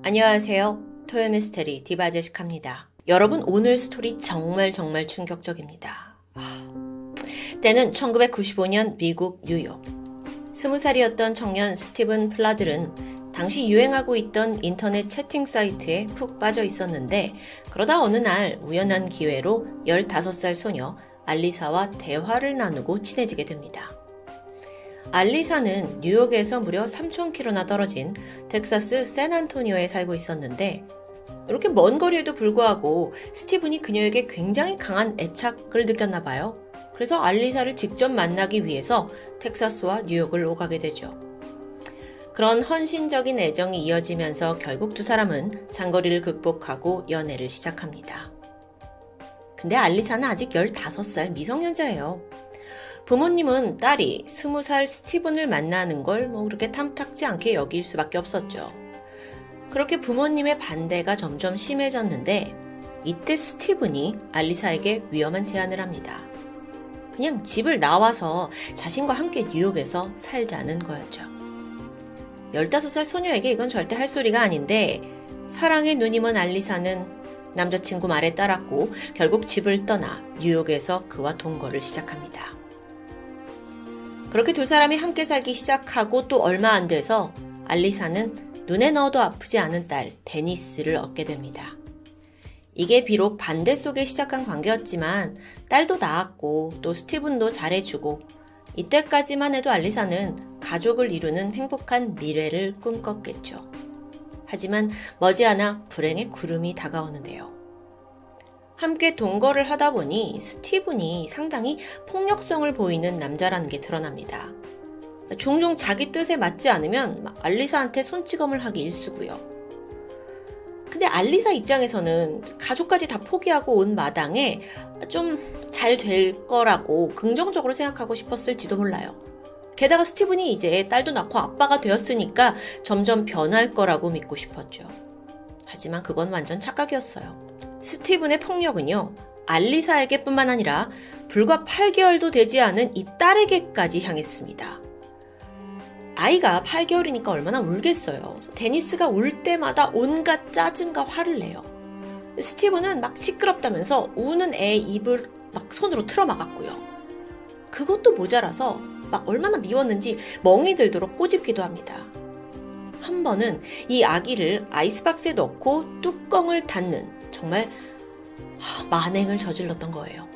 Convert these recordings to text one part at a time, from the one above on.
안녕하세요. 토요미스테리 디바제시카입니다. 여러분 오늘 스토리 정말 정말 충격적입니다. 때는 1995년 미국 뉴욕. 20살이었던 청년 스티븐 플라들은 당시 유행하고 있던 인터넷 채팅 사이트에 푹 빠져 있었는데 그러다 어느 날 우연한 기회로 15살 소녀 알리사와 대화를 나누고 친해지게 됩니다. 알리사는 뉴욕에서 무려 3,000km나 떨어진 텍사스 샌안토니오에 살고 있었는데 이렇게 먼 거리에도 불구하고 스티븐이 그녀에게 굉장히 강한 애착을 느꼈나 봐요. 그래서 알리사를 직접 만나기 위해서 텍사스와 뉴욕을 오가게 되죠. 그런 헌신적인 애정이 이어지면서 결국 두 사람은 장거리를 극복하고 연애를 시작합니다. 근데 알리사는 아직 15살 미성년자예요. 부모님은 딸이 스무 살 스티븐을 만나는 걸 뭐 그렇게 탐탁지 않게 여길 수밖에 없었죠. 그렇게 부모님의 반대가 점점 심해졌는데 이때 스티븐이 알리사에게 위험한 제안을 합니다. 그냥 집을 나와서 자신과 함께 뉴욕에서 살자는 거였죠. 15살 소녀에게 이건 절대 할 소리가 아닌데 사랑의 먼 알리사는 남자친구 말에 따랐고 결국 집을 떠나 뉴욕에서 그와 동거를 시작합니다. 그렇게 두 사람이 함께 살기 시작하고 또 얼마 안 돼서 알리사는 눈에 넣어도 아프지 않은 딸 데니스를 얻게 됩니다. 이게 비록 반대 속에 시작한 관계였지만 딸도 낳았고 또 스티븐도 잘해주고 이때까지만 해도 알리사는 가족을 이루는 행복한 미래를 꿈꿨겠죠. 하지만 머지않아 불행의 구름이 다가오는데요. 함께 동거를 하다 보니 스티븐이 상당히 폭력성을 보이는 남자라는 게 드러납니다. 종종 자기 뜻에 맞지 않으면 알리사한테 손찌검을 하기 일쑤고요. 근데 알리사 입장에서는 가족까지 다 포기하고 온 마당에 좀 잘 될 거라고 긍정적으로 생각하고 싶었을지도 몰라요. 게다가 스티븐이 이제 딸도 낳고 아빠가 되었으니까 점점 변할 거라고 믿고 싶었죠. 하지만 그건 완전 착각이었어요. 스티븐의 폭력은요, 알리사에게뿐만 아니라 불과 8개월도 되지 않은 이 딸에게까지 향했습니다. 아이가 8개월이니까 얼마나 울겠어요. 데니스가 울 때마다 온갖 짜증과 화를 내요. 스티븐은 막 시끄럽다면서 우는 애 입을 막 손으로 틀어막았고요. 그것도 모자라서 막 얼마나 미웠는지 멍이 들도록 꼬집기도 합니다. 한 번은 이 아기를 아이스박스에 넣고 뚜껑을 닫는 정말 만행을 저질렀던 거예요.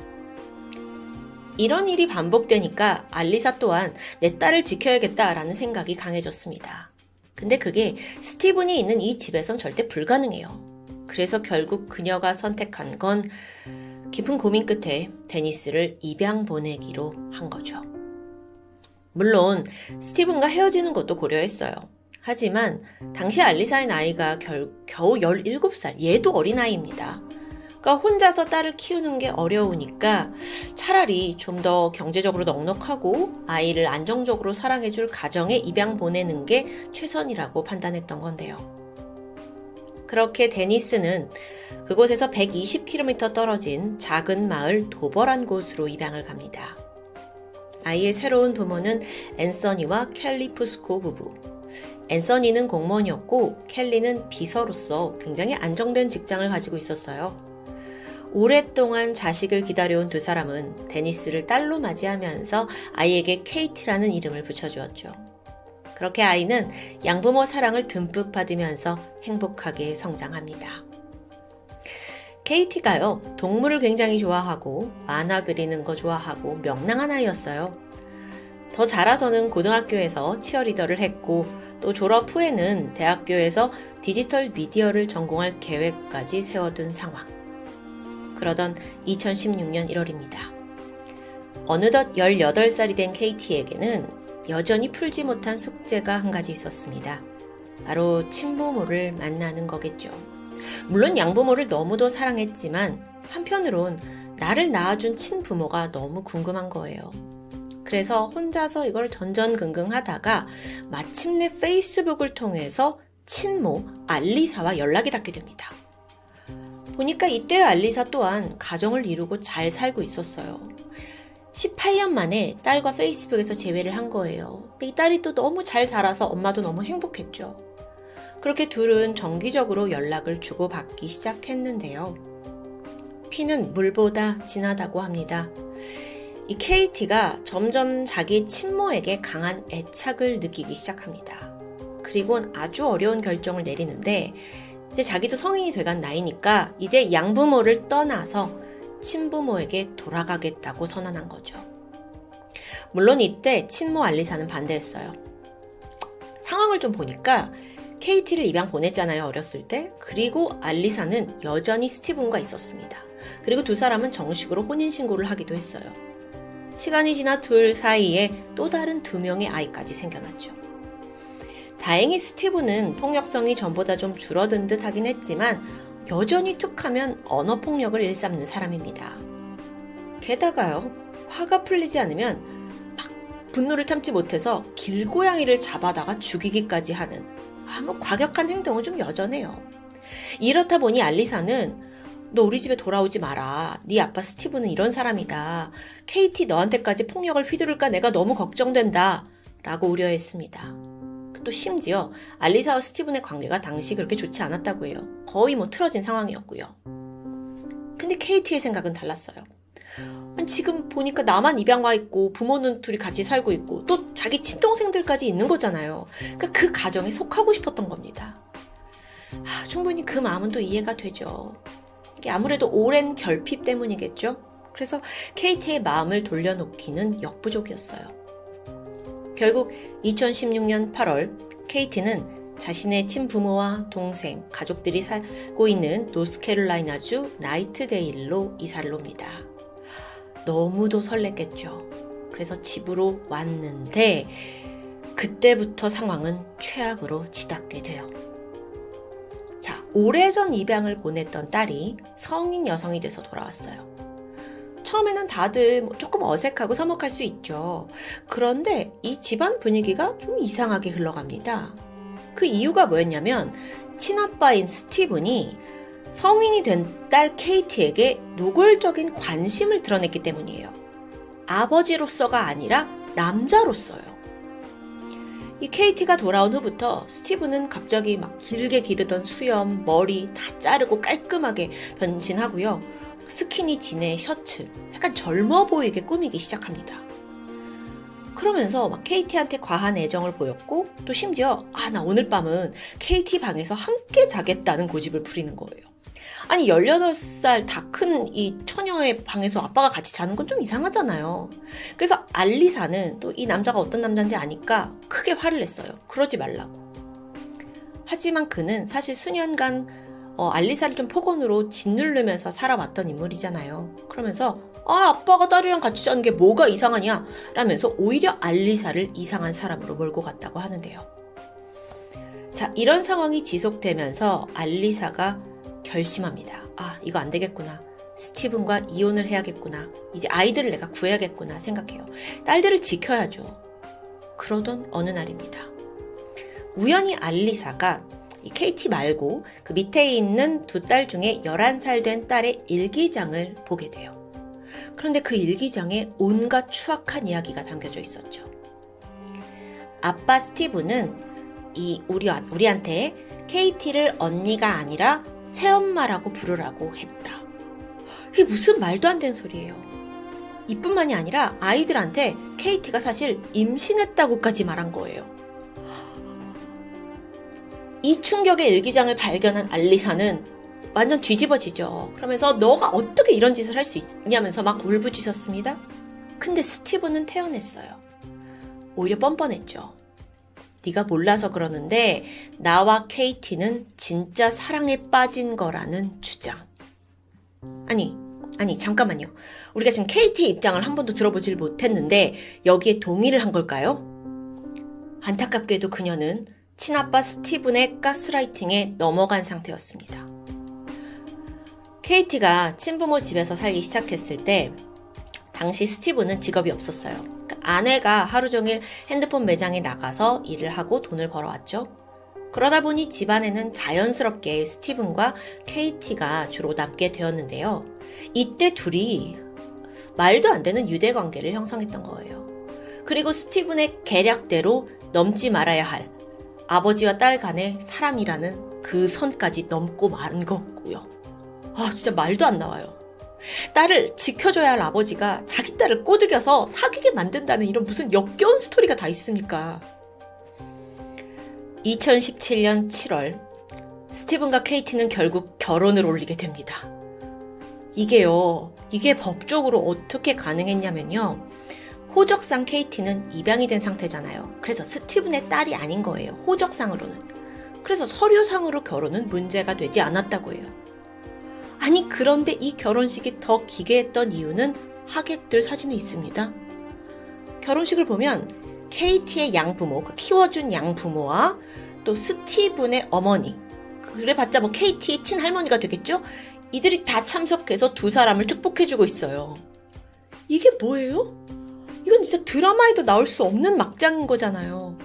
이런 일이 반복되니까 알리사 또한 내 딸을 지켜야겠다라는 생각이 강해졌습니다. 근데 그게 스티븐이 있는 이 집에선 절대 불가능해요. 그래서 결국 그녀가 선택한 건 깊은 고민 끝에 데니스를 입양 보내기로 한 거죠. 물론 스티븐과 헤어지는 것도 고려했어요. 하지만 당시 알리사의 나이가 결, 겨우 17살, 얘도 어린아이입니다. 그러니까 혼자서 딸을 키우는 게 어려우니까 차라리 좀 더 경제적으로 넉넉하고 아이를 안정적으로 사랑해줄 가정에 입양 보내는 게 최선이라고 판단했던 건데요. 그렇게 데니스는 그곳에서 120km 떨어진 작은 마을 도버란 곳으로 입양을 갑니다. 아이의 새로운 부모는 앤서니와 켈리 푸스코 부부. 앤서니는 공무원이었고 켈리는 비서로서 굉장히 안정된 직장을 가지고 있었어요. 오랫동안 자식을 기다려온 두 사람은 데니스를 딸로 맞이하면서 아이에게 케이티라는 이름을 붙여주었죠. 그렇게 아이는 양부모 사랑을 듬뿍 받으면서 행복하게 성장합니다. 케이티가요, 동물을 굉장히 좋아하고, 만화 그리는 거 좋아하고, 명랑한 아이였어요. 더 자라서는 고등학교에서 치어리더를 했고 또 졸업 후에는 대학교에서 디지털 미디어를 전공할 계획까지 세워둔 상황. 그러던 2016년 1월입니다. 어느덧 18살이 된 KT에게는 여전히 풀지 못한 숙제가 한 가지 있었습니다. 바로 친부모를 만나는 거겠죠. 물론 양부모를 너무도 사랑했지만 한편으론 나를 낳아준 친부모가 너무 궁금한 거예요. 그래서 혼자서 이걸 전전긍긍 하다가 마침내 페이스북을 통해서 친모 알리사와 연락이 닿게 됩니다. 보니까 이때 알리사 또한 가정을 이루고 잘 살고 있었어요. 18년 만에 딸과 페이스북에서 재회를 한 거예요. 이 딸이 또 너무 잘 자라서 엄마도 너무 행복했죠. 그렇게 둘은 정기적으로 연락을 주고받기 시작했는데요. 피는 물보다 진하다고 합니다. 이 KT가 점점 자기 친모에게 강한 애착을 느끼기 시작합니다. 그리곤 아주 어려운 결정을 내리는데 이제 자기도 성인이 돼간 나이니까 이제 양부모를 떠나서 친부모에게 돌아가겠다고 선언한 거죠. 물론 이때 친모 알리사는 반대했어요. 상황을 좀 보니까 KT를 입양 보냈잖아요, 어렸을 때. 그리고 알리사는 여전히 스티븐과 있었습니다. 그리고 두 사람은 정식으로 혼인신고를 하기도 했어요. 시간이 지나 둘 사이에 또 다른 두 명의 아이까지 생겨났죠. 다행히 스티브는 폭력성이 전보다 좀 줄어든 듯 하긴 했지만 여전히 툭하면 언어 폭력을 일삼는 사람입니다. 게다가요, 화가 풀리지 않으면 막 분노를 참지 못해서 길고양이를 잡아다가 죽이기까지 하는 아무 과격한 행동은 좀 여전해요. 이렇다 보니 알리사는 너 우리 집에 돌아오지 마라. 네 아빠 스티브는 이런 사람이다. 케이티 너한테까지 폭력을 휘두를까 내가 너무 걱정된다. 라고 우려했습니다. 또 심지어 알리사와 스티븐의 관계가 당시 그렇게 좋지 않았다고 해요. 거의 뭐 틀어진 상황이었고요. 근데 케이티의 생각은 달랐어요. 지금 보니까 나만 입양 와 있고 부모는 둘이 같이 살고 있고 또 자기 친동생들까지 있는 거잖아요. 그러니까 그 가정에 속하고 싶었던 겁니다. 아, 충분히 그 마음은 또 이해가 되죠. 이게 아무래도 오랜 결핍 때문이겠죠. 그래서 KT의 마음을 돌려놓기는 역부족이었어요. 결국 2016년 8월 KT는 자신의 친부모와 동생, 가족들이 살고 있는 노스캐롤라이나주 나이트데일로 이사를 옵니다. 너무도 설렜겠죠. 그래서 집으로 왔는데 그때부터 상황은 최악으로 치닫게 돼요. 자, 오래전 입양을 보냈던 딸이 성인 여성이 돼서 돌아왔어요. 처음에는 다들 뭐 조금 어색하고 서먹할 수 있죠. 그런데 이 집안 분위기가 좀 이상하게 흘러갑니다. 그 이유가 뭐였냐면 친아빠인 스티븐이 성인이 된 딸 케이티에게 노골적인 관심을 드러냈기 때문이에요. 아버지로서가 아니라 남자로서요. 이 케이티가 돌아온 후부터 스티븐은 갑자기 막 길게 기르던 수염, 머리 다 자르고 깔끔하게 변신하고요. 스키니 진의 셔츠, 약간 젊어 보이게 꾸미기 시작합니다. 그러면서 막 KT한테 과한 애정을 보였고 또 심지어 아 나 오늘 밤은 KT 방에서 함께 자겠다는 고집을 부리는 거예요. 아니 18살 다 큰 이 처녀의 방에서 아빠가 같이 자는 건 좀 이상하잖아요. 그래서 알리사는 또 이 남자가 어떤 남자인지 아니까 크게 화를 냈어요. 그러지 말라고. 하지만 그는 사실 수년간 어, 알리사를 좀 폭언으로 짓누르면서 살아왔던 인물이잖아요. 그러면서 아 아빠가 딸이랑 같이 자는 게 뭐가 이상하냐 라면서 오히려 알리사를 이상한 사람으로 몰고 갔다고 하는데요. 자 이런 상황이 지속되면서 알리사가 결심합니다. 아 이거 안 되겠구나. 스티븐과 이혼을 해야겠구나. 이제 아이들을 내가 구해야겠구나 생각해요. 딸들을 지켜야죠. 그러던 어느 날입니다. 우연히 알리사가 이 KT 말고 그 밑에 있는 두 딸 중에 11살 된 딸의 일기장을 보게 돼요. 그런데 그 일기장에 온갖 추악한 이야기가 담겨져 있었죠. 아빠 스티브는 이 우리, 우리한테 KT를 언니가 아니라 새엄마라고 부르라고 했다. 이게 무슨 말도 안 되는 소리예요. 이뿐만이 아니라 아이들한테 KT가 사실 임신했다고까지 말한 거예요. 이 충격의 일기장을 발견한 알리사는 완전 뒤집어지죠. 그러면서 너가 어떻게 이런 짓을 할 수 있냐면서 막 울부짖었습니다. 근데 스티븐은 태어냈어요. 오히려 뻔뻔했죠. 네가 몰라서 그러는데 나와 케이티는 진짜 사랑에 빠진 거라는 주장. 아니, 아니 잠깐만요. 우리가 지금 케이티의 입장을 한 번도 들어보질 못했는데 여기에 동의를 한 걸까요? 안타깝게도 그녀는 친아빠 스티븐의 가스라이팅에 넘어간 상태였습니다. 케이티가 친부모 집에서 살기 시작했을 때 당시 스티븐은 직업이 없었어요. 그러니까 아내가 하루 종일 핸드폰 매장에 나가서 일을 하고 돈을 벌어왔죠. 그러다 보니 집안에는 자연스럽게 스티븐과 케이티가 주로 남게 되었는데요. 이때 둘이 말도 안 되는 유대 관계를 형성했던 거예요. 그리고 스티븐의 계략대로 넘지 말아야 할 아버지와 딸 간의 사랑이라는 그 선까지 넘고 마른 거고요. 아, 진짜 말도 안 나와요. 딸을 지켜줘야 할 아버지가 자기 딸을 꼬드겨서 사귀게 만든다는 이런 무슨 역겨운 스토리가 다 있습니까? 2017년 7월, 스티븐과 케이티는 결국 결혼을 올리게 됩니다. 이게요, 이게 법적으로 어떻게 가능했냐면요. 호적상 케이티는 입양이 된 상태잖아요. 그래서 스티븐의 딸이 아닌 거예요. 호적상으로는. 그래서 서류상으로 결혼은 문제가 되지 않았다고 해요. 아니, 그런데 이 결혼식이 더 기괴했던 이유는 하객들 사진에 있습니다. 결혼식을 보면 케이티의 양부모, 그 키워준 양부모와 또 스티븐의 어머니, 그래봤자 뭐 케이티의 친할머니가 되겠죠? 이들이 다 참석해서 두 사람을 축복해주고 있어요. 이게 뭐예요? 이건 진짜 드라마에도 나올 수 없는 막장인 거잖아요.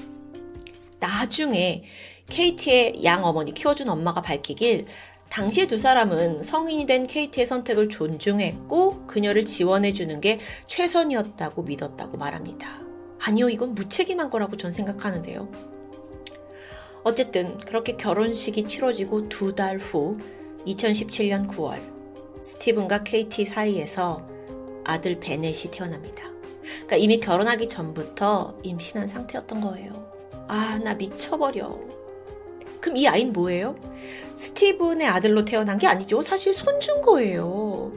나중에 케이티의 양 어머니 키워준 엄마가 밝히길 당시에 두 사람은 성인이 된 케이티의 선택을 존중했고 그녀를 지원해주는 게 최선이었다고 믿었다고 말합니다. 아니요, 이건 무책임한 거라고 전 생각하는데요. 어쨌든 그렇게 결혼식이 치러지고 두 달 후 2017년 9월 스티븐과 케이티 사이에서 아들 베넷이 태어납니다. 그러니까 이미 결혼하기 전부터 임신한 상태였던 거예요. 아, 나 미쳐버려. 그럼 이 아이는 뭐예요? 스티븐의 아들로 태어난 게 아니죠. 사실 손준 거예요.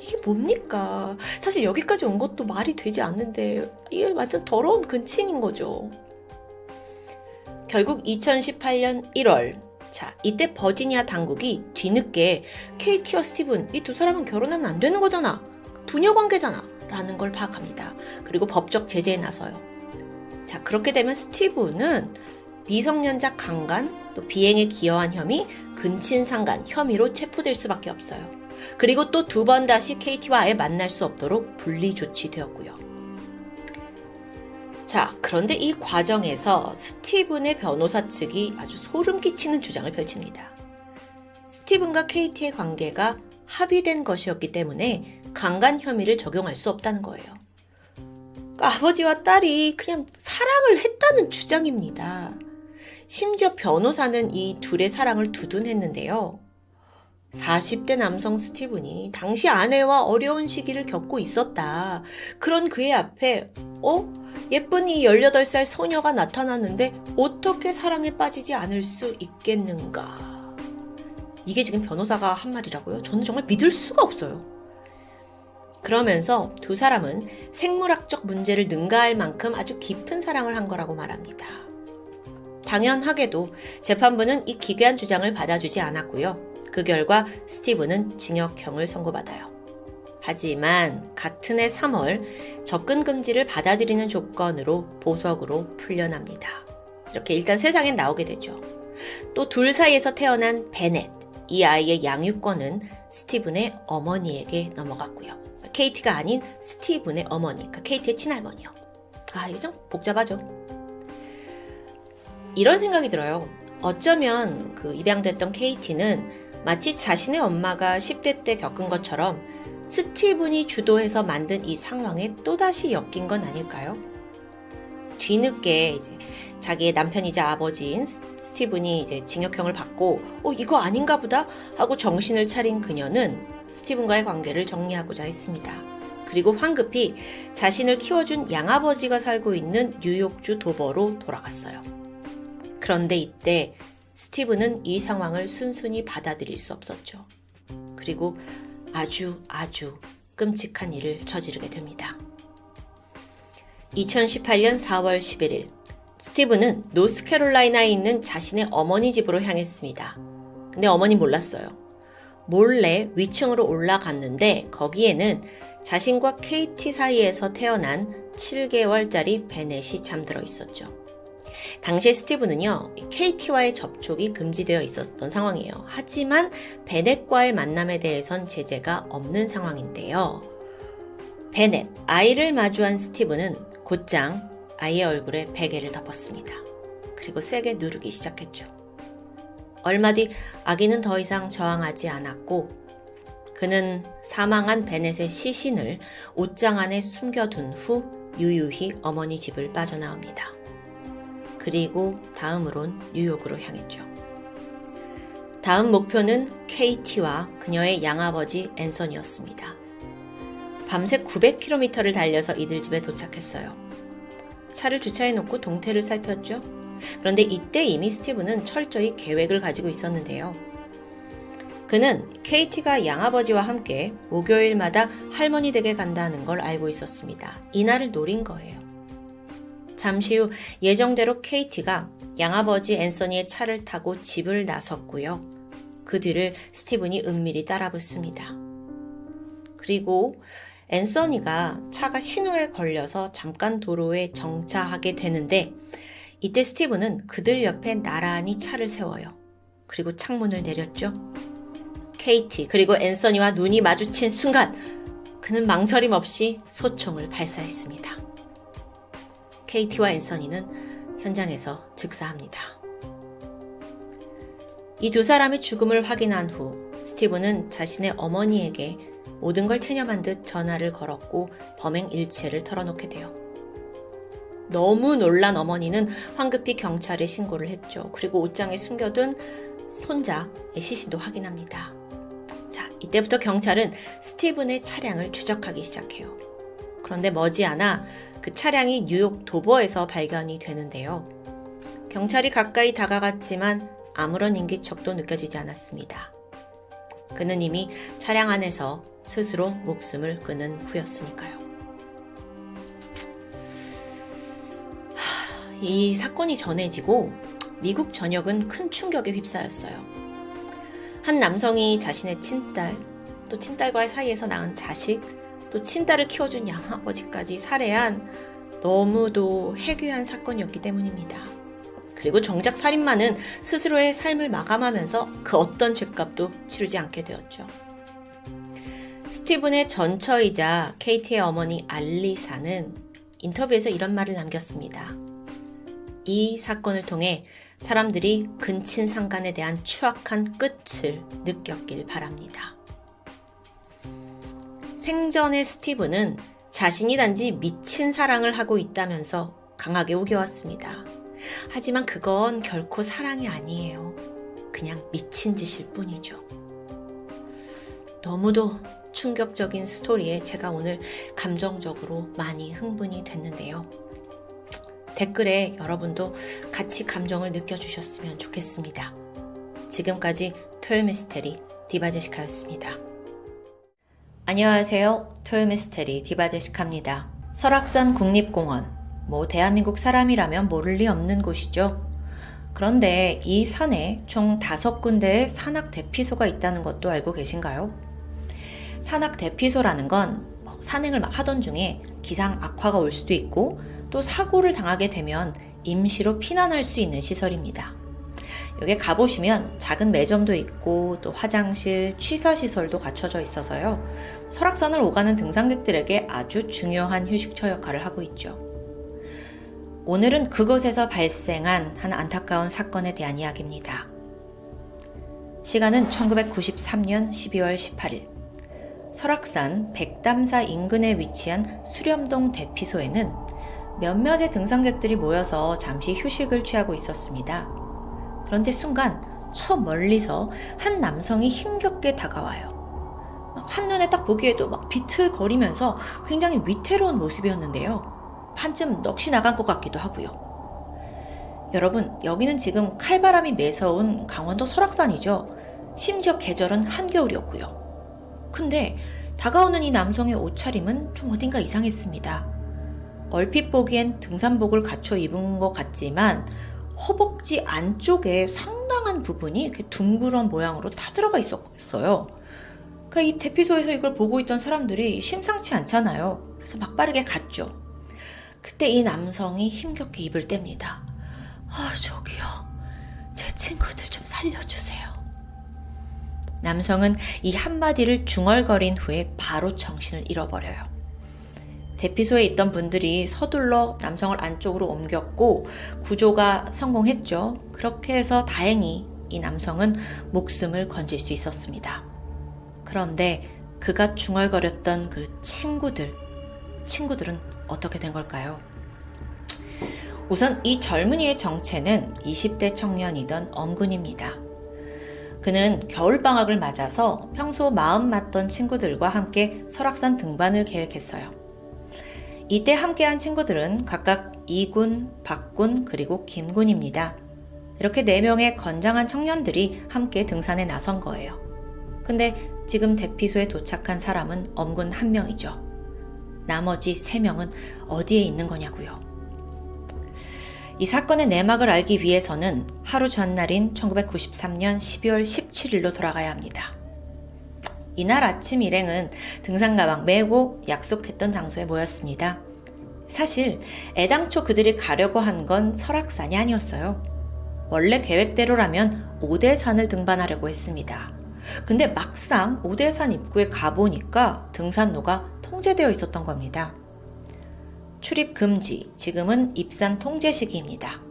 이게 뭡니까? 사실 여기까지 온 것도 말이 되지 않는데 이게 완전 더러운 근친인 거죠. 결국 2018년 1월 자, 이때 버지니아 당국이 뒤늦게 케이티와 스티븐 이 두 사람은 결혼하면 안 되는 거잖아. 부녀 관계잖아. 라는 걸 파악합니다. 그리고 법적 제재에 나서요. 자, 그렇게 되면 스티븐은 미성년자 강간, 또 비행에 기여한 혐의, 근친상간 혐의로 체포될 수밖에 없어요. 그리고 또 두 번 다시 케이티와 아예 만날 수 없도록 분리 조치되었고요. 자, 그런데 이 과정에서 스티븐의 변호사 측이 아주 소름 끼치는 주장을 펼칩니다. 스티븐과 케이티의 관계가 합의된 것이었기 때문에 강간 혐의를 적용할 수 없다는 거예요. 아버지와 딸이 그냥 사랑을 했다는 주장입니다. 심지어 변호사는 이 둘의 사랑을 두둔했는데요. 40대 남성 스티븐이 당시 아내와 어려운 시기를 겪고 있었다. 그런 그의 앞에, 어? 예쁜 이 18살 소녀가 나타났는데 어떻게 사랑에 빠지지 않을 수 있겠는가? 이게 지금 변호사가 한 말이라고요? 저는 정말 믿을 수가 없어요. 그러면서 두 사람은 생물학적 문제를 능가할 만큼 아주 깊은 사랑을 한 거라고 말합니다. 당연하게도 재판부는 이 기괴한 주장을 받아주지 않았고요. 그 결과 스티브는 징역형을 선고받아요. 하지만 같은 해 3월 접근 금지를 받아들이는 조건으로 보석으로 풀려납니다. 이렇게 일단 세상에 나오게 되죠. 또 둘 사이에서 태어난 베넷, 이 아이의 양육권은 스티븐의 어머니에게 넘어갔고요. 케이티가 아닌 스티븐의 어머니, 그러니까 케이티의 친할머니요. 아, 이게 좀 복잡하죠. 이런 생각이 들어요. 어쩌면 그 입양됐던 케이티는 마치 자신의 엄마가 10대 때 겪은 것처럼 스티븐이 주도해서 만든 이 상황에 또다시 엮인 건 아닐까요? 뒤늦게 이제 자기의 남편이자 아버지인 스티븐이 이제 징역형을 받고 어 이거 아닌가 보다 하고 정신을 차린 그녀는 스티븐과의 관계를 정리하고자 했습니다. 그리고 황급히 자신을 키워준 양아버지가 살고 있는 뉴욕주 도버로 돌아갔어요. 그런데 이때 스티븐은 이 상황을 순순히 받아들일 수 없었죠. 그리고 아주 아주 끔찍한 일을 저지르게 됩니다. 2018년 4월 11일, 스티브는 노스캐롤라이나에 있는 자신의 어머니 집으로 향했습니다. 근데 어머니 몰랐어요. 몰래 위층으로 올라갔는데 거기에는 자신과 케이티 사이에서 태어난 7개월짜리 베넷이 잠들어 있었죠. 당시에 스티브는요, KT와의 접촉이 금지되어 있었던 상황이에요. 하지만 베넷과의 만남에 대해선 제재가 없는 상황인데요. 베넷, 아이를 마주한 스티브는 곧장 아이의 얼굴에 베개를 덮었습니다. 그리고 세게 누르기 시작했죠. 얼마 뒤 아기는 더 이상 저항하지 않았고 그는 사망한 베넷의 시신을 옷장 안에 숨겨둔 후 유유히 어머니 집을 빠져나옵니다. 그리고 다음으론 뉴욕으로 향했죠. 다음 목표는 KT와 그녀의 양아버지 앤선이었습니다. 밤새 900km를 달려서 이들 집에 도착했어요. 차를 주차해 놓고 동태를 살폈죠. 그런데 이때 이미 스티브는 철저히 계획을 가지고 있었는데요. 그는 KT가 양아버지와 함께 목요일마다 할머니 댁에 간다는 걸 알고 있었습니다. 이날을 노린 거예요. 잠시 후 예정대로 KT가 양아버지 앤서니의 차를 타고 집을 나섰고요. 그 뒤를 스티븐이 은밀히 따라붙습니다. 그리고 앤서니가 차가 신호에 걸려서 잠깐 도로에 정차하게 되는데 이때 스티븐은 그들 옆에 나란히 차를 세워요. 그리고 창문을 내렸죠. 케이티 그리고 앤서니와 눈이 마주친 순간 그는 망설임 없이 소총을 발사했습니다. 케이티와 앤서니는 현장에서 즉사합니다. 이 두 사람의 죽음을 확인한 후 스티븐은 자신의 어머니에게 모든 걸 체념한 듯 전화를 걸었고 범행 일체를 털어놓게 돼요. 너무 놀란 어머니는 황급히 경찰에 신고를 했죠. 그리고 옷장에 숨겨둔 손자의 시신도 확인합니다. 자, 이때부터 경찰은 스티븐의 차량을 추적하기 시작해요. 그런데 머지않아 그 차량이 뉴욕 도버에서 발견이 되는데요. 경찰이 가까이 다가갔지만 아무런 인기척도 느껴지지 않았습니다. 그는 이미 차량 안에서 스스로 목숨을 끊은 후였으니까요. 이 사건이 전해지고 미국 전역은 큰 충격에 휩싸였어요. 한 남성이 자신의 친딸, 또 친딸과의 사이에서 낳은 자식, 또 친딸을 키워준 양아버지까지 살해한 너무도 해괴한 사건이었기 때문입니다. 그리고 정작 살인마는 스스로의 삶을 마감하면서 그 어떤 죄값도 치르지 않게 되었죠. 스티븐의 전처이자 케이티의 어머니 알리사는 인터뷰에서 이런 말을 남겼습니다. 이 사건을 통해 사람들이 근친 상간에 대한 추악한 끝을 느꼈길 바랍니다. 생전의 스티븐은 자신이 단지 미친 사랑을 하고 있다면서 강하게 우겨왔습니다. 하지만 그건 결코 사랑이 아니에요. 그냥 미친 짓일 뿐이죠. 너무도 충격적인 스토리에 제가 오늘 감정적으로 많이 흥분이 됐는데요. 댓글에 여러분도 같이 감정을 느껴주셨으면 좋겠습니다. 지금까지 토요미스테리 디바제시카였습니다. 안녕하세요. 토요미스테리 디바제시카입니다. 설악산 국립공원. 뭐 대한민국 사람이라면 모를 리 없는 곳이죠. 그런데 이 산에 총 다섯 군데의 산악 대피소가 있다는 것도 알고 계신가요? 산악 대피소라는 건뭐 산행을 막 하던 중에 기상 악화가 올 수도 있고 또 사고를 당하게 되면 임시로 피난할 수 있는 시설입니다. 여기 가보시면 작은 매점도 있고 또 화장실, 취사시설도 갖춰져 있어서요. 설악산을 오가는 등산객들에게 아주 중요한 휴식처 역할을 하고 있죠. 오늘은 그곳에서 발생한 한 안타까운 사건에 대한 이야기입니다. 시간은 1993년 12월 18일. 설악산 백담사 인근에 위치한 수렴동 대피소에는 몇몇의 등산객들이 모여서 잠시 휴식을 취하고 있었습니다. 그런데 순간 저 멀리서 한 남성이 힘겹게 다가와요. 한눈에 딱 보기에도 막 비틀거리면서 굉장히 위태로운 모습이었는데요. 반쯤 넋이 나간 것 같기도 하고요. 여러분, 여기는 지금 칼바람이 매서운 강원도 설악산이죠. 심지어 계절은 한겨울이었고요. 근데 다가오는 이 남성의 옷차림은 좀 어딘가 이상했습니다. 얼핏 보기엔 등산복을 갖춰 입은 것 같지만 허벅지 안쪽에 상당한 부분이 이렇게 둥그런 모양으로 타 들어가 있었어요. 그러니까 이 대피소에서 이걸 보고 있던 사람들이 심상치 않잖아요. 그래서 막 빠르게 갔죠. 그때 이 남성이 힘겹게 입을 뗍니다. 아, 저기요. 제 친구들 좀 살려주세요. 남성은 이 한마디를 중얼거린 후에 바로 정신을 잃어버려요. 대피소에 있던 분들이 서둘러 남성을 안쪽으로 옮겼고 구조가 성공했죠. 그렇게 해서 다행히 이 남성은 목숨을 건질 수 있었습니다. 그런데 그가 중얼거렸던 그 친구들, 친구들은 어떻게 된 걸까요? 우선 이 젊은이의 정체는 20대 청년이던 엄군입니다. 그는 겨울방학을 맞아서 평소 마음 맞던 친구들과 함께 설악산 등반을 계획했어요. 이때 함께한 친구들은 각각 이군, 박군, 그리고 김군입니다. 이렇게 4명의 건장한 청년들이 함께 등산에 나선 거예요. 근데 지금 대피소에 도착한 사람은 엄군 한 명이죠. 나머지 3명은 어디에 있는 거냐고요. 이 사건의 내막을 알기 위해서는 하루 전날인 1993년 12월 17일로 돌아가야 합니다. 이날 아침 일행은 등산 가방 메고 약속했던 장소에 모였습니다. 사실 애당초 그들이 가려고 한 건 설악산이 아니었어요. 원래 계획대로라면 오대산을 등반하려고 했습니다. 근데 막상 오대산 입구에 가보니까 등산로가 통제되어 있었던 겁니다. 출입 금지, 지금은 입산 통제 시기입니다.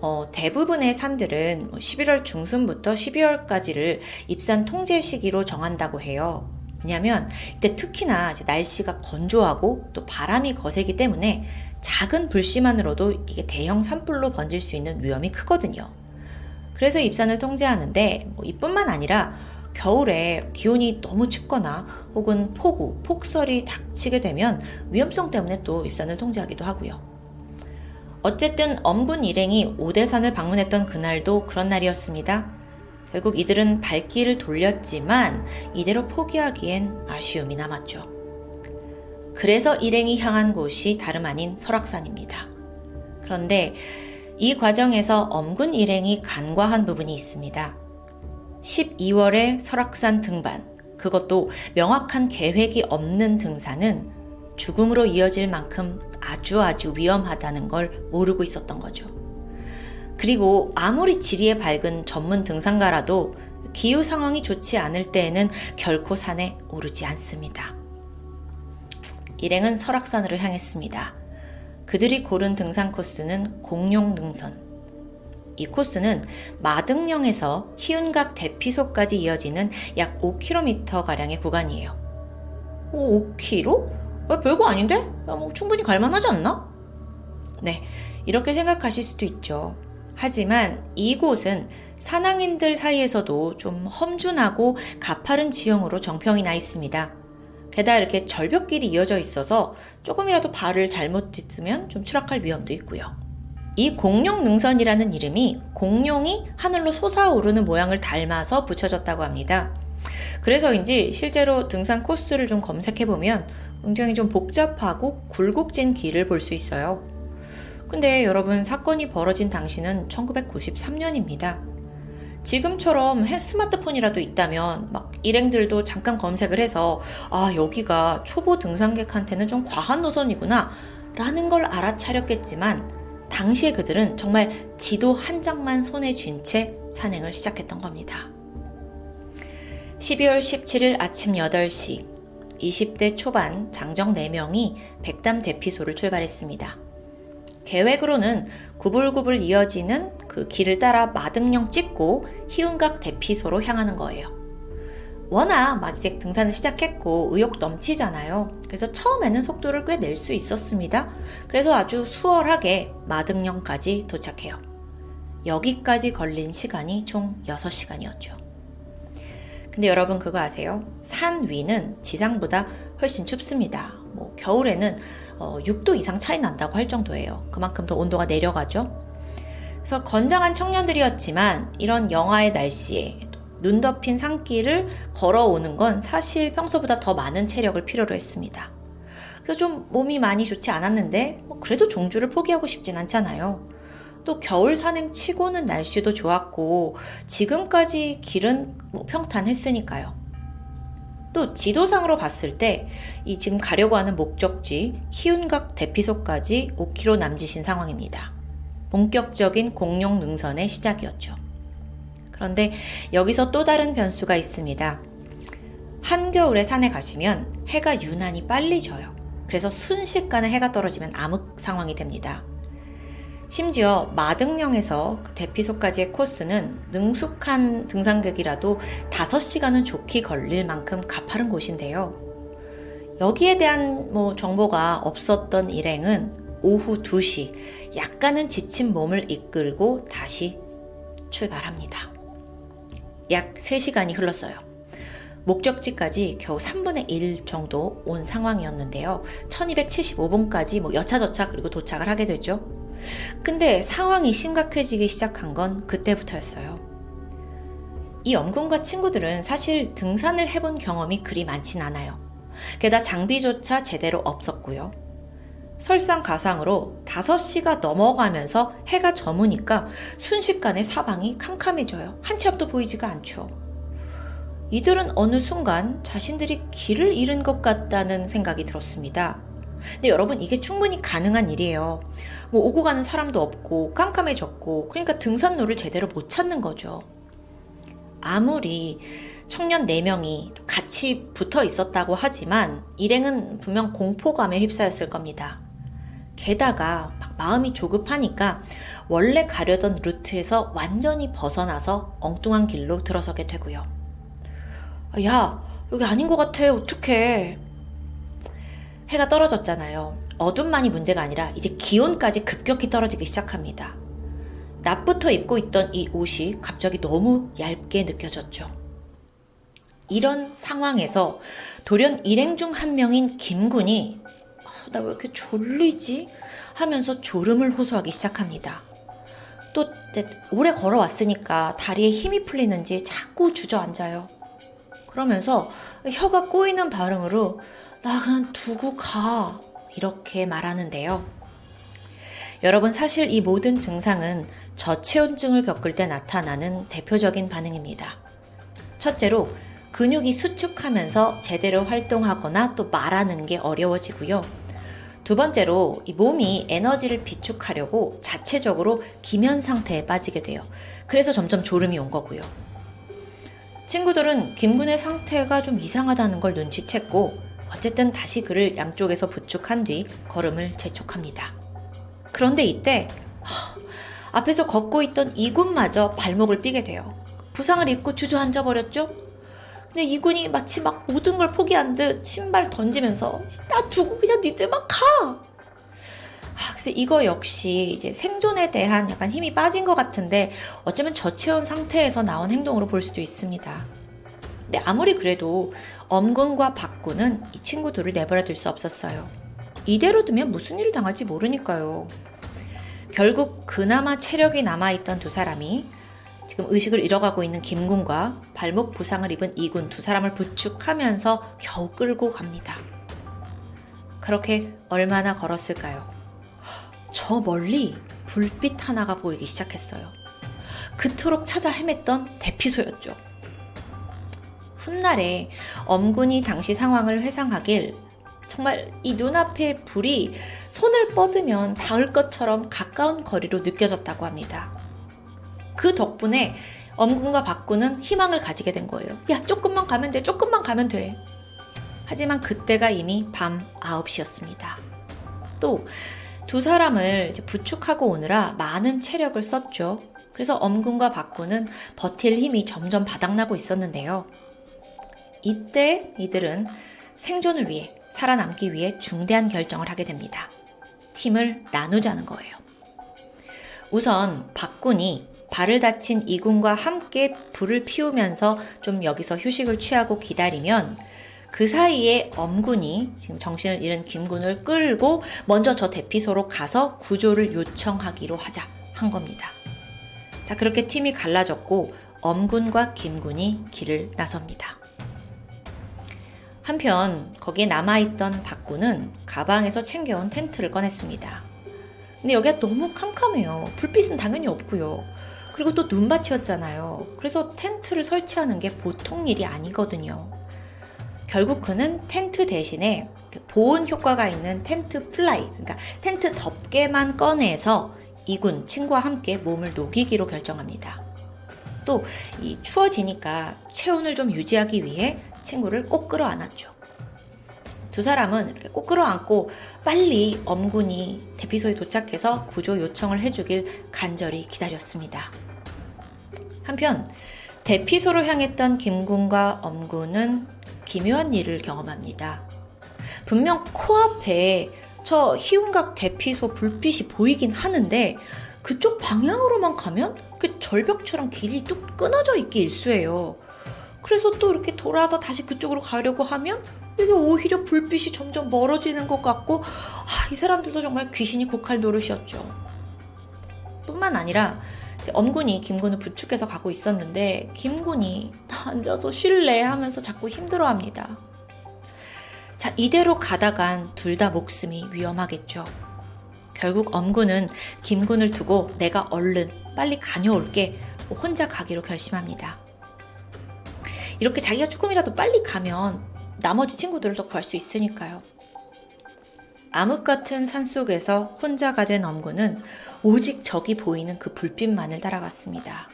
어, 대부분의 산들은 11월 뭐 중순부터 12월까지를 입산 통제 시기로 정한다고 해요. 왜냐하면 이때 특히나 날씨가 건조하고 또 바람이 거세기 때문에 작은 불씨만으로도 이게 대형 산불로 번질 수 있는 위험이 크거든요. 그래서 입산을 통제하는데 뭐 이뿐만 아니라 겨울에 기온이 너무 춥거나 혹은 폭우, 폭설이 닥치게 되면 위험성 때문에 또 입산을 통제하기도 하고요. 어쨌든 엄군 일행이 오대산을 방문했던 그날도 그런 날이었습니다. 결국 이들은 발길을 돌렸지만 이대로 포기하기엔 아쉬움이 남았죠. 그래서 일행이 향한 곳이 다름 아닌 설악산입니다. 그런데 이 과정에서 엄군 일행이 간과한 부분이 있습니다. 12월에 설악산 등반, 그것도 명확한 계획이 없는 등산은 죽음으로 이어질 만큼 아주 아주 위험하다는 걸 모르고 있었던 거죠. 그리고 아무리 지리에 밝은 전문 등산가라도 기후 상황이 좋지 않을 때에는 결코 산에 오르지 않습니다. 일행은 설악산으로 향했습니다. 그들이 고른 등산 코스는 공룡 능선. 이 코스는 마등령에서 희운각 대피소까지 이어지는 약 5km가량의 구간이에요. 오, 5km? 아, 별거 아닌데? 야, 뭐 충분히 갈만하지 않나? 네, 이렇게 생각하실 수도 있죠. 하지만 이곳은 산악인들 사이에서도 좀 험준하고 가파른 지형으로 정평이 나 있습니다. 게다가 이렇게 절벽길이 이어져 있어서 조금이라도 발을 잘못 딛으면 좀 추락할 위험도 있고요. 이 공룡 능선이라는 이름이 공룡이 하늘로 솟아오르는 모양을 닮아서 붙여졌다고 합니다. 그래서인지 실제로 등산 코스를 좀 검색해보면 굉장히 좀 복잡하고 굴곡진 길을 볼 수 있어요. 근데 여러분 사건이 벌어진 당시는 1993년입니다. 지금처럼 스마트폰이라도 있다면 막 일행들도 잠깐 검색을 해서 아 여기가 초보 등산객한테는 좀 과한 노선이구나 라는 걸 알아차렸겠지만 당시에 그들은 정말 지도 한 장만 손에 쥔 채 산행을 시작했던 겁니다. 12월 17일 아침 8시 20대 초반 장정 4명이 백담 대피소를 출발했습니다. 계획으로는 구불구불 이어지는 그 길을 따라 마등령 찍고 희운각 대피소로 향하는 거예요. 워낙 막 이제 등산을 시작했고 의욕 넘치잖아요. 그래서 처음에는 속도를 꽤 낼 수 있었습니다. 그래서 아주 수월하게 마등령까지 도착해요. 여기까지 걸린 시간이 총 6시간이었죠. 근데 여러분 그거 아세요? 산 위는 지상보다 훨씬 춥습니다. 뭐 겨울에는 어, 6도 이상 차이 난다고 할 정도예요. 그만큼 더 온도가 내려가죠. 그래서 건장한 청년들이었지만 이런 영하의 날씨에 눈 덮인 산길을 걸어오는 건 사실 평소보다 더 많은 체력을 필요로 했습니다. 그래서 좀 몸이 많이 좋지 않았는데 뭐 그래도 종주를 포기하고 싶진 않잖아요. 또 겨울 산행 치고는 날씨도 좋았고 지금까지 길은 뭐 평탄했으니까요. 또 지도상으로 봤을 때 이 지금 가려고 하는 목적지 희운각 대피소까지 5km 남짓인 상황입니다. 본격적인 공룡 능선의 시작이었죠. 그런데 여기서 또 다른 변수가 있습니다. 한겨울에 산에 가시면 해가 유난히 빨리 져요. 그래서 순식간에 해가 떨어지면 암흑 상황이 됩니다. 심지어 마등령에서 그 대피소까지의 코스는 능숙한 등산객이라도 5시간은 좋게 걸릴 만큼 가파른 곳인데요. 여기에 대한 뭐 정보가 없었던 일행은 오후 2시 약간은 지친 몸을 이끌고 다시 출발합니다. 약 3시간이 흘렀어요. 목적지까지 겨우 3분의 1 정도 온 상황이었는데요. 1275분까지 뭐 여차저차 그리고 도착을 하게 되죠. 근데 상황이 심각해지기 시작한 건 그때부터였어요. 이 엄군과 친구들은 사실 등산을 해본 경험이 그리 많진 않아요. 게다가 장비조차 제대로 없었고요. 설상가상으로 5시가 넘어가면서 해가 저무니까 순식간에 사방이 캄캄해져요. 한 치 앞도 보이지가 않죠. 이들은 어느 순간 자신들이 길을 잃은 것 같다는 생각이 들었습니다. 근데 여러분 이게 충분히 가능한 일이에요. 뭐 오고 가는 사람도 없고 깜깜해졌고 그러니까 등산로를 제대로 못 찾는 거죠. 아무리 청년 4명이 같이 붙어 있었다고 하지만 일행은 분명 공포감에 휩싸였을 겁니다. 게다가 마음이 조급하니까 원래 가려던 루트에서 완전히 벗어나서 엉뚱한 길로 들어서게 되고요. 야, 여기 아닌 것 같아. 어떡해. 해가 떨어졌잖아요. 어둠만이 문제가 아니라 이제 기온까지 급격히 떨어지기 시작합니다. 낮부터 입고 있던 이 옷이 갑자기 너무 얇게 느껴졌죠. 이런 상황에서 돌연 일행 중 한 명인 김군이 아, 나왜 이렇게 졸리지? 하면서 졸음을 호소하기 시작합니다. 또 오래 걸어왔으니까 다리에 힘이 풀리는지 자꾸 주저앉아요. 그러면서 혀가 꼬이는 발음으로 나 그냥 두고 가. 이렇게 말하는데요. 여러분, 사실 이 모든 증상은 저체온증을 겪을 때 나타나는 대표적인 반응입니다. 첫째로, 근육이 수축하면서 제대로 활동하거나 또 말하는 게 어려워지고요. 두 번째로, 이 몸이 에너지를 비축하려고 자체적으로 기면 상태에 빠지게 돼요. 그래서 점점 졸음이 온 거고요. 친구들은 김군의 상태가 좀 이상하다는 걸 눈치챘고 어쨌든 다시 그를 양쪽에서 부축한 뒤 걸음을 재촉합니다. 그런데 이때 하, 앞에서 걷고 있던 이군마저 발목을 삐게 돼요. 부상을 입고 주저앉아 버렸죠? 근데 이군이 마치 막 모든 걸 포기한 듯 신발 던지면서 나 두고 그냥 니들만 가! 아, 그래서 이거 역시 이제 생존에 대한 약간 힘이 빠진 것 같은데 어쩌면 저체온 상태에서 나온 행동으로 볼 수도 있습니다. 근데 아무리 그래도 엄군과 박군은 이 친구들을 내버려 둘 수 없었어요. 이대로 두면 무슨 일을 당할지 모르니까요. 결국 그나마 체력이 남아있던 두 사람이 지금 의식을 잃어가고 있는 김군과 발목 부상을 입은 이군 두 사람을 부축하면서 겨우 끌고 갑니다. 그렇게 얼마나 걸었을까요? 저 멀리 불빛 하나가 보이기 시작했어요. 그토록 찾아 헤맸던 대피소였죠. 훗날에 엄군이 당시 상황을 회상하길 정말 이 눈앞에 불이 손을 뻗으면 닿을 것처럼 가까운 거리로 느껴졌다고 합니다. 그 덕분에 엄군과 박군은 희망을 가지게 된 거예요. 야, 조금만 가면 돼, 조금만 가면 돼. 하지만 그때가 이미 밤 9시였습니다. 또 두 사람을 부축하고 오느라 많은 체력을 썼죠. 그래서 엄군과 박군은 버틸 힘이 점점 바닥나고 있었는데요. 이때 이들은 생존을 위해 살아남기 위해 중대한 결정을 하게 됩니다. 팀을 나누자는 거예요. 우선 박군이 발을 다친 이군과 함께 불을 피우면서 좀 여기서 휴식을 취하고 기다리면 그 사이에 엄군이 지금 정신을 잃은 김군을 끌고 먼저 저 대피소로 가서 구조를 요청하기로 하자 한 겁니다. 자, 그렇게 팀이 갈라졌고 엄군과 김군이 길을 나섭니다. 한편 거기에 남아있던 박군은 가방에서 챙겨온 텐트를 꺼냈습니다. 근데 여기가 너무 캄캄해요. 불빛은 당연히 없고요. 그리고 또 눈밭이었잖아요. 그래서 텐트를 설치하는 게 보통 일이 아니거든요. 결국 그는 텐트 대신에 그 보온 효과가 있는 텐트 플라이, 그러니까 텐트 덮개만 꺼내서 이군 친구와 함께 몸을 녹이기로 결정합니다. 또이 추워지니까 체온을 좀 유지하기 위해 친구를 꼭 끌어안았죠. 두 사람은 이렇게 꼭 끌어안고 빨리 엄군이 대피소에 도착해서 구조 요청을 해주길 간절히 기다렸습니다. 한편 대피소로 향했던 김군과 엄군은 기묘한 일을 경험합니다. 분명 코앞에 저 희운각 대피소 불빛이 보이긴 하는데 그쪽 방향으로만 가면 그 절벽처럼 길이 뚝 끊어져 있기 일쑤예요. 그래서 또 이렇게 돌아서 다시 그쪽으로 가려고 하면 이게 오히려 불빛이 점점 멀어지는 것 같고 아, 이 사람들도 정말 귀신이 곡할 노릇이었죠. 뿐만 아니라 엄군이 김군을 부축해서 가고 있었는데 김군이 앉아서 쉴래 하면서 자꾸 힘들어합니다. 자 이대로 가다간 둘 다 목숨이 위험하겠죠. 결국 엄군은 김군을 두고 내가 얼른 빨리 다녀올게 혼자 가기로 결심합니다. 이렇게 자기가 조금이라도 빨리 가면 나머지 친구들을 더 구할 수 있으니까요. 암흑 같은 산 속에서 혼자가 된 엄구는 오직 적이 보이는 그 불빛만을 따라갔습니다.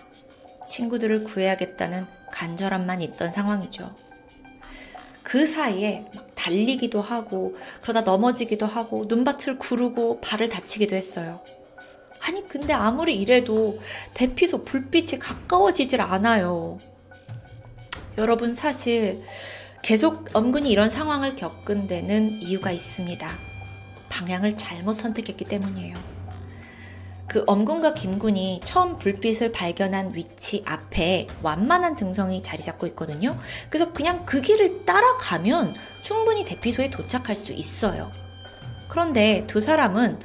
친구들을 구해야겠다는 간절함만 있던 상황이죠. 그 사이에 막 달리기도 하고 그러다 넘어지기도 하고 눈밭을 구르고 발을 다치기도 했어요. 아니 근데 아무리 이래도 대피소 불빛이 가까워지질 않아요. 여러분 사실 계속 엄근히 이런 상황을 겪은 데는 이유가 있습니다. 방향을 잘못 선택했기 때문이에요. 그 엄군과 김군이 처음 불빛을 발견한 위치 앞에 완만한 등성이 자리 잡고 있거든요. 그래서 그냥 그 길을 따라가면 충분히 대피소에 도착할 수 있어요. 그런데 두 사람은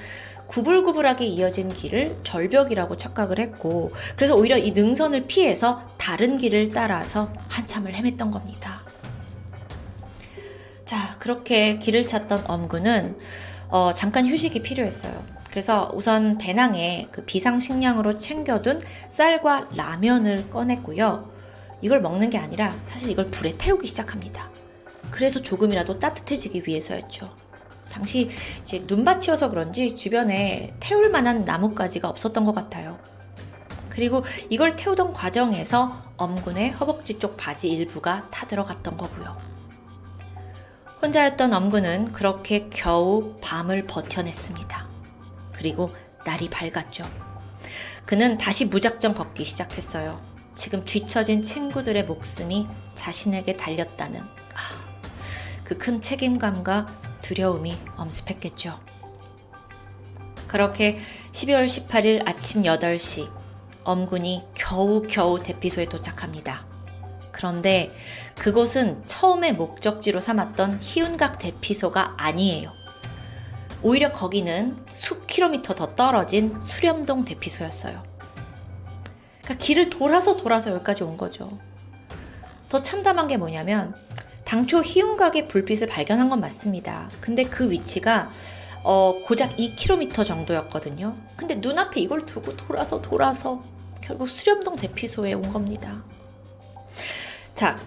구불구불하게 이어진 길을 절벽이라고 착각을 했고, 그래서 오히려 이 능선을 피해서 다른 길을 따라서 한참을 헤맸던 겁니다. 자, 그렇게 길을 찾던 엄군은 어, 잠깐 휴식이 필요했어요. 그래서 우선 배낭에 그 비상식량으로 챙겨둔 쌀과 라면을 꺼냈고요. 이걸 먹는 게 아니라 사실 이걸 불에 태우기 시작합니다. 그래서 조금이라도 따뜻해지기 위해서였죠. 당시 이제 눈밭이어서 그런지 주변에 태울 만한 나뭇가지가 없었던 것 같아요. 그리고 이걸 태우던 과정에서 엄군의 허벅지 쪽 바지 일부가 타들어갔던 거고요. 혼자였던 엄군은 그렇게 겨우 밤을 버텨냈습니다. 그리고 날이 밝았죠. 그는 다시 무작정 걷기 시작했어요. 지금 뒤처진 친구들의 목숨이 자신에게 달렸다는 아, 그 큰 책임감과 두려움이 엄습했겠죠. 그렇게 12월 18일 아침 8시 엄군이 겨우겨우 대피소에 도착합니다. 그런데 그곳은 처음에 목적지로 삼았던 희운각 대피소가 아니에요. 오히려 거기는 수 킬로미터 더 떨어진 수렴동 대피소였어요. 그러니까 길을 돌아서 돌아서 여기까지 온 거죠. 더 참담한 게 뭐냐면 당초 희운각의 불빛을 발견한 건 맞습니다. 근데 그 위치가 어, 고작 2km 정도였거든요. 근데 눈앞에 이걸 두고 돌아서 돌아서 결국 수렴동 대피소에 온 겁니다. 자,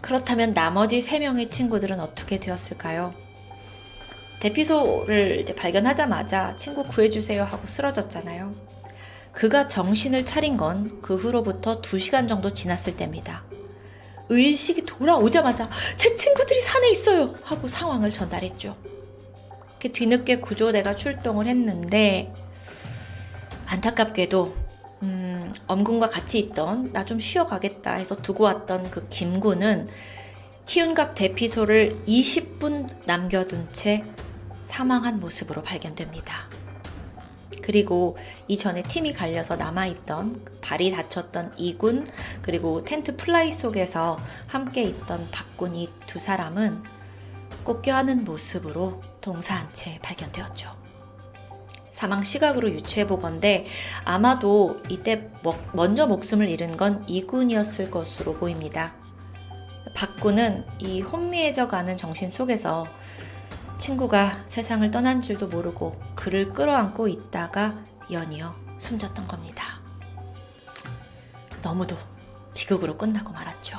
그렇다면 나머지 3명의 친구들은 어떻게 되었을까요? 대피소를 이제 발견하자마자 친구 구해주세요 하고 쓰러졌잖아요. 그가 정신을 차린 건 그 후로부터 2시간 정도 지났을 때입니다. 의식이 돌아오자마자 제 친구들이 산에 있어요! 하고 상황을 전달했죠. 뒤늦게 구조대가 출동을 했는데 안타깝게도 음, 엄군과 같이 있던 나 좀 쉬어가겠다 해서 두고 왔던 그 김군은 희운각 대피소를 20분 남겨둔 채 사망한 모습으로 발견됩니다. 그리고 이전에 팀이 갈려서 남아있던 발이 다쳤던 이군 그리고 텐트 플라이 속에서 함께 있던 박군이 두 사람은 껴안는 모습으로 동사한 채 발견되었죠. 사망 시각으로 유추해 보건데 아마도 이때 먼저 목숨을 잃은 건 이군이었을 것으로 보입니다. 박군은 이 혼미해져 가는 정신 속에서 친구가 세상을 떠난 줄도 모르고 그를 끌어안고 있다가 연이어 숨졌던 겁니다. 너무도 비극으로 끝나고 말았죠.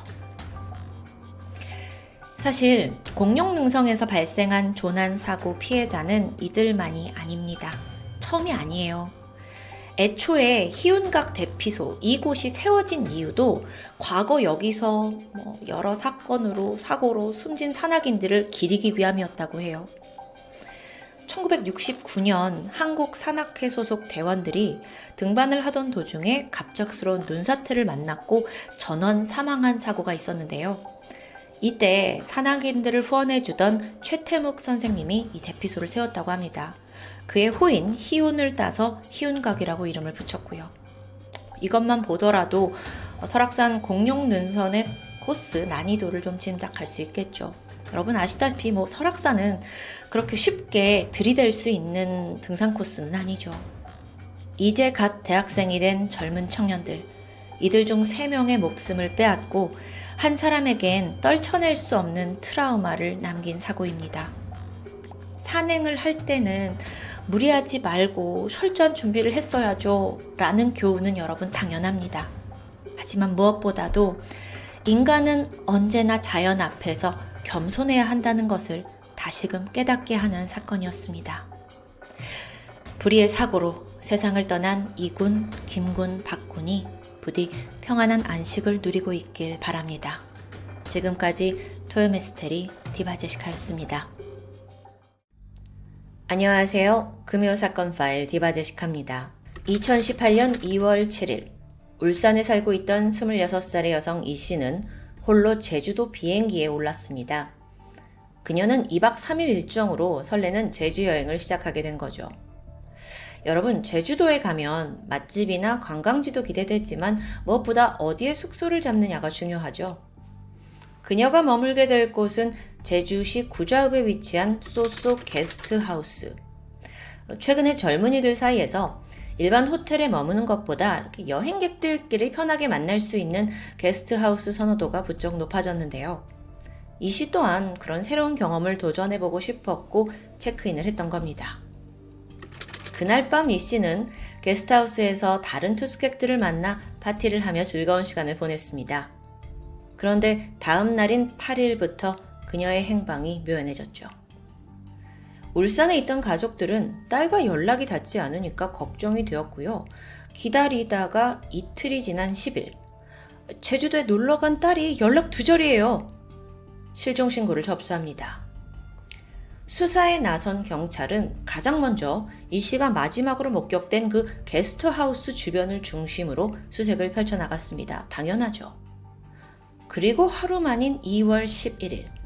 사실 공룡능성에서 발생한 조난 사고 피해자는 이들만이 아닙니다. 처음이 아니에요. 애초에 희운각 대피소 이곳이 세워진 이유도 과거 여기서 뭐 여러 사건으로 사고로 숨진 산악인들을 기리기 위함이었다고 해요. 1969년 한국 산악회 소속 대원들이 등반을 하던 도중에 갑작스러운 눈사태를 만났고 전원 사망한 사고가 있었는데요. 이때 산악인들을 후원해주던 최태묵 선생님이 이 대피소를 세웠다고 합니다. 그의 호인 희운을 따서 희운각이라고 이름을 붙였고요. 이것만 보더라도 설악산 공룡 능선의 코스 난이도를 좀 짐작할 수 있겠죠. 여러분 아시다시피 뭐 설악산은 그렇게 쉽게 들이댈 수 있는 등산 코스는 아니죠. 이제 갓 대학생이 된 젊은 청년들, 이들 중 3명의 목숨을 빼앗고 한 사람에겐 떨쳐낼 수 없는 트라우마를 남긴 사고입니다. 산행을 할 때는 무리하지 말고 철저한 준비를 했어야죠. 라는 교훈은 여러분 당연합니다. 하지만 무엇보다도 인간은 언제나 자연 앞에서 겸손해야 한다는 것을 다시금 깨닫게 하는 사건이었습니다. 불의의 사고로 세상을 떠난 이군, 김군, 박군이 부디 평안한 안식을 누리고 있길 바랍니다. 지금까지 토요미스테리 디바제시카였습니다. 안녕하세요. 금요사건 파일 디바제시카입니다. 2018년 2월 7일 울산에 살고 있던 26살의 여성 이 씨는 홀로 제주도 비행기에 올랐습니다. 그녀는 2박 3일 일정으로 설레는 제주 여행을 시작하게 된 거죠. 여러분, 제주도에 가면 맛집이나 관광지도 기대되지만 무엇보다 어디에 숙소를 잡느냐가 중요하죠. 그녀가 머물게 될 곳은 제주시 구좌읍에 위치한 소소 게스트하우스. 최근에 젊은이들 사이에서 일반 호텔에 머무는 것보다 여행객들끼리 편하게 만날 수 있는 게스트하우스 선호도가 부쩍 높아졌는데요. 이 시 또한 그런 새로운 경험을 도전해보고 싶었고 체크인을 했던 겁니다. 그날 밤 이 씨는 게스트하우스에서 다른 투숙객들을 만나 파티를 하며 즐거운 시간을 보냈습니다. 그런데 다음 날인 8일부터 그녀의 행방이 묘연해졌죠. 울산에 있던 가족들은 딸과 연락이 닿지 않으니까 걱정이 되었고요. 기다리다가 이틀이 지난 10일, 제주도에 놀러 간 딸이 연락 두절이에요. 실종 신고를 접수합니다. 수사에 나선 경찰은 가장 먼저 이 씨가 마지막으로 목격된 그 게스트하우스 주변을 중심으로 수색을 펼쳐나갔습니다. 당연하죠. 그리고 하루 만인 2월 11일,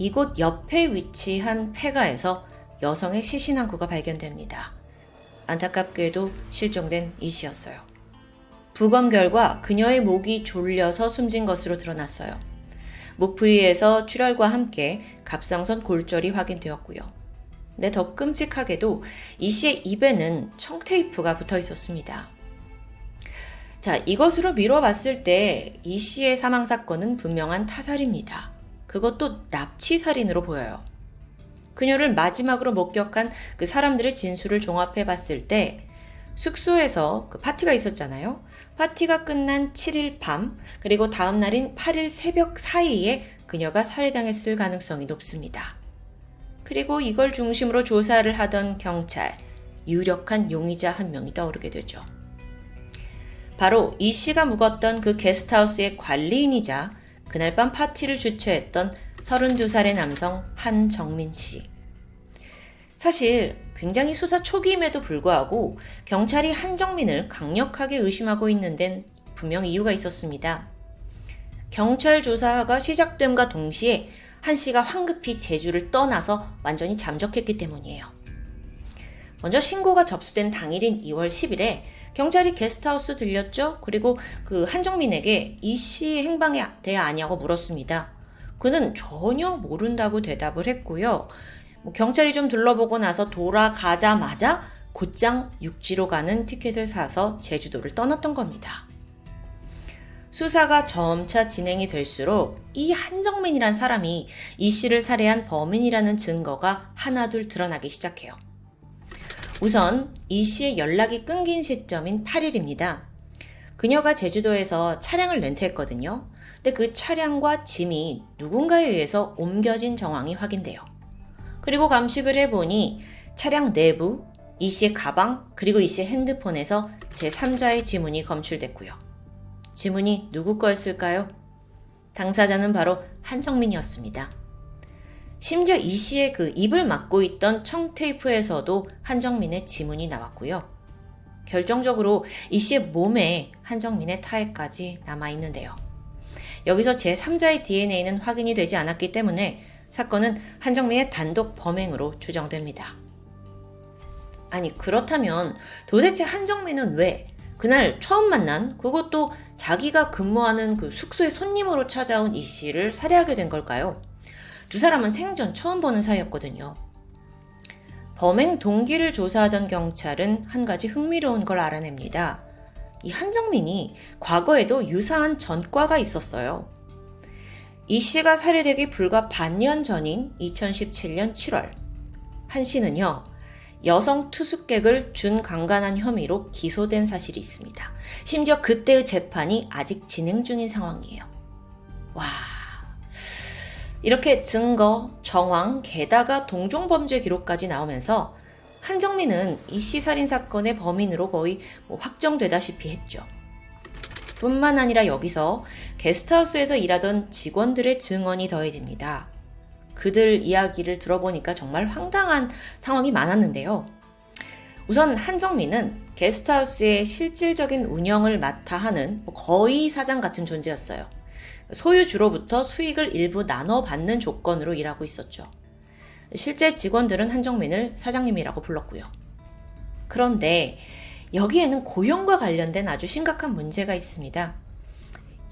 이곳 옆에 위치한 폐가에서 여성의 시신 한 구가 발견됩니다. 안타깝게도 실종된 이 씨였어요. 부검 결과 그녀의 목이 졸려서 숨진 것으로 드러났어요. 목 부위에서 출혈과 함께 갑상선 골절이 확인되었고요. 네, 더 끔찍하게도 이 씨의 입에는 청테이프가 붙어 있었습니다. 자, 이것으로 미뤄봤을 때 이 씨의 사망 사건은 분명한 타살입니다. 그것도 납치살인으로 보여요. 그녀를 마지막으로 목격한 그 사람들의 진술을 종합해 봤을 때 숙소에서 그 파티가 있었잖아요. 파티가 끝난 7일 밤, 그리고 다음 날인 8일 새벽 사이에 그녀가 살해당했을 가능성이 높습니다. 그리고 이걸 중심으로 조사를 하던 경찰, 유력한 용의자 한 명이 떠오르게 되죠. 바로 이 씨가 묵었던 그 게스트하우스의 관리인이자 그날 밤 파티를 주최했던 32살의 남성 한정민 씨. 사실 굉장히 수사 초기임에도 불구하고 경찰이 한정민을 강력하게 의심하고 있는 데는 분명 이유가 있었습니다. 경찰 조사가 시작됨과 동시에 한 씨가 황급히 제주를 떠나서 완전히 잠적했기 때문이에요. 먼저 신고가 접수된 당일인 2월 10일에 경찰이 게스트하우스 들렸죠? 그리고 그 한정민에게 이 씨의 행방에 대해 아냐고 물었습니다. 그는 전혀 모른다고 대답을 했고요. 뭐 경찰이 좀 둘러보고 나서 돌아가자마자 곧장 육지로 가는 티켓을 사서 제주도를 떠났던 겁니다. 수사가 점차 진행이 될수록 이 한정민이란 사람이 이 씨를 살해한 범인이라는 증거가 하나둘 드러나기 시작해요. 우선 이 씨의 연락이 끊긴 시점인 8일입니다. 그녀가 제주도에서 차량을 렌트했거든요. 근데 그 차량과 짐이 누군가에 의해서 옮겨진 정황이 확인돼요. 그리고 감식을 해보니 차량 내부, 이 씨의 가방, 그리고 이 씨의 핸드폰에서 제3자의 지문이 검출됐고요. 지문이 누구 거였을까요? 당사자는 바로 한정민이었습니다. 심지어 이 씨의 그 입을 막고 있던 청테이프에서도 한정민의 지문이 나왔고요. 결정적으로 이 씨의 몸에 한정민의 타액까지 남아있는데요. 여기서 제3자의 DNA는 확인이 되지 않았기 때문에 사건은 한정민의 단독 범행으로 추정됩니다. 아니, 그렇다면 도대체 한정민은 왜 그날 처음 만난 그것도 자기가 근무하는 그 숙소의 손님으로 찾아온 이 씨를 살해하게 된 걸까요? 두 사람은 생전 처음 보는 사이였거든요. 범행 동기를 조사하던 경찰은 한 가지 흥미로운 걸 알아냅니다. 이 한정민이 과거에도 유사한 전과가 있었어요. 이 씨가 살해되기 불과 반년 전인 2017년 7월, 한 씨는요, 여성 투숙객을 준강간한 혐의로 기소된 사실이 있습니다. 심지어 그때의 재판이 아직 진행 중인 상황이에요. 와. 이렇게 증거, 정황, 게다가 동종범죄 기록까지 나오면서 한정민은 이씨 살인 사건의 범인으로 거의 뭐 확정되다시피 했죠. 뿐만 아니라 여기서 게스트하우스에서 일하던 직원들의 증언이 더해집니다. 그들 이야기를 들어보니까 정말 황당한 상황이 많았는데요. 우선 한정민은 게스트하우스의 실질적인 운영을 맡아 하는 뭐 거의 사장 같은 존재였어요. 소유주로부터 수익을 일부 나눠 받는 조건으로 일하고 있었죠. 실제 직원들은 한정민을 사장님이라고 불렀고요. 그런데 여기에는 고용과 관련된 아주 심각한 문제가 있습니다.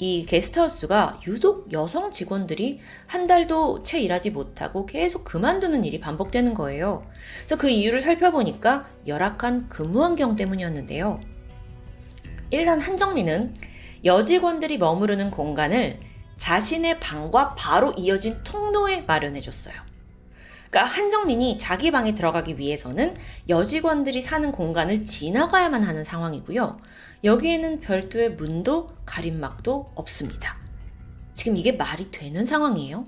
이 게스트하우스가 유독 여성 직원들이 한 달도 채 일하지 못하고 계속 그만두는 일이 반복되는 거예요. 그래서 그 이유를 살펴보니까 열악한 근무 환경 때문이었는데요. 일단 한정민은 여직원들이 머무르는 공간을 자신의 방과 바로 이어진 통로에 마련해줬어요. 그러니까 한정민이 자기 방에 들어가기 위해서는 여직원들이 사는 공간을 지나가야만 하는 상황이고요. 여기에는 별도의 문도 가림막도 없습니다. 지금 이게 말이 되는 상황이에요?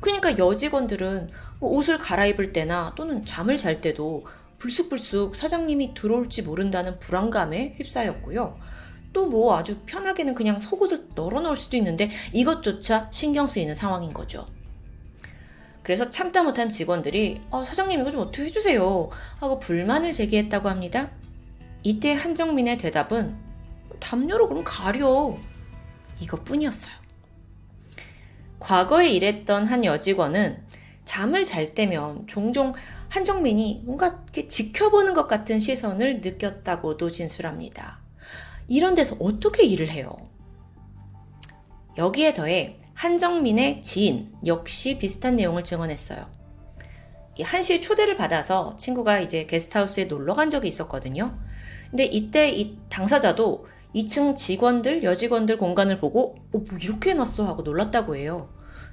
그러니까 여직원들은 뭐 옷을 갈아입을 때나 또는 잠을 잘 때도 불쑥불쑥 사장님이 들어올지 모른다는 불안감에 휩싸였고요. 또 뭐 아주 편하게는 그냥 속옷을 널어놓을 수도 있는데 이것조차 신경 쓰이는 상황인 거죠. 그래서 참다 못한 직원들이 어, 사장님 이거 좀 어떻게 해주세요 하고 불만을 제기했다고 합니다. 이때 한정민의 대답은 담요로 그럼 가려 이것뿐이었어요. 과거에 일했던 한 여직원은 잠을 잘 때면 종종 한정민이 뭔가 이렇게 지켜보는 것 같은 시선을 느꼈다고도 진술합니다. 이런 데서 어떻게 일을 해요? 여기에 더해 한정민의 지인 역시 비슷한 내용을 증언했어요. 한시 초대를 받아서 친구가 이제 게스트하우스에 놀러 간 적이 있었거든요. 근데 이때 이 당사자도 2층 직원들, 여직원들 공간을 보고, 어, 뭐 이렇게 해놨어? 하고 놀랐다고 해요.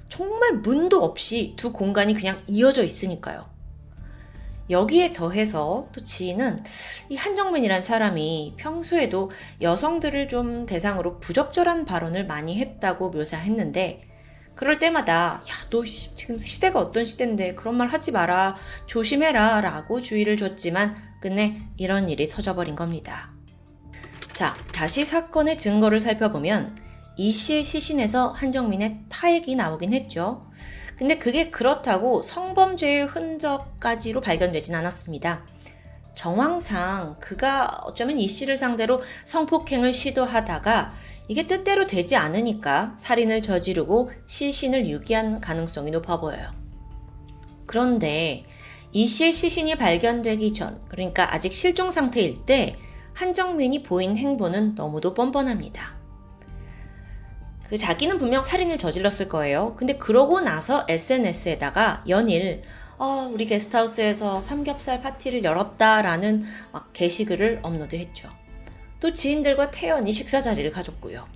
정말 문도 없이 두 공간이 그냥 이어져 있으니까요. 여기에 더해서 또 지인은 이 한정민이란 사람이 평소에도 여성들을 좀 대상으로 부적절한 발언을 많이 했다고 묘사했는데 그럴 때마다 야, 너 지금 시대가 어떤 시대인데 그런 말 하지 마라. 조심해라. 라고 주의를 줬지만 끝내 이런 일이 터져버린 겁니다. 자, 다시 사건의 증거를 살펴보면 이 씨의 시신에서 한정민의 타액이 나오긴 했죠. 근데 그게 그렇다고 성범죄의 흔적까지로 발견되진 않았습니다. 정황상 그가 어쩌면 이 씨를 상대로 성폭행을 시도하다가 이게 뜻대로 되지 않으니까 살인을 저지르고 시신을 유기한 가능성이 높아 보여요. 그런데 이 씨의 시신이 발견되기 전, 그러니까 아직 실종 상태일 때 한정민이 보인 행보는 너무도 뻔뻔합니다. 그 자기는 분명 살인을 저질렀을 거예요. 근데 그러고 나서 SNS에다가 연일 어, 우리 게스트하우스에서 삼겹살 파티를 열었다라는 막 게시글을 업로드했죠. 또 지인들과 태연히 식사 자리를 가졌고요.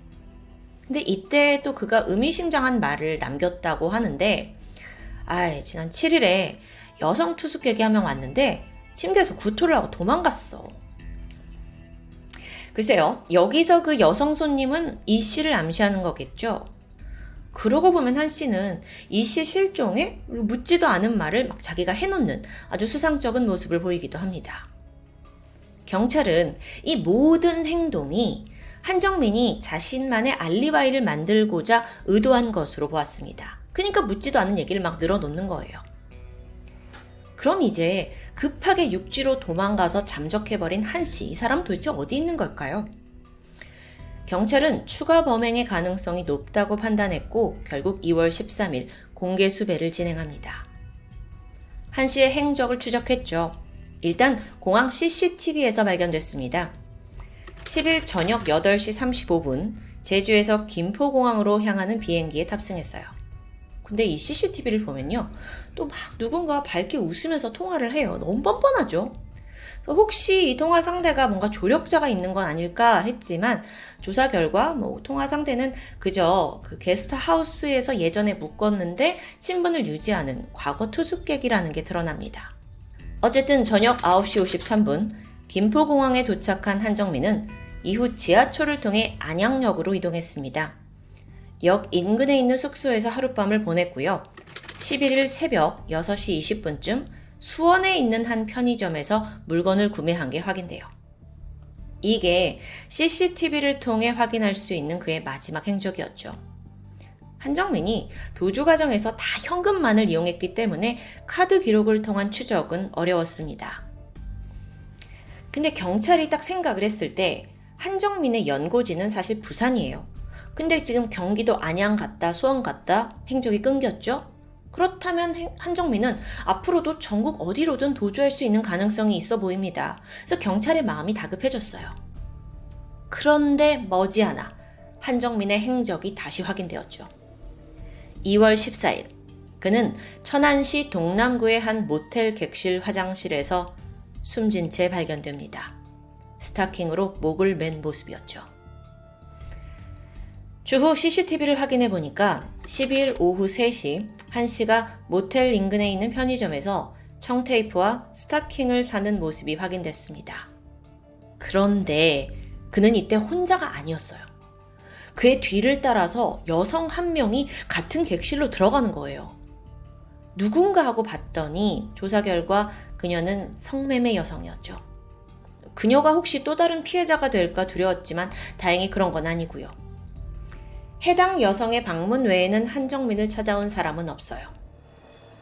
근데 이때 또 그가 의미심장한 말을 남겼다고 하는데, 아, 지난 7일에 여성 투숙객이 한 명 왔는데 침대에서 구토를 하고 도망갔어. 글쎄요, 여기서 그 여성 손님은 이 씨를 암시하는 거겠죠. 그러고 보면 한 씨는 이 씨 실종에 묻지도 않은 말을 막 자기가 해놓는 아주 수상적인 모습을 보이기도 합니다. 경찰은 이 모든 행동이 한정민이 자신만의 알리바이를 만들고자 의도한 것으로 보았습니다. 그러니까 묻지도 않은 얘기를 막 늘어놓는 거예요. 그럼 이제 급하게 육지로 도망가서 잠적해버린 한 씨, 이 사람 도대체 어디 있는 걸까요? 경찰은 추가 범행의 가능성이 높다고 판단했고 결국 2월 13일 공개 수배를 진행합니다. 한 씨의 행적을 추적했죠. 일단 공항 CCTV에서 발견됐습니다. 10일 저녁 8시 35분 제주에서 김포공항으로 향하는 비행기에 탑승했어요. 근데 이 CCTV를 보면요. 또 막 누군가 밝게 웃으면서 통화를 해요. 너무 뻔뻔하죠? 혹시 이 통화 상대가 뭔가 조력자가 있는 건 아닐까 했지만 조사 결과 뭐 통화 상대는 그저 그 게스트 하우스에서 예전에 묶었는데 친분을 유지하는 과거 투숙객이라는 게 드러납니다. 어쨌든 저녁 9시 53분 김포공항에 도착한 한정민은 이후 지하철을 통해 안양역으로 이동했습니다. 역 인근에 있는 숙소에서 하룻밤을 보냈고요. 11일 새벽 6시 20분쯤 수원에 있는 한 편의점에서 물건을 구매한 게 확인돼요. 이게 CCTV를 통해 확인할 수 있는 그의 마지막 행적이었죠. 한정민이 도주 과정에서 다 현금만을 이용했기 때문에 카드 기록을 통한 추적은 어려웠습니다. 근데 경찰이 딱 생각을 했을 때 한정민의 연고지는 사실 부산이에요. 근데 지금 경기도 안양 갔다 수원 갔다 행적이 끊겼죠? 그렇다면 한정민은 앞으로도 전국 어디로든 도주할 수 있는 가능성이 있어 보입니다. 그래서 경찰의 마음이 다급해졌어요. 그런데 머지않아 한정민의 행적이 다시 확인되었죠. 2월 14일, 그는 천안시 동남구의 한 모텔 객실 화장실에서 숨진 채 발견됩니다. 스타킹으로 목을 맨 모습이었죠. 주후 CCTV를 확인해 보니까 12일 오후 3시 한 씨가 모텔 인근에 있는 편의점에서 청테이프와 스타킹을 사는 모습이 확인됐습니다. 그런데 그는 이때 혼자가 아니었어요. 그의 뒤를 따라서 여성 한 명이 같은 객실로 들어가는 거예요. 누군가 하고 봤더니 조사 결과 그녀는 성매매 여성이었죠. 그녀가 혹시 또 다른 피해자가 될까 두려웠지만 다행히 그런 건 아니고요. 해당 여성의 방문 외에는 한정민을 찾아온 사람은 없어요.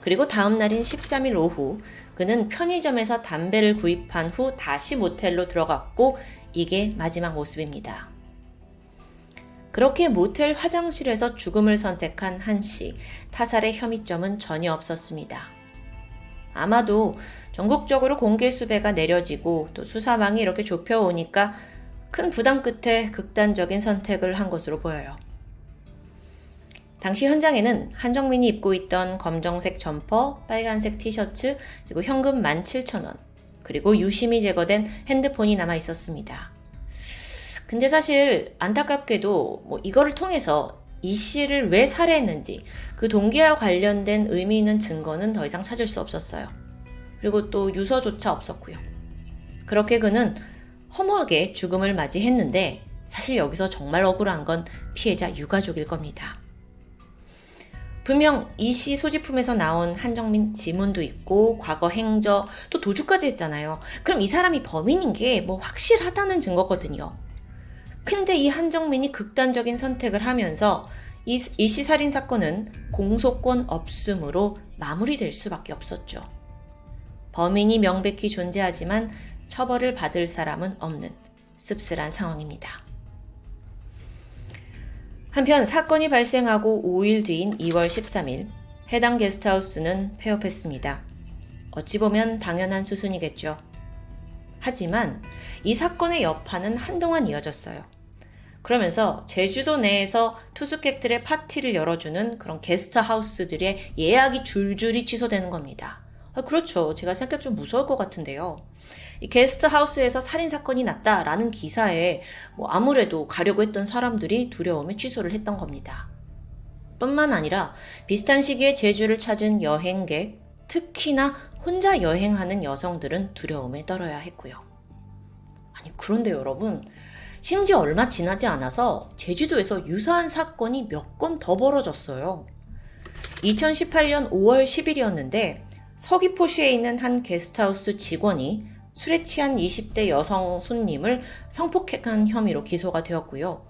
그리고 다음 날인 13일 오후 그는 편의점에서 담배를 구입한 후 다시 모텔로 들어갔고 이게 마지막 모습입니다. 그렇게 모텔 화장실에서 죽음을 선택한 한 씨, 타살의 혐의점은 전혀 없었습니다. 아마도 전국적으로 공개 수배가 내려지고 또 수사망이 이렇게 좁혀오니까 큰 부담 끝에 극단적인 선택을 한 것으로 보여요. 당시 현장에는 한정민이 입고 있던 검정색 점퍼, 빨간색 티셔츠, 그리고 현금 17,000원, 그리고 유심히 제거된 핸드폰이 남아 있었습니다. 근데 사실 안타깝게도 뭐 이거를 통해서 이 씨를 왜 살해했는지 그 동기와 관련된 의미 있는 증거는 더 이상 찾을 수 없었어요. 그리고 또 유서조차 없었고요. 그렇게 그는 허무하게 죽음을 맞이했는데 사실 여기서 정말 억울한 건 피해자 유가족일 겁니다. 분명 이 시 소지품에서 나온 한정민 지문도 있고 과거 행적 또 도주까지 했잖아요. 그럼 이 사람이 범인인 게 뭐 확실하다는 증거거든요. 근데 이 한정민이 극단적인 선택을 하면서 이시 살인 사건은 공소권 없음으로 마무리될 수밖에 없었죠. 범인이 명백히 존재하지만 처벌을 받을 사람은 없는 씁쓸한 상황입니다. 한편 사건이 발생하고 5일 뒤인 2월 13일 해당 게스트하우스는 폐업했습니다. 어찌 보면 당연한 수순이겠죠. 하지만 이 사건의 여파는 한동안 이어졌어요. 그러면서 제주도 내에서 투숙객들의 파티를 열어주는 그런 게스트하우스들의 예약이 줄줄이 취소되는 겁니다. 아, 그렇죠. 제가 생각 좀 무서울 것 같은데요. 이 게스트 하우스에서 살인 사건이 났다라는 기사에 뭐 아무래도 가려고 했던 사람들이 두려움에 취소를 했던 겁니다. 뿐만 아니라 비슷한 시기에 제주를 찾은 여행객, 특히나 혼자 여행하는 여성들은 두려움에 떨어야 했고요. 아니, 그런데 여러분, 심지어 얼마 지나지 않아서 제주도에서 유사한 사건이 몇 건 더 벌어졌어요. 2018년 5월 10일이었는데 서귀포시에 있는 한 게스트하우스 직원이 술에 취한 20대 여성 손님을 성폭행한 혐의로 기소가 되었고요.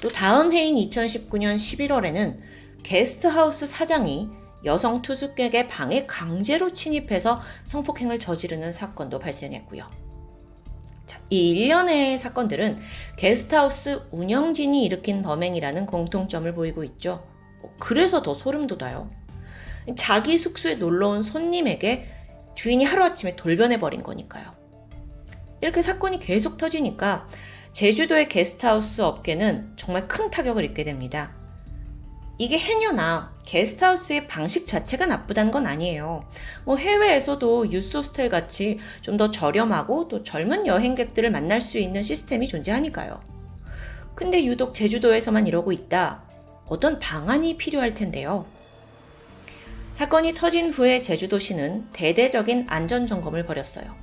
또 다음 해인 2019년 11월에는 게스트하우스 사장이 여성 투숙객의 방에 강제로 침입해서 성폭행을 저지르는 사건도 발생했고요. 자, 이 일련의 사건들은 게스트하우스 운영진이 일으킨 범행이라는 공통점을 보이고 있죠. 그래서 더 소름 돋아요. 자기 숙소에 놀러 온 손님에게 주인이 하루아침에 돌변해버린 거니까요. 이렇게 사건이 계속 터지니까 제주도의 게스트하우스 업계는 정말 큰 타격을 입게 됩니다. 이게 해녀나 게스트하우스의 방식 자체가 나쁘다는 건 아니에요. 뭐 해외에서도 유스호스텔 같이 좀 더 저렴하고 또 젊은 여행객들을 만날 수 있는 시스템이 존재하니까요. 근데 유독 제주도에서만 이러고 있다. 어떤 방안이 필요할 텐데요. 사건이 터진 후에 제주도시는 대대적인 안전점검을 벌였어요.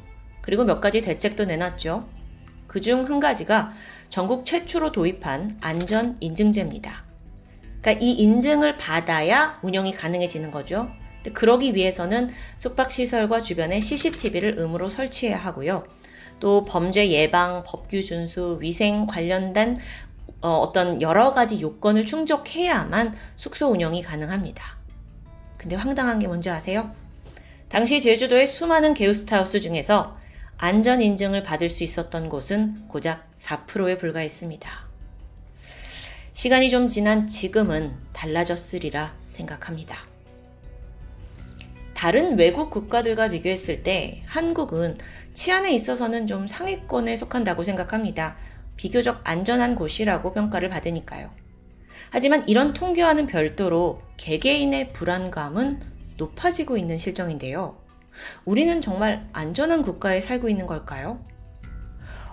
그리고 몇 가지 대책도 내놨죠. 그중 한 가지가 전국 최초로 도입한 안전 인증제입니다. 그러니까 이 인증을 받아야 운영이 가능해지는 거죠. 그러기 위해서는 숙박시설과 주변에 CCTV를 의무로 설치해야 하고요. 또 범죄 예방, 법규 준수, 위생 관련된 어, 떤 여러 가지 요건을 충족해야만 숙소 운영이 가능합니다. 근데 황당한 게 뭔지 아세요? 당시 제주도의 수많은 게스트하우스 중에서 안전 인증을 받을 수 있었던 곳은 고작 4%에 불과했습니다. 시간이 좀 지난 지금은 달라졌으리라 생각합니다. 다른 외국 국가들과 비교했을 때 한국은 치안에 있어서는 좀 상위권에 속한다고 생각합니다. 비교적 안전한 곳이라고 평가를 받으니까요. 하지만 이런 통계와는 별도로 개개인의 불안감은 높아지고 있는 실정인데요. 우리는 정말 안전한 국가에 살고 있는 걸까요?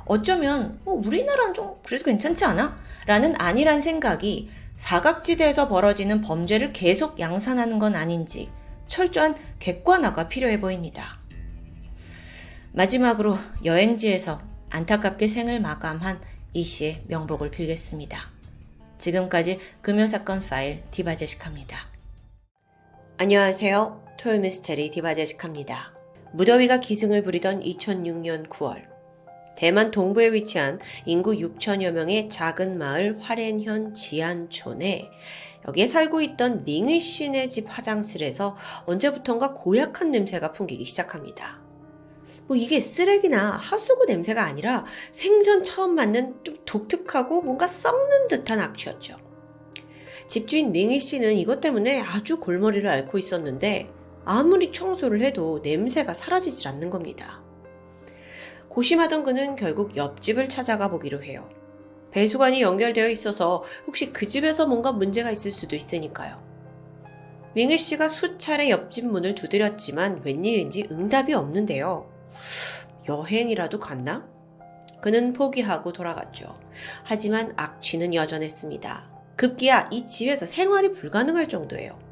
어쩌면 어, 우리나라는 좀 그래도 괜찮지 않아? 라는 아니란 생각이 사각지대에서 벌어지는 범죄를 계속 양산하는 건 아닌지 철저한 객관화가 필요해 보입니다. 마지막으로 여행지에서 안타깝게 생을 마감한 이 씨의 명복을 빌겠습니다. 지금까지 금요사건 파일 디바제식합니다. 안녕하세요. 토요미스테리 디바제식합니다. 무더위가 기승을 부리던 2006년 9월 대만 동부에 위치한 인구 6천여 명의 작은 마을 화롄현 지안촌에 여기에 살고 있던 밍의 씨네 집 화장실에서 언제부턴가 고약한 냄새가 풍기기 시작합니다. 뭐 이게 쓰레기나 하수구 냄새가 아니라 생전 처음 맡는 좀 독특하고 뭔가 썩는 듯한 악취였죠. 집주인 밍희 씨는 이것 때문에 아주 골머리를 앓고 있었는데 아무리 청소를 해도 냄새가 사라지질 않는 겁니다. 고심하던 그는 결국 옆집을 찾아가 보기로 해요. 배수관이 연결되어 있어서 혹시 그 집에서 뭔가 문제가 있을 수도 있으니까요. 윙일 씨가 수차례 옆집 문을 두드렸지만 웬일인지 응답이 없는데요. 여행이라도 갔나? 그는 포기하고 돌아갔죠. 하지만 악취는 여전했습니다. 급기야 이 집에서 생활이 불가능할 정도예요.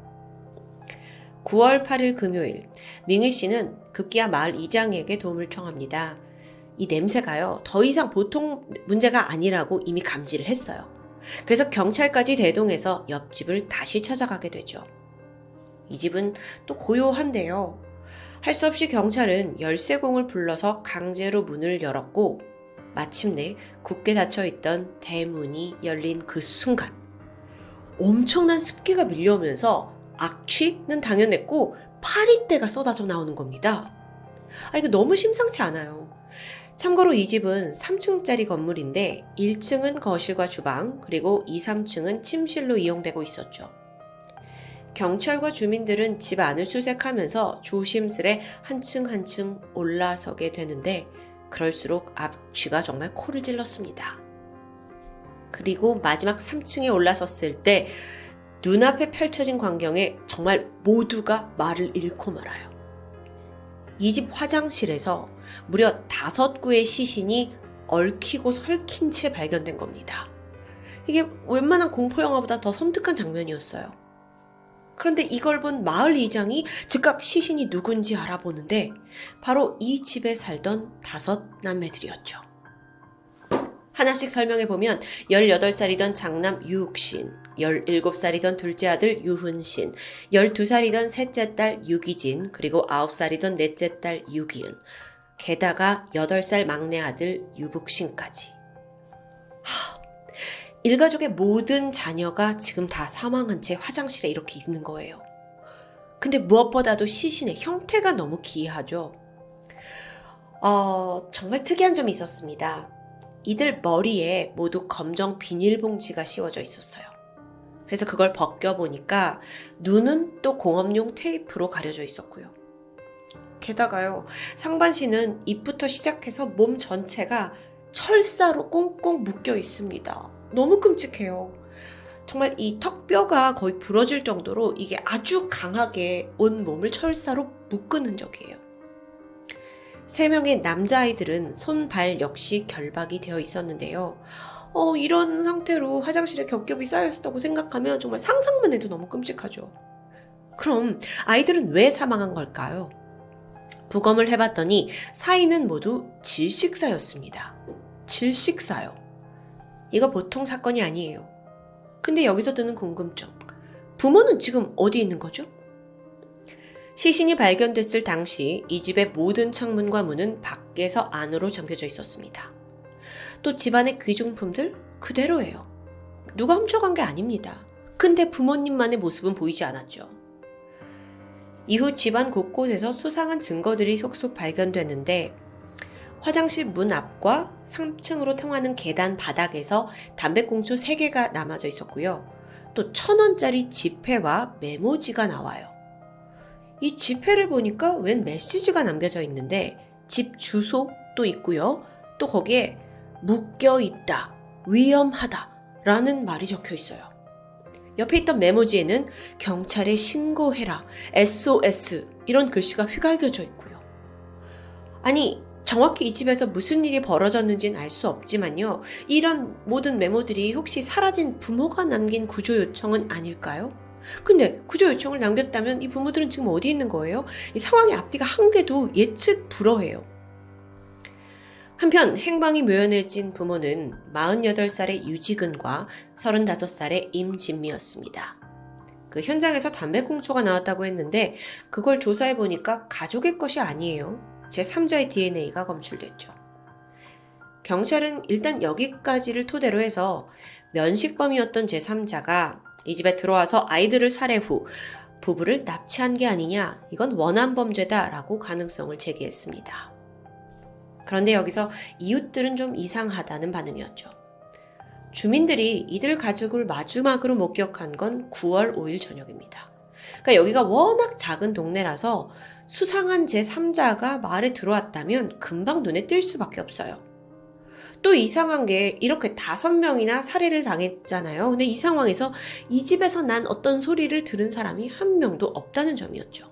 9월 8일 금요일, 밍일 씨는 급기야 마을 이장에게 도움을 청합니다. 이 냄새가요, 더 이상 보통 문제가 아니라고 이미 감지를 했어요. 그래서 경찰까지 대동해서 옆집을 다시 찾아가게 되죠. 이 집은 또 고요한데요. 할 수 없이 경찰은 열쇠공을 불러서 강제로 문을 열었고, 마침내 굳게 닫혀 있던 대문이 열린 그 순간, 엄청난 습기가 밀려오면서 악취는 당연했고, 파리떼가 쏟아져 나오는 겁니다. 아, 이거 너무 심상치 않아요. 참고로 이 집은 3층짜리 건물인데 1층은 거실과 주방, 그리고 2, 3층은 침실로 이용되고 있었죠. 경찰과 주민들은 집 안을 수색하면서 조심스레 한층 한층 올라서게 되는데 그럴수록 앞쥐가 정말 코를 찔렀습니다. 그리고 마지막 3층에 올라섰을 때 눈앞에 펼쳐진 광경에 정말 모두가 말을 잃고 말아요. 이 집 화장실에서 무려 다섯 구의 시신이 얽히고 설킨 채 발견된 겁니다. 이게 웬만한 공포영화보다 더 섬뜩한 장면이었어요. 그런데 이걸 본 마을 이장이 즉각 시신이 누군지 알아보는데 바로 이 집에 살던 다섯 남매들이었죠. 하나씩 설명해 보면 18살이던 장남 유욱신, 17살이던 둘째 아들 유훈신, 12살이던 셋째 딸 유기진, 그리고 9살이던 넷째 딸 유기은, 게다가 8살 막내 아들 유북신까지. 하, 일가족의 모든 자녀가 지금 다 사망한 채 화장실에 이렇게 있는 거예요. 근데 무엇보다도 시신의 형태가 너무 기이하죠. 어, 정말 특이한 점이 있었습니다. 이들 머리에 모두 검정 비닐봉지가 씌워져 있었어요. 그래서 그걸 벗겨보니까 눈은 또 공업용 테이프로 가려져 있었고요. 게다가요, 상반신은 입부터 시작해서 몸 전체가 철사로 꽁꽁 묶여 있습니다. 너무 끔찍해요. 정말 이 턱뼈가 거의 부러질 정도로 이게 아주 강하게 온 몸을 철사로 묶은 흔적이에요. 세 명의 남자아이들은 손, 발 역시 결박이 되어 있었는데요. 어, 이런 상태로 화장실에 겹겹이 쌓여있었다고 생각하면 정말 상상만 해도 너무 끔찍하죠. 그럼 아이들은 왜 사망한 걸까요? 부검을 해봤더니 사인은 모두 질식사였습니다. 질식사요. 이거 보통 사건이 아니에요. 근데 여기서 드는 궁금증. 부모는 지금 어디 있는 거죠? 시신이 발견됐을 당시 이 집의 모든 창문과 문은 밖에서 안으로 잠겨져 있었습니다. 또 집안의 귀중품들 그대로예요. 누가 훔쳐간 게 아닙니다. 근데 부모님만의 모습은 보이지 않았죠. 이후 집안 곳곳에서 수상한 증거들이 속속 발견됐는데 화장실 문 앞과 3층으로 통하는 계단 바닥에서 담배꽁초 3개가 남아져 있었고요. 또 천원짜리 지폐와 메모지가 나와요. 이 지폐를 보니까 웬 메시지가 남겨져 있는데 집 주소도 있고요. 또 거기에 묶여 있다, 위험하다 라는 말이 적혀 있어요. 옆에 있던 메모지에는 경찰에 신고해라, SOS 이런 글씨가 휘갈겨져 있고요. 아니, 정확히 이 집에서 무슨 일이 벌어졌는지는 알 수 없지만요. 이런 모든 메모들이 혹시 사라진 부모가 남긴 구조 요청은 아닐까요? 근데 구조 요청을 남겼다면 이 부모들은 지금 어디 있는 거예요? 이 상황의 앞뒤가 한 개도 예측 불허해요. 한편 행방이 묘연해진 부모는 48살의 유지근과 35살의 임진미였습니다. 그 현장에서 담배꽁초가 나왔다고 했는데 그걸 조사해 보니까 가족의 것이 아니에요. 제3자의 DNA가 검출됐죠. 경찰은 일단 여기까지를 토대로 해서 면식범이었던 제3자가 이 집에 들어와서 아이들을 살해 후 부부를 납치한 게 아니냐, 이건 원한 범죄다라고 가능성을 제기했습니다. 그런데 여기서 이웃들은 좀 이상하다는 반응이었죠. 주민들이 이들 가족을 마지막으로 목격한 건 9월 5일 저녁입니다. 그러니까 여기가 워낙 작은 동네라서 수상한 제3자가 마을에 들어왔다면 금방 눈에 띌 수밖에 없어요. 또 이상한 게 이렇게 다섯 명이나 살해를 당했잖아요. 근데 이 상황에서 이 집에서 난 어떤 소리를 들은 사람이 한 명도 없다는 점이었죠.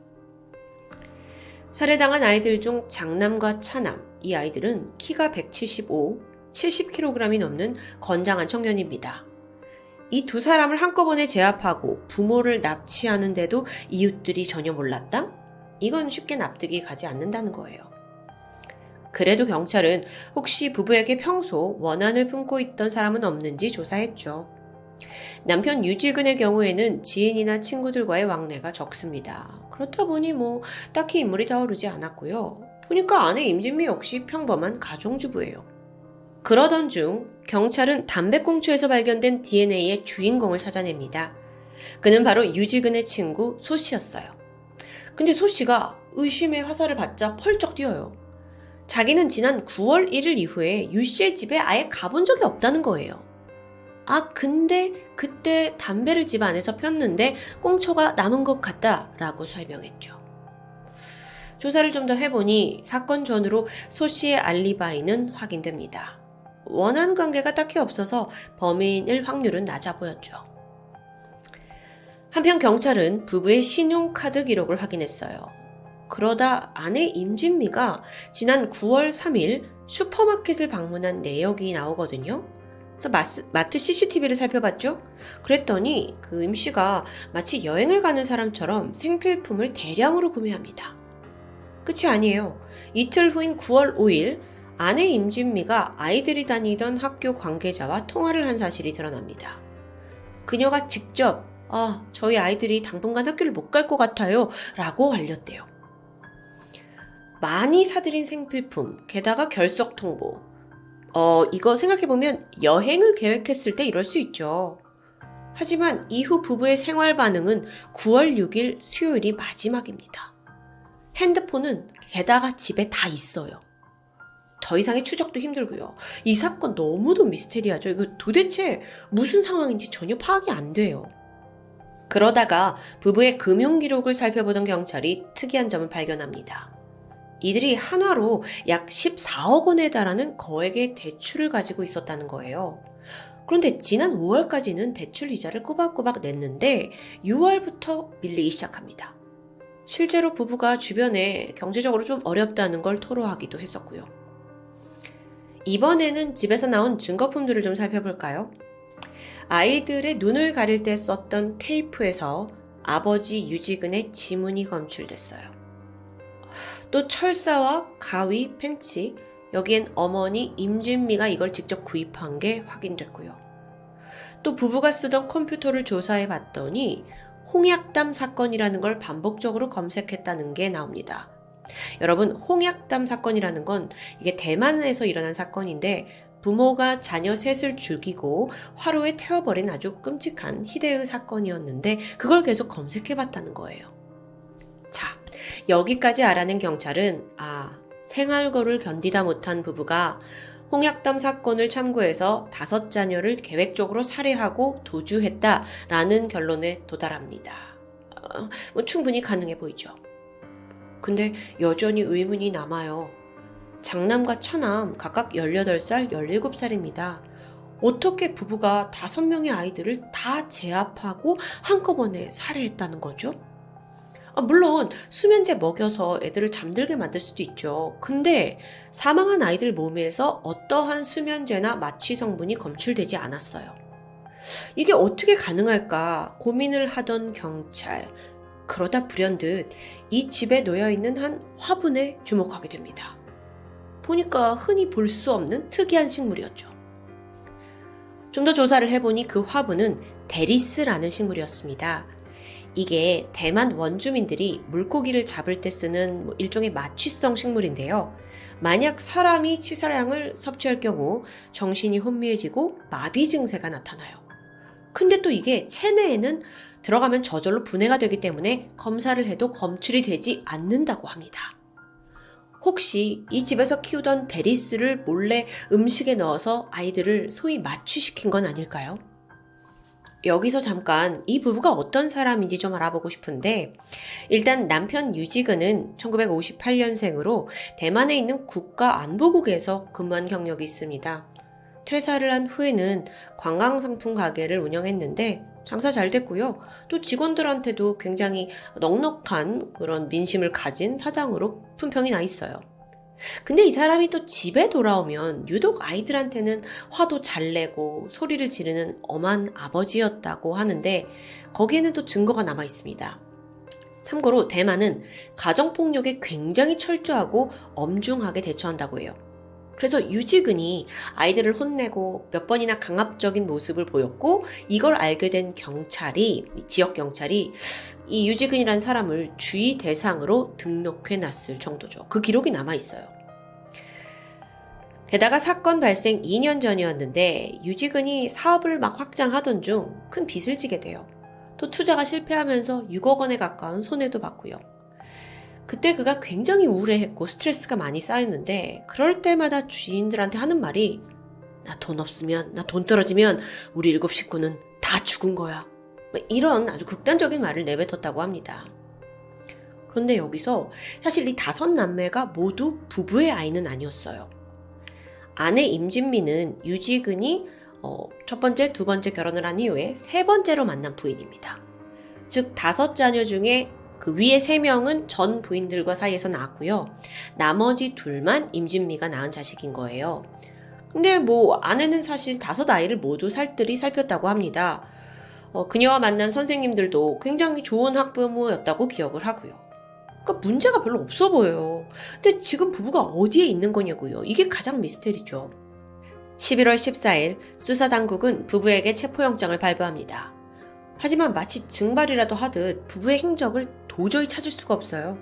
살해당한 아이들 중 장남과 차남, 이 아이들은 키가 175, 70kg이 넘는 건장한 청년입니다. 이 두 사람을 한꺼번에 제압하고 부모를 납치하는데도 이웃들이 전혀 몰랐다? 이건 쉽게 납득이 가지 않는다는 거예요. 그래도 경찰은 혹시 부부에게 평소 원한을 품고 있던 사람은 없는지 조사했죠. 남편 유지근의 경우에는 지인이나 친구들과의 왕래가 적습니다. 그렇다 보니 뭐 딱히 인물이 떠오르지 않았고요. 보니까 아내 임진미 역시 평범한 가정주부예요. 그러던 중 경찰은 담배꽁초에서 발견된 DNA의 주인공을 찾아냅니다. 그는 바로 유지근의 친구 소 씨였어요. 근데 소 씨가 의심의 화살을 받자 펄쩍 뛰어요. 자기는 지난 9월 1일 이후에 유 씨의 집에 아예 가본 적이 없다는 거예요. 아, 근데 그때 담배를 집 안에서 폈는데 꽁초가 남은 것 같다 라고 설명했죠. 조사를 좀 더 해보니 사건 전으로 소 씨의 알리바이는 확인됩니다. 원한 관계가 딱히 없어서 범인일 확률은 낮아 보였죠. 한편 경찰은 부부의 신용카드 기록을 확인했어요. 그러다 아내 임진미가 지난 9월 3일 슈퍼마켓을 방문한 내역이 나오거든요. 그래서 마트 CCTV를 살펴봤죠. 그랬더니 그 임씨가 마치 여행을 가는 사람처럼 생필품을 대량으로 구매합니다. 끝이 아니에요. 이틀 후인 9월 5일 아내 임진미가 아이들이 다니던 학교 관계자와 통화를 한 사실이 드러납니다. 그녀가 직접 아, 저희 아이들이 당분간 학교를 못 갈 것 같아요. 라고 알렸대요. 많이 사들인 생필품, 게다가 결석 통보. 어, 이거 생각해보면 여행을 계획했을 때 이럴 수 있죠. 하지만 이후 부부의 생활 반응은 9월 6일 수요일이 마지막입니다. 핸드폰은 게다가 집에 다 있어요. 더 이상의 추적도 힘들고요. 이 사건 너무도 미스테리하죠. 이거 도대체 무슨 상황인지 전혀 파악이 안 돼요. 그러다가 부부의 금융 기록을 살펴보던 경찰이 특이한 점을 발견합니다. 이들이 한화로 약 14억 원에 달하는 거액의 대출을 가지고 있었다는 거예요. 그런데 지난 5월까지는 대출 이자를 꼬박꼬박 냈는데 6월부터 밀리기 시작합니다. 실제로 부부가 주변에 경제적으로 좀 어렵다는 걸 토로하기도 했었고요. 이번에는 집에서 나온 증거품들을 좀 살펴볼까요? 아이들의 눈을 가릴 때 썼던 테이프에서 아버지 유지근의 지문이 검출됐어요. 또 철사와 가위, 펜치, 여기엔 어머니 임진미가 이걸 직접 구입한 게 확인됐고요. 또 부부가 쓰던 컴퓨터를 조사해 봤더니 홍약담 사건이라는 걸 반복적으로 검색했다는 게 나옵니다. 여러분, 홍약담 사건이라는 건 이게 대만에서 일어난 사건인데 부모가 자녀 셋을 죽이고 화로에 태워버린 아주 끔찍한 희대의 사건이었는데 그걸 계속 검색해 봤다는 거예요. 자, 여기까지 알아낸 경찰은 아, 생활고를 견디다 못한 부부가 홍약담 사건을 참고해서 다섯 자녀를 계획적으로 살해하고 도주했다라는 결론에 도달합니다. 어, 뭐 충분히 가능해 보이죠. 근데 여전히 의문이 남아요. 장남과 처남 각각 18살, 17살입니다. 어떻게 부부가 다섯 명의 아이들을 다 제압하고 한꺼번에 살해했다는 거죠? 아, 물론 수면제 먹여서 애들을 잠들게 만들 수도 있죠. 근데 사망한 아이들 몸에서 어떠한 수면제나 마취 성분이 검출되지 않았어요. 이게 어떻게 가능할까 고민을 하던 경찰. 그러다 불현듯 이 집에 놓여 있는 한 화분에 주목하게 됩니다. 보니까 흔히 볼 수 없는 특이한 식물이었죠. 좀 더 조사를 해보니 그 화분은 데리스라는 식물이었습니다. 이게 대만 원주민들이 물고기를 잡을 때 쓰는 뭐 일종의 마취성 식물인데요. 만약 사람이 치사량을 섭취할 경우 정신이 혼미해지고 마비 증세가 나타나요. 근데 또 이게 체내에는 들어가면 저절로 분해가 되기 때문에 검사를 해도 검출이 되지 않는다고 합니다. 혹시 이 집에서 키우던 데리스를 몰래 음식에 넣어서 아이들을 소위 마취시킨 건 아닐까요? 여기서 잠깐 이 부부가 어떤 사람인지 좀 알아보고 싶은데 일단 남편 유지근은 1958년생으로 대만에 있는 국가안보국에서 근무한 경력이 있습니다. 퇴사를 한 후에는 관광상품 가게를 운영했는데 장사 잘 됐고요. 또 직원들한테도 굉장히 넉넉한 그런 민심을 가진 사장으로 품평이 나 있어요. 근데 이 사람이 또 집에 돌아오면 유독 아이들한테는 화도 잘 내고 소리를 지르는 엄한 아버지였다고 하는데 거기에는 또 증거가 남아 있습니다. 참고로 대만은 가정폭력에 굉장히 철저하고 엄중하게 대처한다고 해요. 그래서 유지근이 아이들을 혼내고 몇 번이나 강압적인 모습을 보였고 이걸 알게 된 경찰이 지역 경찰이 이 유지근이라는 사람을 주의 대상으로 등록해 놨을 정도죠. 그 기록이 남아 있어요. 게다가 사건 발생 2년 전이었는데 유지근이 사업을 막 확장하던 중 큰 빚을 지게 돼요. 또 투자가 실패하면서 6억 원에 가까운 손해도 봤고요. 그때 그가 굉장히 우울해했고 스트레스가 많이 쌓였는데 그럴 때마다 주인들한테 하는 말이 나 돈 없으면 나 돈 떨어지면 우리 일곱 식구는 다 죽은 거야. 뭐 이런 아주 극단적인 말을 내뱉었다고 합니다. 그런데 여기서 사실 이 다섯 남매가 모두 부부의 아이는 아니었어요. 아내 임진미는 유지근이 어, 첫 번째, 두 번째 결혼을 한 이후에 세 번째로 만난 부인입니다. 즉, 다섯 자녀 중에 그 위에 세 명은 전 부인들과 사이에서 낳았고요. 나머지 둘만 임진미가 낳은 자식인 거예요. 근데 뭐 아내는 사실 다섯 아이를 모두 살뜰히 살폈다고 합니다. 어, 그녀와 만난 선생님들도 굉장히 좋은 학부모였다고 기억을 하고요. 그러니까 문제가 별로 없어 보여요. 근데 지금 부부가 어디에 있는 거냐고요. 이게 가장 미스테리죠. 11월 14일 수사당국은 부부에게 체포영장을 발부합니다. 하지만 마치 증발이라도 하듯 부부의 행적을 도저히 찾을 수가 없어요.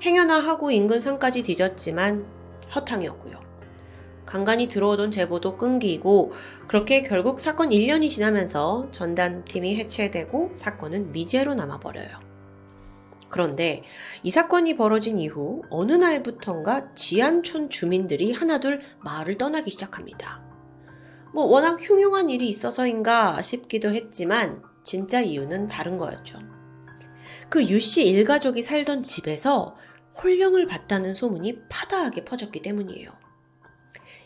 행여나 하고 인근 산까지 뒤졌지만 허탕이었고요. 간간히 들어오던 제보도 끊기고 그렇게 결국 사건 1년이 지나면서 전담팀이 해체되고 사건은 미제로 남아버려요. 그런데 이 사건이 벌어진 이후 어느 날부턴가 지안촌 주민들이 하나둘 마을을 떠나기 시작합니다. 뭐 워낙 흉흉한 일이 있어서인가 싶기도 했지만 진짜 이유는 다른 거였죠. 그 유씨 일가족이 살던 집에서 홀령을 봤다는 소문이 파다하게 퍼졌기 때문이에요.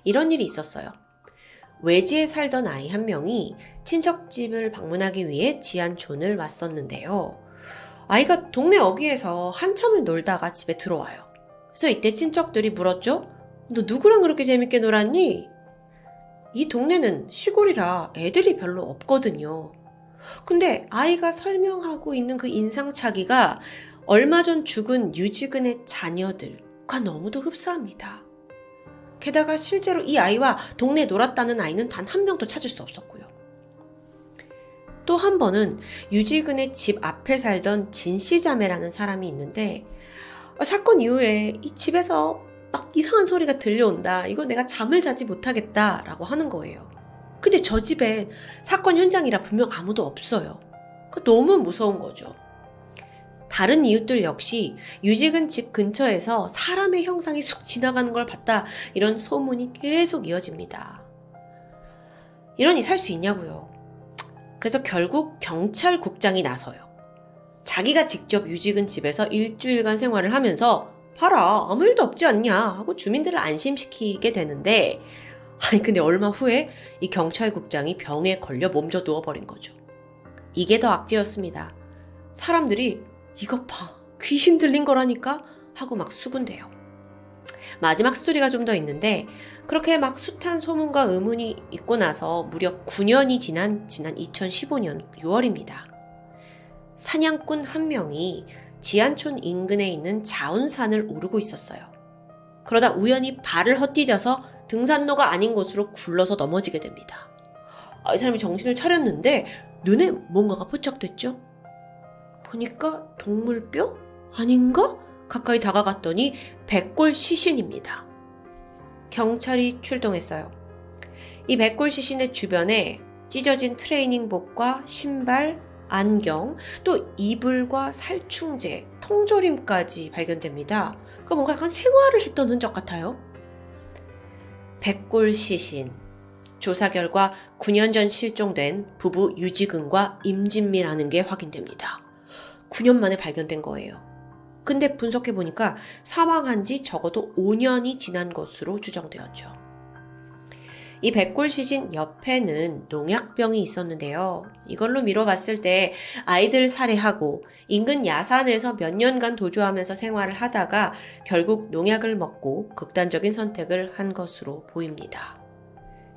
이런 일이 있었어요. 외지에 살던 아이 한 명이 친척집을 방문하기 위해 지안촌을 왔었는데요. 아이가 동네 어귀에서 한참을 놀다가 집에 들어와요. 그래서 이때 친척들이 물었죠? 너 누구랑 그렇게 재밌게 놀았니? 이 동네는 시골이라 애들이 별로 없거든요. 근데 아이가 설명하고 있는 그 인상차기가 얼마 전 죽은 유지근의 자녀들과 너무도 흡사합니다. 게다가 실제로 이 아이와 동네에 놀았다는 아이는 단 한 명도 찾을 수 없었고요. 또 한 번은 유지근의 집 앞에 살던 진씨 자매라는 사람이 있는데 어, 사건 이후에 이 집에서 막 이상한 소리가 들려온다. 이거 내가 잠을 자지 못하겠다라고 하는 거예요. 근데 저 집에 사건 현장이라 분명 아무도 없어요. 너무 무서운 거죠. 다른 이웃들 역시 유직은 집 근처에서 사람의 형상이 쑥 지나가는 걸 봤다. 이런 소문이 계속 이어집니다. 이러니 살 수 있냐고요. 그래서 결국 경찰국장이 나서요. 자기가 직접 유직은 집에서 일주일간 생활을 하면서 봐라 아무 일도 없지 않냐 하고 주민들을 안심시키게 되는데 아니 근데 얼마 후에 이 경찰국장이 병에 걸려 몸져 누워버린 거죠. 이게 더 악재였습니다. 사람들이 이것 봐. 귀신 들린 거라니까? 하고 막 수군대요. 마지막 스토리가 좀 더 있는데 그렇게 막 숱한 소문과 의문이 있고 나서 무려 9년이 지난 지난 2015년 6월입니다. 사냥꾼 한 명이 지안촌 인근에 있는 자운산을 오르고 있었어요. 그러다 우연히 발을 헛디뎌서 등산로가 아닌 곳으로 굴러서 넘어지게 됩니다. 아, 이 사람이 정신을 차렸는데 눈에 뭔가가 포착됐죠? 보니까 동물뼈? 아닌가? 가까이 다가갔더니 백골 시신입니다. 경찰이 출동했어요. 이 백골 시신의 주변에 찢어진 트레이닝복과 신발, 안경, 또 이불과 살충제, 통조림까지 발견됩니다. 그 뭔가 약간 생활을 했던 흔적 같아요. 백골 시신. 조사 결과 9년 전 실종된 부부 유지근과 임진미라는 게 확인됩니다. 9년 만에 발견된 거예요. 근데 분석해 보니까 사망한 지 적어도 5년이 지난 것으로 추정되었죠. 이 백골 시신 옆에는 농약병이 있었는데요. 이걸로 미뤄봤을 때 아이들 살해하고 인근 야산에서 몇 년간 도주하면서 생활을 하다가 결국 농약을 먹고 극단적인 선택을 한 것으로 보입니다.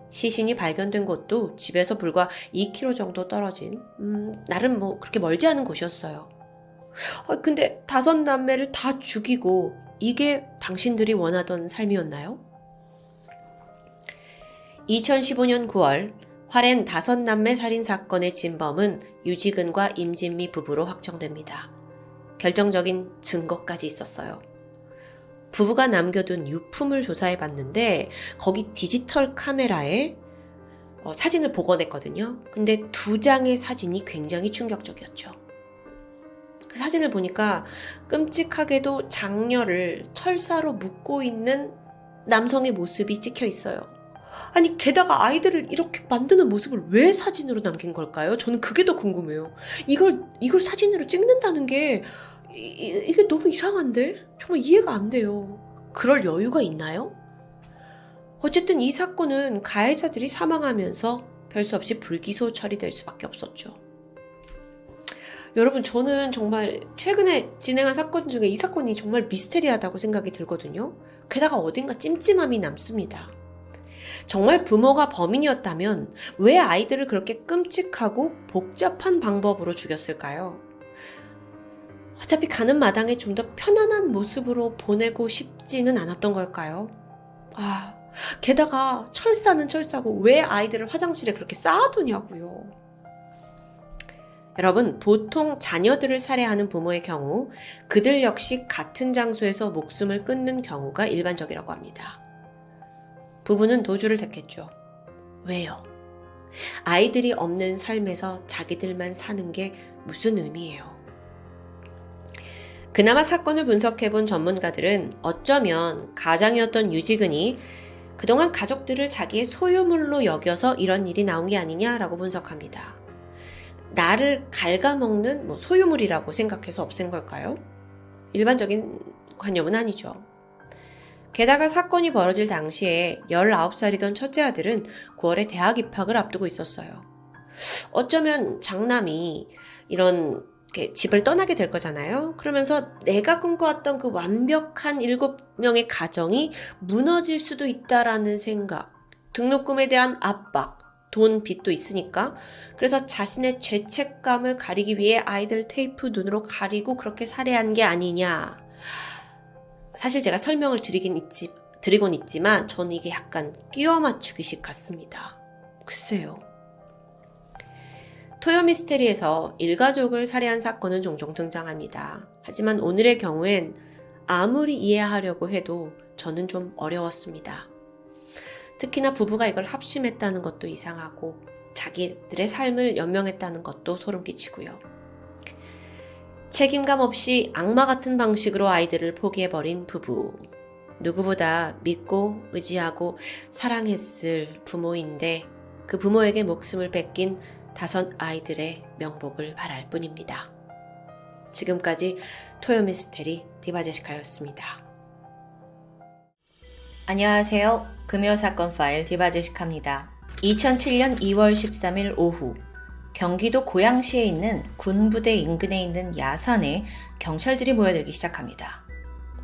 시신이 발견된 곳도 집에서 불과 2km 정도 떨어진, 음, 나름 뭐 그렇게 멀지 않은 곳이었어요. 아, 근데 다섯 남매를 다 죽이고 이게 당신들이 원하던 삶이었나요? 2015년 9월 화렌 다섯 남매 살인 사건의 진범은 유지근과 임진미 부부로 확정됩니다. 결정적인 증거까지 있었어요. 부부가 남겨둔 유품을 조사해 봤는데 거기 디지털 카메라에 어, 사진을 복원했거든요. 근데 두 장의 사진이 굉장히 충격적이었죠. 그 사진을 보니까 끔찍하게도 장녀를 철사로 묶고 있는 남성의 모습이 찍혀 있어요. 아니, 게다가 아이들을 이렇게 만드는 모습을 왜 사진으로 남긴 걸까요? 저는 그게 더 궁금해요. 이걸, 이걸 사진으로 찍는다는 게, 이, 이게 너무 이상한데? 정말 이해가 안 돼요. 그럴 여유가 있나요? 어쨌든 이 사건은 가해자들이 사망하면서 별 수 없이 불기소 처리될 수밖에 없었죠. 여러분, 저는 정말 최근에 진행한 사건 중에 이 사건이 정말 미스테리하다고 생각이 들거든요. 게다가 어딘가 찜찜함이 남습니다. 정말 부모가 범인이었다면 왜 아이들을 그렇게 끔찍하고 복잡한 방법으로 죽였을까요? 어차피 가는 마당에 좀 더 편안한 모습으로 보내고 싶지는 않았던 걸까요? 아, 게다가 철사는 철사고 왜 아이들을 화장실에 그렇게 쌓아두냐고요. 여러분, 보통 자녀들을 살해하는 부모의 경우 그들 역시 같은 장소에서 목숨을 끊는 경우가 일반적이라고 합니다. 부부는 도주를 택했죠. 왜요? 아이들이 없는 삶에서 자기들만 사는 게 무슨 의미예요? 그나마 사건을 분석해본 전문가들은 어쩌면 가장이었던 유지근이 그동안 가족들을 자기의 소유물로 여겨서 이런 일이 나온 게 아니냐라고 분석합니다. 나를 갉아먹는 뭐 소유물이라고 생각해서 없앤 걸까요? 일반적인 관념은 아니죠. 게다가 사건이 벌어질 당시에 19살이던 첫째 아들은 9월에 대학 입학을 앞두고 있었어요. 어쩌면 장남이 이런 집을 떠나게 될 거잖아요. 그러면서 내가 꿈꿔왔던 그 완벽한 일곱 명의 가정이 무너질 수도 있다라는 생각, 등록금에 대한 압박, 돈 빚도 있으니까. 그래서 자신의 죄책감을 가리기 위해 아이들 테이프 눈으로 가리고 그렇게 살해한 게 아니냐. 사실 제가 설명을 드리긴 있지, 드리곤 있지만 저는 이게 약간 끼워 맞추기식 같습니다. 글쎄요. 토요 미스테리에서 일가족을 살해한 사건은 종종 등장합니다. 하지만 오늘의 경우엔 아무리 이해하려고 해도 저는 좀 어려웠습니다. 특히나 부부가 이걸 합심했다는 것도 이상하고 자기들의 삶을 연명했다는 것도 소름 끼치고요. 책임감 없이 악마 같은 방식으로 아이들을 포기해버린 부부. 누구보다 믿고 의지하고 사랑했을 부모인데 그 부모에게 목숨을 뺏긴 다섯 아이들의 명복을 바랄 뿐입니다. 지금까지 토요미스테리 디바제시카였습니다. 안녕하세요. 금요사건 파일 디바제시카입니다. 2007년 2월 13일 오후 경기도 고양시에 있는 군부대 인근에 있는 야산에 경찰들이 모여들기 시작합니다.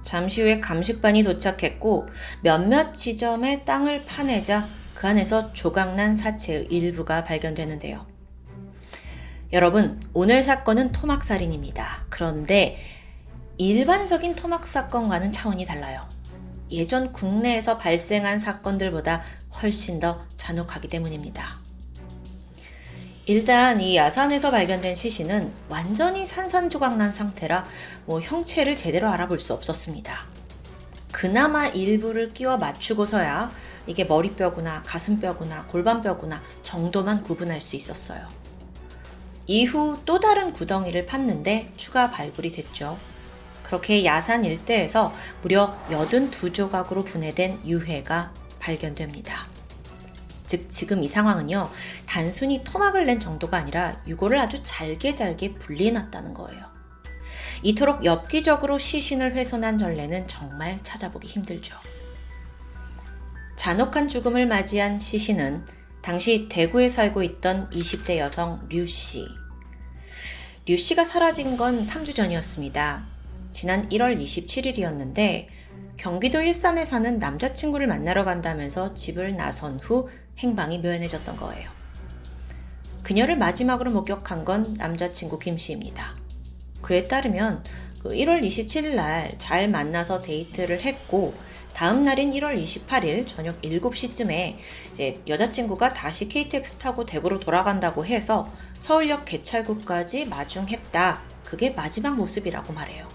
잠시 후에 감식반이 도착했고 몇몇 지점의 땅을 파내자 그 안에서 조각난 사체의 일부가 발견되는데요. 여러분, 오늘 사건은 토막살인입니다. 그런데 일반적인 토막 사건과는 차원이 달라요. 예전 국내에서 발생한 사건들보다 훨씬 더 잔혹하기 때문입니다. 일단 이 야산에서 발견된 시신은 완전히 산산조각난 상태라 뭐 형체를 제대로 알아볼 수 없었습니다. 그나마 일부를 끼워 맞추고서야 이게 머리뼈구나 가슴뼈구나 골반뼈구나 정도만 구분할 수 있었어요. 이후 또 다른 구덩이를 팠는데 추가 발굴이 됐죠. 그렇게 야산 일대에서 무려 82조각으로 분해된 유해가 발견됩니다. 즉, 지금 이 상황은요, 단순히 토막을 낸 정도가 아니라 유골을 아주 잘게 잘게 분리해놨다는 거예요. 이토록 엽기적으로 시신을 훼손한 전례는 정말 찾아보기 힘들죠. 잔혹한 죽음을 맞이한 시신은 당시 대구에 살고 있던 20대 여성 류 씨. 류 씨가 사라진 건 3주 전이었습니다. 지난 1월 27일이었는데 경기도 일산에 사는 남자친구를 만나러 간다면서 집을 나선 후 행방이 묘연해졌던 거예요. 그녀를 마지막으로 목격한 건 남자친구 김 씨입니다. 그에 따르면 그 1월 27일 날 잘 만나서 데이트를 했고 다음 날인 1월 28일 저녁 7시쯤에 이제 여자친구가 다시 KTX 타고 대구로 돌아간다고 해서 서울역 개찰구까지 마중했다. 그게 마지막 모습이라고 말해요.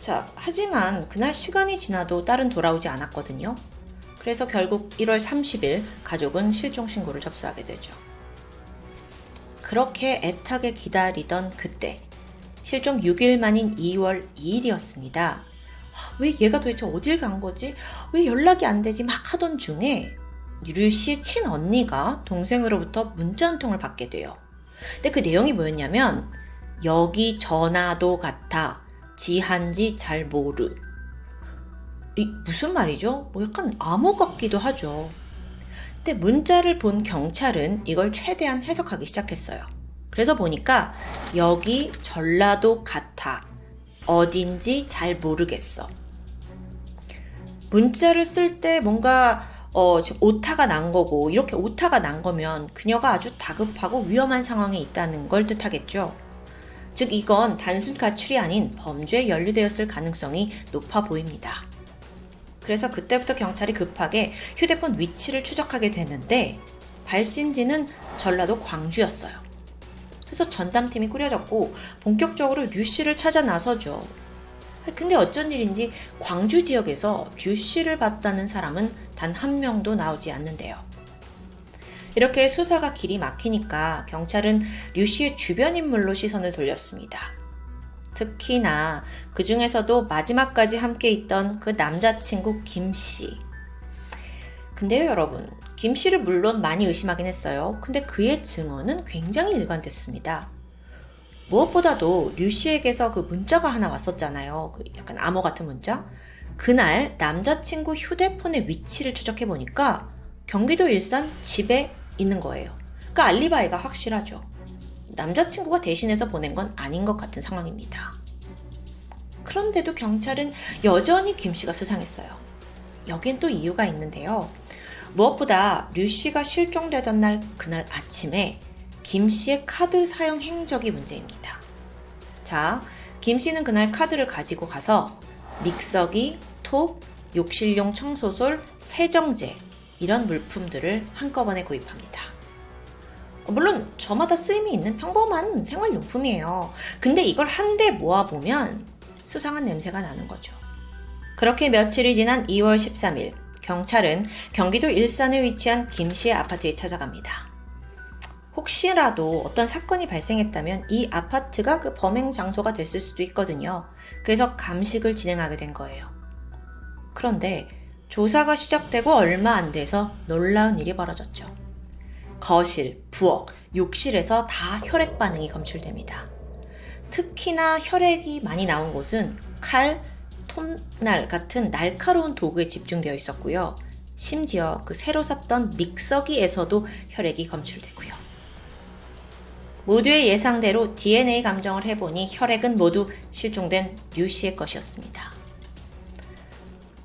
자, 하지만 그날 시간이 지나도 딸은 돌아오지 않았거든요. 그래서 결국 1월 30일 가족은 실종 신고를 접수하게 되죠. 그렇게 애타게 기다리던 그때 실종 6일 만인 2월 2일이었습니다. 왜 얘가 도대체 어딜 간 거지? 왜 연락이 안 되지? 막 하던 중에 류 씨의 친언니가 동생으로부터 문자 한 통을 받게 돼요. 근데 그 내용이 뭐였냐면 여기 전화도 같아 지한지 잘 모르 이 무슨 말이죠? 뭐 약간 암호 같기도 하죠. 근데 문자를 본 경찰은 이걸 최대한 해석하기 시작했어요. 그래서 보니까 여기 전라도 같아 어딘지 잘 모르겠어. 문자를 쓸 때 뭔가 어, 지금 오타가 난 거고 이렇게 오타가 난 거면 그녀가 아주 다급하고 위험한 상황에 있다는 걸 뜻하겠죠. 즉 이건 단순 가출이 아닌 범죄에 연루되었을 가능성이 높아 보입니다. 그래서 그때부터 경찰이 급하게 휴대폰 위치를 추적하게 되는데 발신지는 전라도 광주였어요. 그래서 전담팀이 꾸려졌고 본격적으로 류 씨를 찾아 나서죠. 근데 어쩐 일인지 광주 지역에서 류 씨를 봤다는 사람은 단 한 명도 나오지 않는데요. 이렇게 수사가 길이 막히니까 경찰은 류 씨의 주변 인물로 시선을 돌렸습니다. 특히나 그 중에서도 마지막까지 함께 있던 그 남자친구 김 씨. 근데요, 여러분. 김 씨를 물론 많이 의심하긴 했어요. 근데 그의 증언은 굉장히 일관됐습니다. 무엇보다도 류 씨에게서 그 문자가 하나 왔었잖아요. 그 약간 암호 같은 문자. 그날 남자친구 휴대폰의 위치를 추적해 보니까 경기도 일산 집에 있는 거예요. 그 알리바이가 확실하죠. 남자친구가 대신해서 보낸 건 아닌 것 같은 상황입니다. 그런데도 경찰은 여전히 김 씨가 수상했어요. 여긴 또 이유가 있는데요. 무엇보다 류 씨가 실종되던 날 그날 아침에 김 씨의 카드 사용 행적이 문제입니다. 자, 김 씨는 그날 카드를 가지고 가서 믹서기, 톱, 욕실용 청소솔, 세정제 이런 물품들을 한꺼번에 구입합니다. 물론 저마다 쓰임이 있는 평범한 생활용품이에요. 근데 이걸 한데 모아보면 수상한 냄새가 나는 거죠. 그렇게 며칠이 지난 2월 13일 경찰은 경기도 일산에 위치한 김 씨의 아파트에 찾아갑니다. 혹시라도 어떤 사건이 발생했다면 이 아파트가 그 범행 장소가 됐을 수도 있거든요. 그래서 감식을 진행하게 된 거예요. 그런데 조사가 시작되고 얼마 안 돼서 놀라운 일이 벌어졌죠. 거실, 부엌, 욕실에서 다 혈액 반응이 검출됩니다. 특히나 혈액이 많이 나온 곳은 칼, 톱날 같은 날카로운 도구에 집중되어 있었고요. 심지어 그 새로 샀던 믹서기에서도 혈액이 검출되고요. 모두의 예상대로 DNA 감정을 해보니 혈액은 모두 실종된 류 씨의 것이었습니다.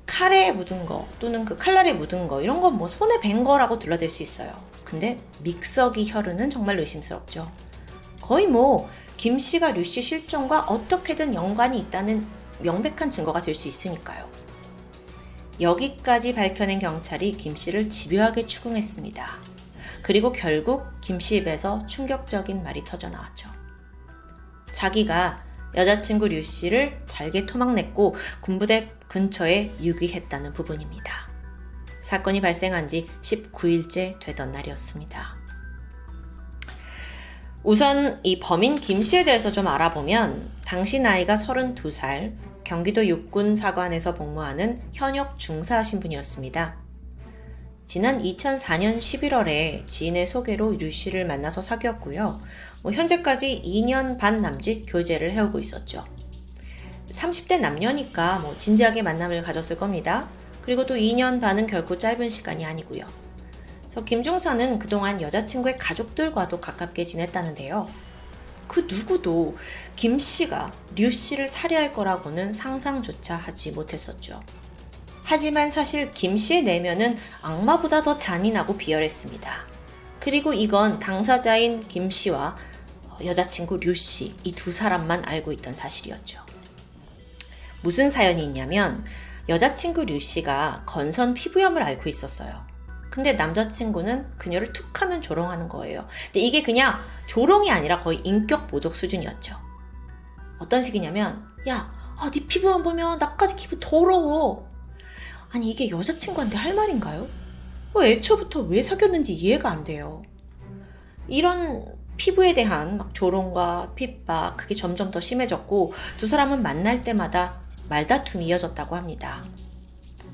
칼에 묻은 거 또는 그 칼날에 묻은 거 이런 건 뭐 손에 밴 거라고 들러댈 수 있어요. 근데 믹서기 혈흔은 정말 의심스럽죠. 거의 뭐 김 씨가 류씨 실종과 어떻게든 연관이 있다는 명백한 증거가 될 수 있으니까요. 여기까지 밝혀낸 경찰이 김 씨를 집요하게 추궁했습니다. 그리고 결국 김씨 입에서 충격적인 말이 터져 나왔죠. 자기가 여자친구 류 씨를 잘게 토막냈고 군부대 근처에 유기했다는 부분입니다. 사건이 발생한 지 19일째 되던 날이었습니다. 우선 이 범인 김 씨에 대해서 좀 알아보면 당시 나이가 32살, 경기도 육군 사관에서 복무하는 현역 중사 신 분이었습니다. 지난 2004년 11월에 지인의 소개로 류 씨를 만나서 사귀었고요. 뭐 현재까지 2년 반 남짓 교제를 해오고 있었죠. 30대 남녀니까 뭐 진지하게 만남을 가졌을 겁니다. 그리고 또 2년 반은 결코 짧은 시간이 아니고요. 그래서 김종사는 그동안 여자친구의 가족들과도 가깝게 지냈다는데요. 그 누구도 김 씨가 류 씨를 살해할 거라고는 상상조차 하지 못했었죠. 하지만 사실 김 씨의 내면은 악마보다 더 잔인하고 비열했습니다. 그리고 이건 당사자인 김 씨와 여자친구 류 씨, 이 두 사람만 알고 있던 사실이었죠. 무슨 사연이 있냐면, 여자친구 류 씨가 건선 피부염을 앓고 있었어요. 근데 남자친구는 그녀를 툭 하면 조롱하는 거예요. 근데 이게 그냥 조롱이 아니라 거의 인격 모독 수준이었죠. 어떤 식이냐면, 야, 아, 네 피부만 보면 나까지 기분 더러워. 아니 이게 여자친구한테 할 말인가요? 뭐 애초부터 왜 사귀었는지 이해가 안 돼요. 이런 피부에 대한 막 조롱과 핍박 그게 점점 더 심해졌고 두 사람은 만날 때마다 말다툼이 이어졌다고 합니다.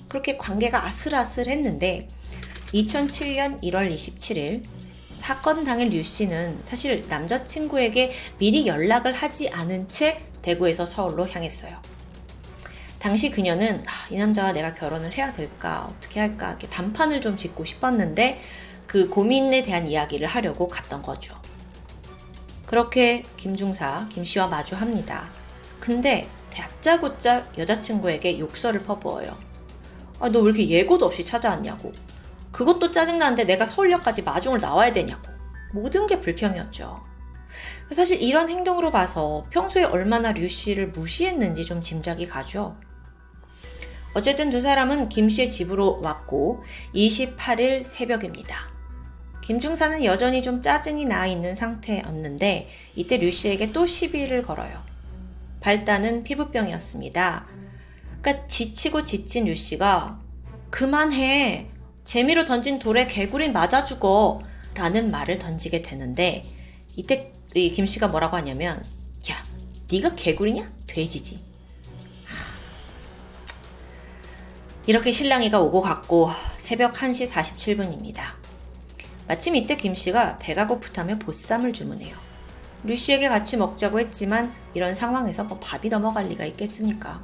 그렇게 관계가 아슬아슬했는데 2007년 1월 27일 사건 당일 류 씨는 사실 남자친구에게 미리 연락을 하지 않은 채 대구에서 서울로 향했어요. 당시 그녀는 아, 이 남자와 내가 결혼을 해야 될까 어떻게 할까 이렇게 단판을 좀 짓고 싶었는데 그 고민에 대한 이야기를 하려고 갔던 거죠. 그렇게 김중사 김 씨와 마주합니다. 근데 다짜고짜 여자친구에게 욕설을 퍼부어요. 아, 너 왜 이렇게 예고도 없이 찾아왔냐고. 그것도 짜증나는데 내가 서울역까지 마중을 나와야 되냐고. 모든 게 불평이었죠. 사실 이런 행동으로 봐서 평소에 얼마나 류 씨를 무시했는지 좀 짐작이 가죠. 어쨌든 두 사람은 김 씨의 집으로 왔고 28일 새벽입니다. 김 중사는 여전히 좀 짜증이 나 있는 상태였는데 이때 류 씨에게 또 시비를 걸어요. 발단은 피부병이었습니다. 그러니까 지치고 지친 류 씨가 그만해 재미로 던진 돌에 개구리 맞아 죽어 라는 말을 던지게 되는데 이때 김 씨가 뭐라고 하냐면 야 네가 개구리냐? 돼지지. 이렇게 신랑이가 오고 갔고 새벽 1시 47분입니다. 마침 이때 김 씨가 배가 고프다며 보쌈을 주문해요. 류 씨에게 같이 먹자고 했지만 이런 상황에서 뭐 밥이 넘어갈 리가 있겠습니까?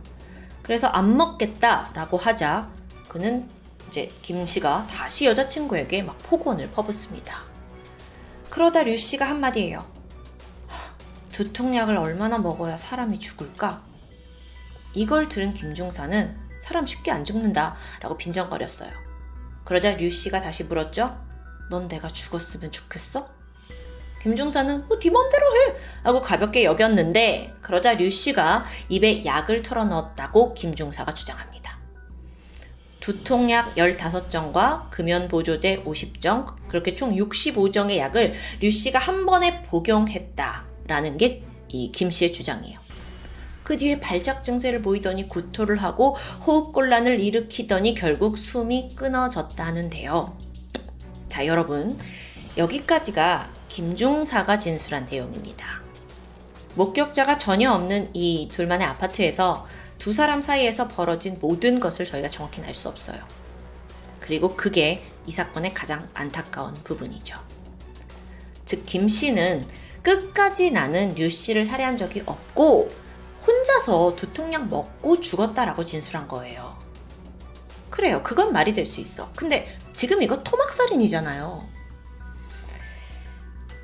그래서 안 먹겠다라고 하자 그는 이제 김 씨가 다시 여자친구에게 막 폭언을 퍼붓습니다. 그러다 류 씨가 한마디예요. 두통약을 얼마나 먹어야 사람이 죽을까? 이걸 들은 김중사는 사람 쉽게 안 죽는다 라고 빈정거렸어요. 그러자 류 씨가 다시 물었죠? 넌 내가 죽었으면 좋겠어? 김중사는 뭐, 네 맘대로 해! 하고 가볍게 여겼는데 그러자 류 씨가 입에 약을 털어넣었다고 김중사가 주장합니다. 두통약 15정과 금연보조제 50정, 그렇게 총 65정의 약을 류 씨가 한 번에 복용했다라는 게 이 김 씨의 주장이에요. 그 뒤에 발작 증세를 보이더니 구토를 하고 호흡곤란을 일으키더니 결국 숨이 끊어졌다는데요. 자, 여러분. 여기까지가 김중사가 진술한 내용입니다. 목격자가 전혀 없는 이 둘만의 아파트에서 두 사람 사이에서 벌어진 모든 것을 저희가 정확히 알 수 없어요. 그리고 그게 이 사건의 가장 안타까운 부분이죠. 즉, 김 씨는 끝까지 나는 류 씨를 살해한 적이 없고 혼자서 두통약 먹고 죽었다라고 진술한 거예요. 그래요. 그건 말이 될 수 있어. 근데 지금 이거 토막살인이잖아요.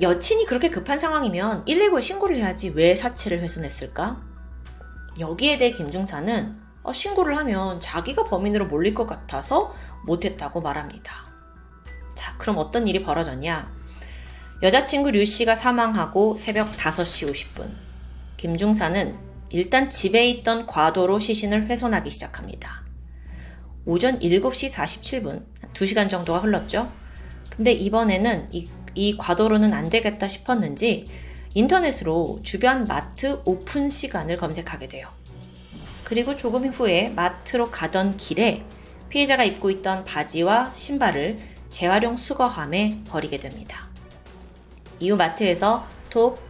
여친이 그렇게 급한 상황이면 119에 신고를 해야지 왜 사체를 훼손했을까? 여기에 대해 김중사는 어, 신고를 하면 자기가 범인으로 몰릴 것 같아서 못했다고 말합니다. 자, 그럼 어떤 일이 벌어졌냐? 여자친구 류 씨가 사망하고 새벽 5시 50분. 김중사는 일단 집에 있던 과도로 시신을 훼손하기 시작합니다. 오전 7시 47분, 2시간 정도가 흘렀죠? 근데 이번에는 이 이 과도로는 안 되겠다 싶었는지 인터넷으로 주변 마트 오픈 시간을 검색하게 돼요. 그리고 조금 후에 마트로 가던 길에 피해자가 입고 있던 바지와 신발을 재활용 수거함에 버리게 됩니다. 이후 마트에서 톱,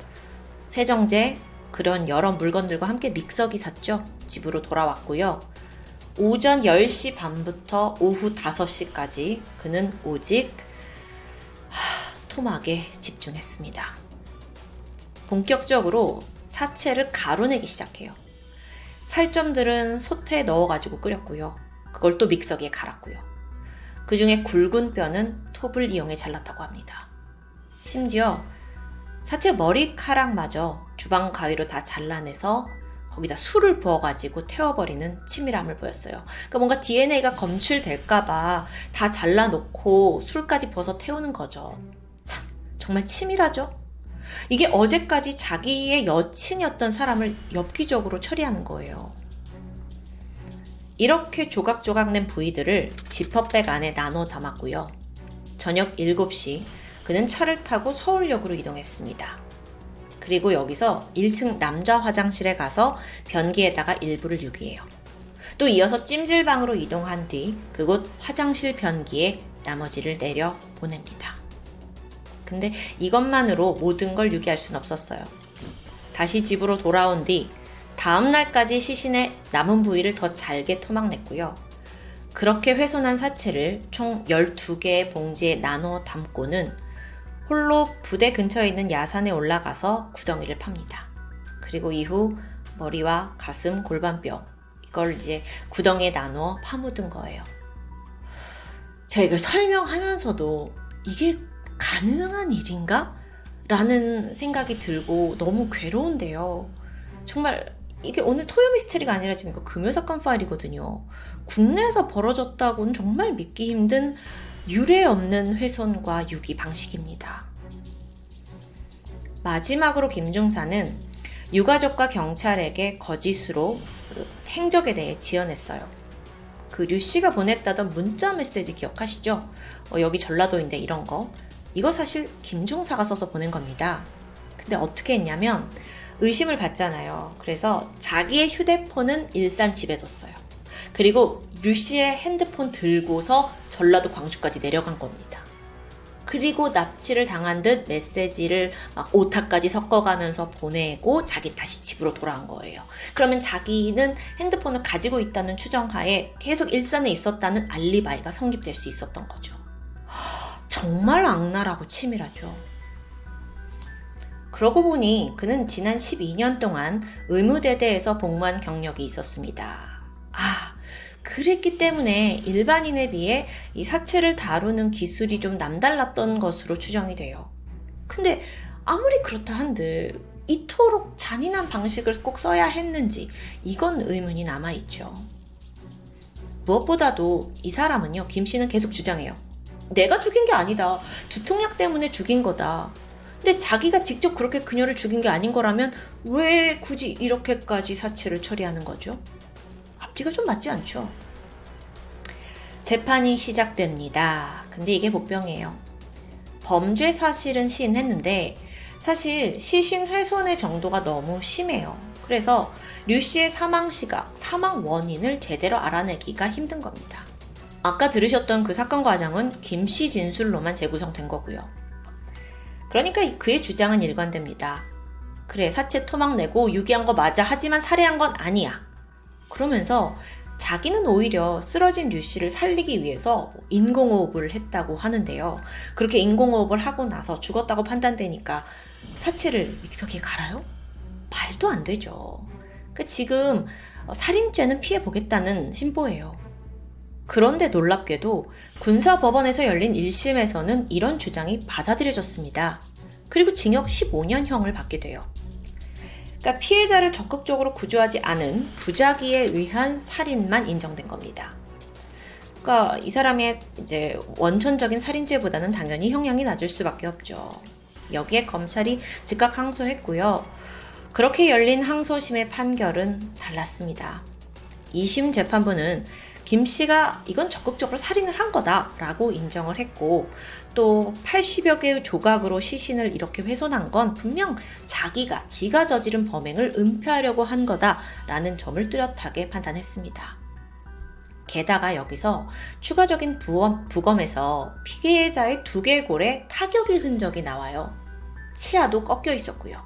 세정제, 그런 여러 물건들과 함께 믹서기 샀죠. 집으로 돌아왔고요. 오전 10시 반부터 오후 5시까지 그는 오직 토막에 집중했습니다. 본격적으로 사체를 가루내기 시작해요. 살점들은 솥에 넣어가지고 끓였고요. 그걸 또 믹서기에 갈았고요. 그 중에 굵은 뼈는 톱을 이용해 잘랐다고 합니다. 심지어 사체 머리카락마저 주방 가위로 다 잘라내서 거기다 술을 부어가지고 태워버리는 치밀함을 보였어요. 그러니까 뭔가 DNA가 검출될까봐 다 잘라놓고 술까지 부어서 태우는 거죠. 정말 치밀하죠? 이게 어제까지 자기의 여친이었던 사람을 엽기적으로 처리하는 거예요. 이렇게 조각조각 낸 부위들을 지퍼백 안에 나눠 담았고요. 저녁 7시 그는 차를 타고 서울역으로 이동했습니다. 그리고 여기서 1층 남자 화장실에 가서 변기에다가 일부를 유기해요. 또 이어서 찜질방으로 이동한 뒤 그곳 화장실 변기에 나머지를 내려 보냅니다. 근데 이것만으로 모든 걸 유기할 순 없었어요. 다시 집으로 돌아온 뒤 다음 날까지 시신의 남은 부위를 더 잘게 토막냈고요. 그렇게 훼손한 사체를 총 12개의 봉지에 나눠 담고는 홀로 부대 근처에 있는 야산에 올라가서 구덩이를 팝니다. 그리고 이후 머리와 가슴, 골반뼈 이걸 이제 구덩이에 나누어 파묻은 거예요. 제가 이걸 설명하면서도 이게 가능한 일인가? 라는 생각이 들고 너무 괴로운데요. 정말 이게 오늘 토요 미스테리가 아니라 지금 이거 금요 사건 파일이거든요. 국내에서 벌어졌다고는 정말 믿기 힘든 유례 없는 훼손과 유기 방식입니다. 마지막으로 김중사는 유가족과 경찰에게 거짓으로 그 행적에 대해 지어냈어요. 그 류씨가 보냈다던 문자 메시지 기억하시죠? 어, 여기 전라도인데 이런 거. 이거 사실 김중사가 써서 보낸 겁니다. 근데 어떻게 했냐면 의심을 받잖아요. 그래서 자기의 휴대폰은 일산 집에 뒀어요. 그리고 류 씨의 핸드폰 들고서 전라도 광주까지 내려간 겁니다. 그리고 납치를 당한 듯 메시지를 막 오타까지 섞어가면서 보내고 자기 다시 집으로 돌아온 거예요. 그러면 자기는 핸드폰을 가지고 있다는 추정하에 계속 일산에 있었다는 알리바이가 성립될 수 있었던 거죠. 정말 악랄하고 치밀하죠. 그러고 보니 그는 지난 12년 동안 의무대대에서 복무한 경력이 있었습니다. 아, 그랬기 때문에 일반인에 비해 이 사체를 다루는 기술이 좀 남달랐던 것으로 추정이 돼요. 근데 아무리 그렇다 한들 이토록 잔인한 방식을 꼭 써야 했는지 이건 의문이 남아있죠. 무엇보다도 이 사람은요, 김 씨는 계속 주장해요. 내가 죽인 게 아니다. 두통약 때문에 죽인 거다. 근데 자기가 직접 그렇게 그녀를 죽인 게 아닌 거라면 왜 굳이 이렇게까지 사체를 처리하는 거죠? 앞뒤가 좀 맞지 않죠? 재판이 시작됩니다. 근데 이게 복병이에요. 범죄 사실은 시인했는데 사실 시신 훼손의 정도가 너무 심해요. 그래서 류 씨의 사망 시각, 사망 원인을 제대로 알아내기가 힘든 겁니다. 아까 들으셨던 그 사건 과정은 김 씨 진술로만 재구성된 거고요. 그러니까 그의 주장은 일관됩니다. 그래, 사체 토막 내고 유기한 거 맞아. 하지만 살해한 건 아니야. 그러면서 자기는 오히려 쓰러진 류 씨를 살리기 위해서 인공호흡을 했다고 하는데요. 그렇게 인공호흡을 하고 나서 죽었다고 판단되니까 사체를 믹서기에 갈아요? 말도 안 되죠. 그 지금 살인죄는 피해보겠다는 신보예요. 그런데 놀랍게도 군사법원에서 열린 1심에서는 이런 주장이 받아들여졌습니다. 그리고 징역 15년형을 받게 돼요. 그러니까 피해자를 적극적으로 구조하지 않은 부작위에 의한 살인만 인정된 겁니다. 그러니까 이 사람의 이제 원천적인 살인죄보다는 당연히 형량이 낮을 수밖에 없죠. 여기에 검찰이 즉각 항소했고요. 그렇게 열린 항소심의 판결은 달랐습니다. 2심 재판부는 김 씨가 이건 적극적으로 살인을 한 거다라고 인정을 했고 또 80여 개의 조각으로 시신을 이렇게 훼손한 건 분명 자기가 지가 저지른 범행을 은폐하려고 한 거다라는 점을 뚜렷하게 판단했습니다. 게다가 여기서 추가적인 부검, 부검에서 피해자의 두개골에 타격의 흔적이 나와요. 치아도 꺾여 있었고요.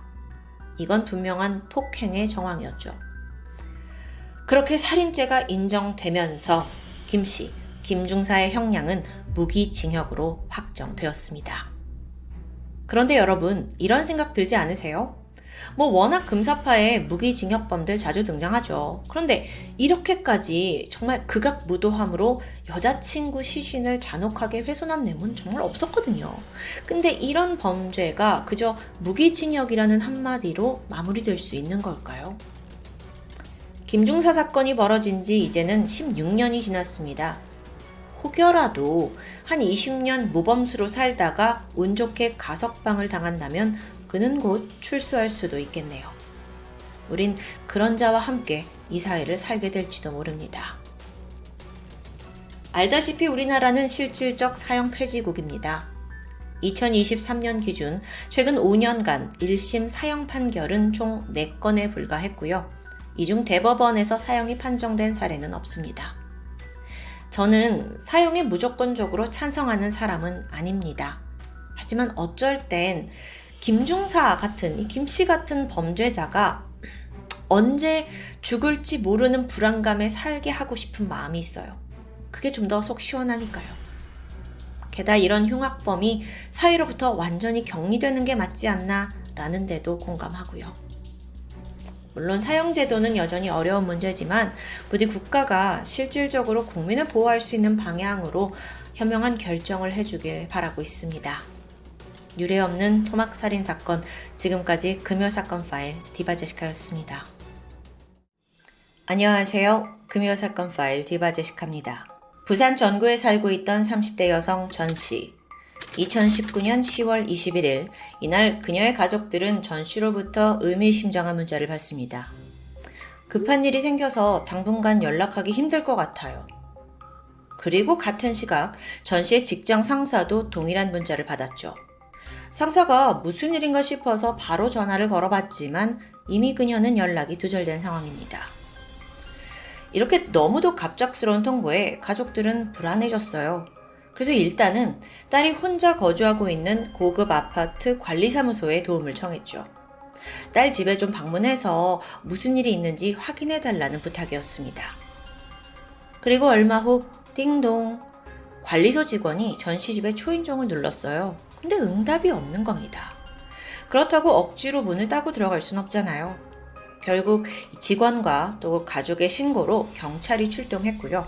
이건 분명한 폭행의 정황이었죠. 그렇게 살인죄가 인정되면서 김 씨, 김중사의 형량은 무기징역으로 확정되었습니다. 그런데 여러분, 이런 생각 들지 않으세요? 뭐 워낙 금사파에 무기징역범들 자주 등장하죠. 그런데 이렇게까지 정말 극악무도함으로 여자친구 시신을 잔혹하게 훼손한 뇌물 정말 없었거든요. 근데 이런 범죄가 그저 무기징역이라는 한마디로 마무리될 수 있는 걸까요? 김중사 사건이 벌어진 지 이제는 16년이 지났습니다. 혹여라도 한 20년 모범수로 살다가 운 좋게 가석방을 당한다면 그는 곧 출소할 수도 있겠네요. 우린 그런 자와 함께 이 사회를 살게 될지도 모릅니다. 알다시피 우리나라는 실질적 사형 폐지국입니다. 2023년 기준 최근 5년간 1심 사형 판결은 총 4건에 불과했고요. 이중 대법원에서 사형이 판정된 사례는 없습니다. 저는 사용에 무조건적으로 찬성하는 사람은 아닙니다. 하지만 어쩔 땐 김중사 같은 이 김씨 같은 범죄자가 언제 죽을지 모르는 불안감에 살게 하고 싶은 마음이 있어요. 그게 좀 더 속 시원하니까요. 게다가 이런 흉악범이 사회로부터 완전히 격리되는 게 맞지 않나 라는 데도 공감하고요. 물론 사형제도는 여전히 어려운 문제지만 부디 국가가 실질적으로 국민을 보호할 수 있는 방향으로 현명한 결정을 해주길 바라고 있습니다. 유례 없는 토막 살인 사건, 지금까지 금요 사건 파일 디바 제시카였습니다. 안녕하세요. 금요 사건 파일 디바 제시카입니다. 부산 전구에 살고 있던 30대 여성 전 씨. 2019년 10월 21일 이날 그녀의 가족들은 전 씨로부터 의미심장한 문자를 받습니다. 급한 일이 생겨서 당분간 연락하기 힘들 것 같아요. 그리고 같은 시각 전 씨의 직장 상사도 동일한 문자를 받았죠. 상사가 무슨 일인가 싶어서 바로 전화를 걸어봤지만 이미 그녀는 연락이 두절된 상황입니다. 이렇게 너무도 갑작스러운 통보에 가족들은 불안해졌어요. 그래서 일단은 딸이 혼자 거주하고 있는 고급 아파트 관리사무소에 도움을 청했죠. 딸 집에 좀 방문해서 무슨 일이 있는지 확인해 달라는 부탁이었습니다. 그리고 얼마 후 띵동 관리소 직원이 전시 집의 초인종을 눌렀어요. 근데 응답이 없는 겁니다. 그렇다고 억지로 문을 따고 들어갈 순 없잖아요. 결국 직원과 또 가족의 신고로 경찰이 출동했고요.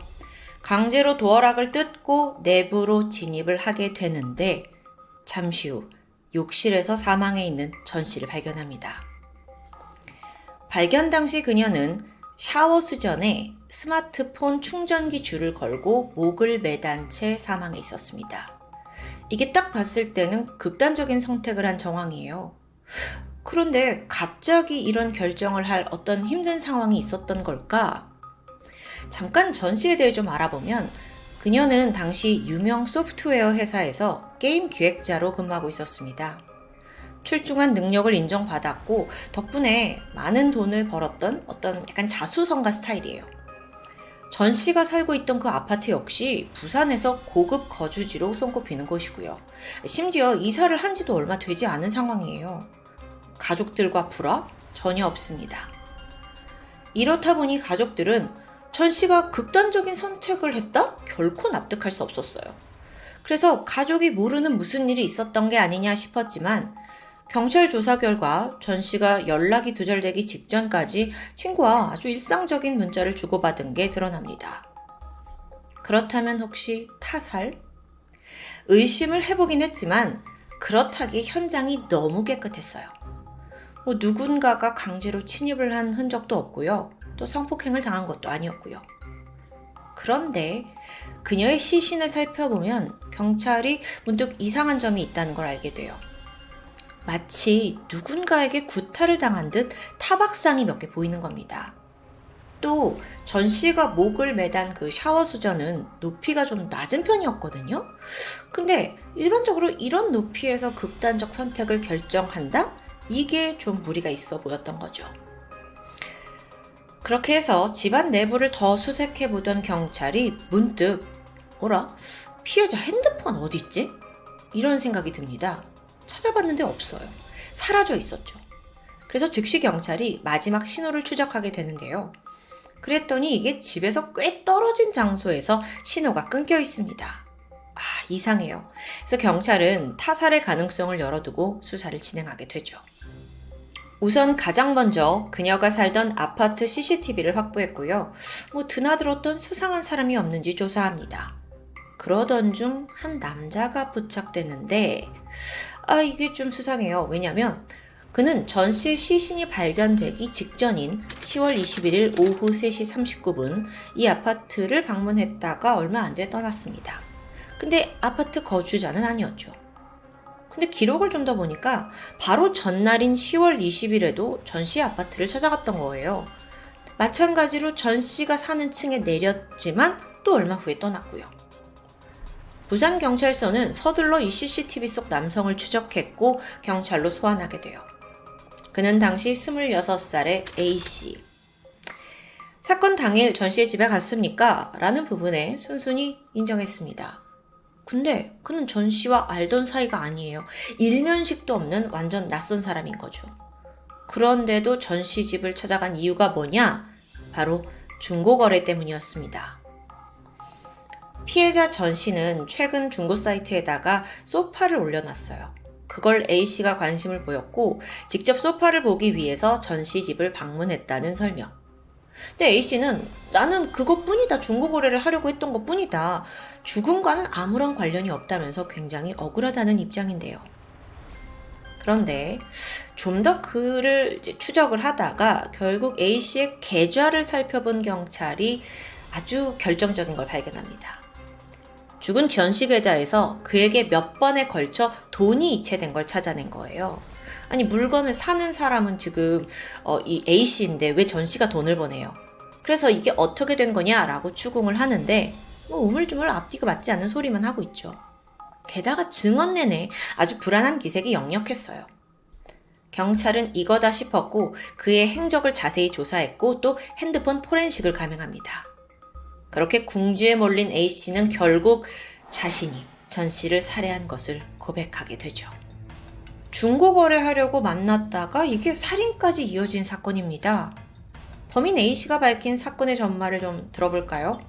강제로 도어락을 뜯고 내부로 진입을 하게 되는데 잠시 후 욕실에서 사망해 있는 전 씨를 발견합니다. 발견 당시 그녀는 샤워 수전에 스마트폰 충전기 줄을 걸고 목을 매단 채 사망해 있었습니다. 이게 딱 봤을 때는 극단적인 선택을 한 정황이에요. 그런데 갑자기 이런 결정을 할 어떤 힘든 상황이 있었던 걸까? 잠깐 전시에 대해 좀 알아보면 그녀는 당시 유명 소프트웨어 회사에서 게임 기획자로 근무하고 있었습니다. 출중한 능력을 인정받았고 덕분에 많은 돈을 벌었던 어떤 약간 자수성가 스타일이에요. 전 씨가 살고 있던 그 아파트 역시 부산에서 고급 거주지로 손꼽히는 곳이고요. 심지어 이사를 한 지도 얼마 되지 않은 상황이에요. 가족들과 불화 전혀 없습니다. 이렇다 보니 가족들은 전 씨가 극단적인 선택을 했다? 결코 납득할 수 없었어요. 그래서 가족이 모르는 무슨 일이 있었던 게 아니냐 싶었지만 경찰 조사 결과 전 씨가 연락이 두절되기 직전까지 친구와 아주 일상적인 문자를 주고받은 게 드러납니다. 그렇다면 혹시 타살? 의심을 해보긴 했지만 그렇다기에 현장이 너무 깨끗했어요. 뭐 누군가가 강제로 침입을 한 흔적도 없고요. 또 성폭행을 당한 것도 아니었고요. 그런데 그녀의 시신을 살펴보면 경찰이 문득 이상한 점이 있다는 걸 알게 돼요. 마치 누군가에게 구타를 당한 듯 타박상이 몇 개 보이는 겁니다. 또 전 씨가 목을 매단 그 샤워 수전은 높이가 좀 낮은 편이었거든요. 근데 일반적으로 이런 높이에서 극단적 선택을 결정한다? 이게 좀 무리가 있어 보였던 거죠. 그렇게 해서 집안 내부를 더 수색해 보던 경찰이 문득 뭐라 피해자 핸드폰 어디 있지? 이런 생각이 듭니다. 찾아봤는데 없어요. 사라져 있었죠. 그래서 즉시 경찰이 마지막 신호를 추적하게 되는데요. 그랬더니 이게 집에서 꽤 떨어진 장소에서 신호가 끊겨 있습니다. 아, 이상해요. 그래서 경찰은 타살의 가능성을 열어두고 수사를 진행하게 되죠. 우선 가장 먼저 그녀가 살던 아파트 CCTV를 확보했고요. 뭐 드나들었던 수상한 사람이 없는지 조사합니다. 그러던 중 한 남자가 부착되는데 아 이게 좀 수상해요. 왜냐면 그는 전 씨의 시신이 발견되기 직전인 10월 21일 오후 3시 39분 이 아파트를 방문했다가 얼마 안 돼 떠났습니다. 근데 아파트 거주자는 아니었죠. 근데 기록을 좀 더 보니까 바로 전날인 10월 20일에도 전씨 아파트를 찾아갔던 거예요. 마찬가지로 전 씨가 사는 층에 내렸지만 또 얼마 후에 떠났고요. 부산 경찰서는 서둘러 이 CCTV 속 남성을 추적했고 경찰로 소환하게 돼요. 그는 당시 26살의 A씨. 사건 당일 전 씨의 집에 갔습니까? 라는 부분에 순순히 인정했습니다. 근데 그는 전 씨와 알던 사이가 아니에요. 일면식도 없는 완전 낯선 사람인 거죠. 그런데도 전 씨 집을 찾아간 이유가 뭐냐? 바로 중고거래 때문이었습니다. 피해자 전 씨는 최근 중고 사이트에다가 소파를 올려놨어요. 그걸 A씨가 관심을 보였고 직접 소파를 보기 위해서 전 씨 집을 방문했다는 설명. 근데 A씨는 나는 그것뿐이다. 중고거래를 하려고 했던 것뿐이다. 죽음과는 아무런 관련이 없다면서 굉장히 억울하다는 입장인데요. 그런데 좀 더 그를 추적을 하다가 결국 A씨의 계좌를 살펴본 경찰이 아주 결정적인 걸 발견합니다. 죽은 전씨 계좌에서 그에게 몇 번에 걸쳐 돈이 이체된 걸 찾아낸 거예요. 아니 물건을 사는 사람은 지금 어, 이 A 씨인데 왜 전 씨가 돈을 보내요? 그래서 이게 어떻게 된 거냐라고 추궁을 하는데 뭐 우물쭈물 앞뒤가 맞지 않는 소리만 하고 있죠. 게다가 증언 내내 아주 불안한 기색이 역력했어요. 경찰은 이거다 싶었고 그의 행적을 자세히 조사했고 또 핸드폰 포렌식을 감행합니다. 그렇게 궁지에 몰린 A씨는 결국 자신이 전 씨를 살해한 것을 고백하게 되죠. 중고 거래하려고 만났다가 이게 살인까지 이어진 사건입니다. 범인 A씨가 밝힌 사건의 전말을 좀 들어볼까요?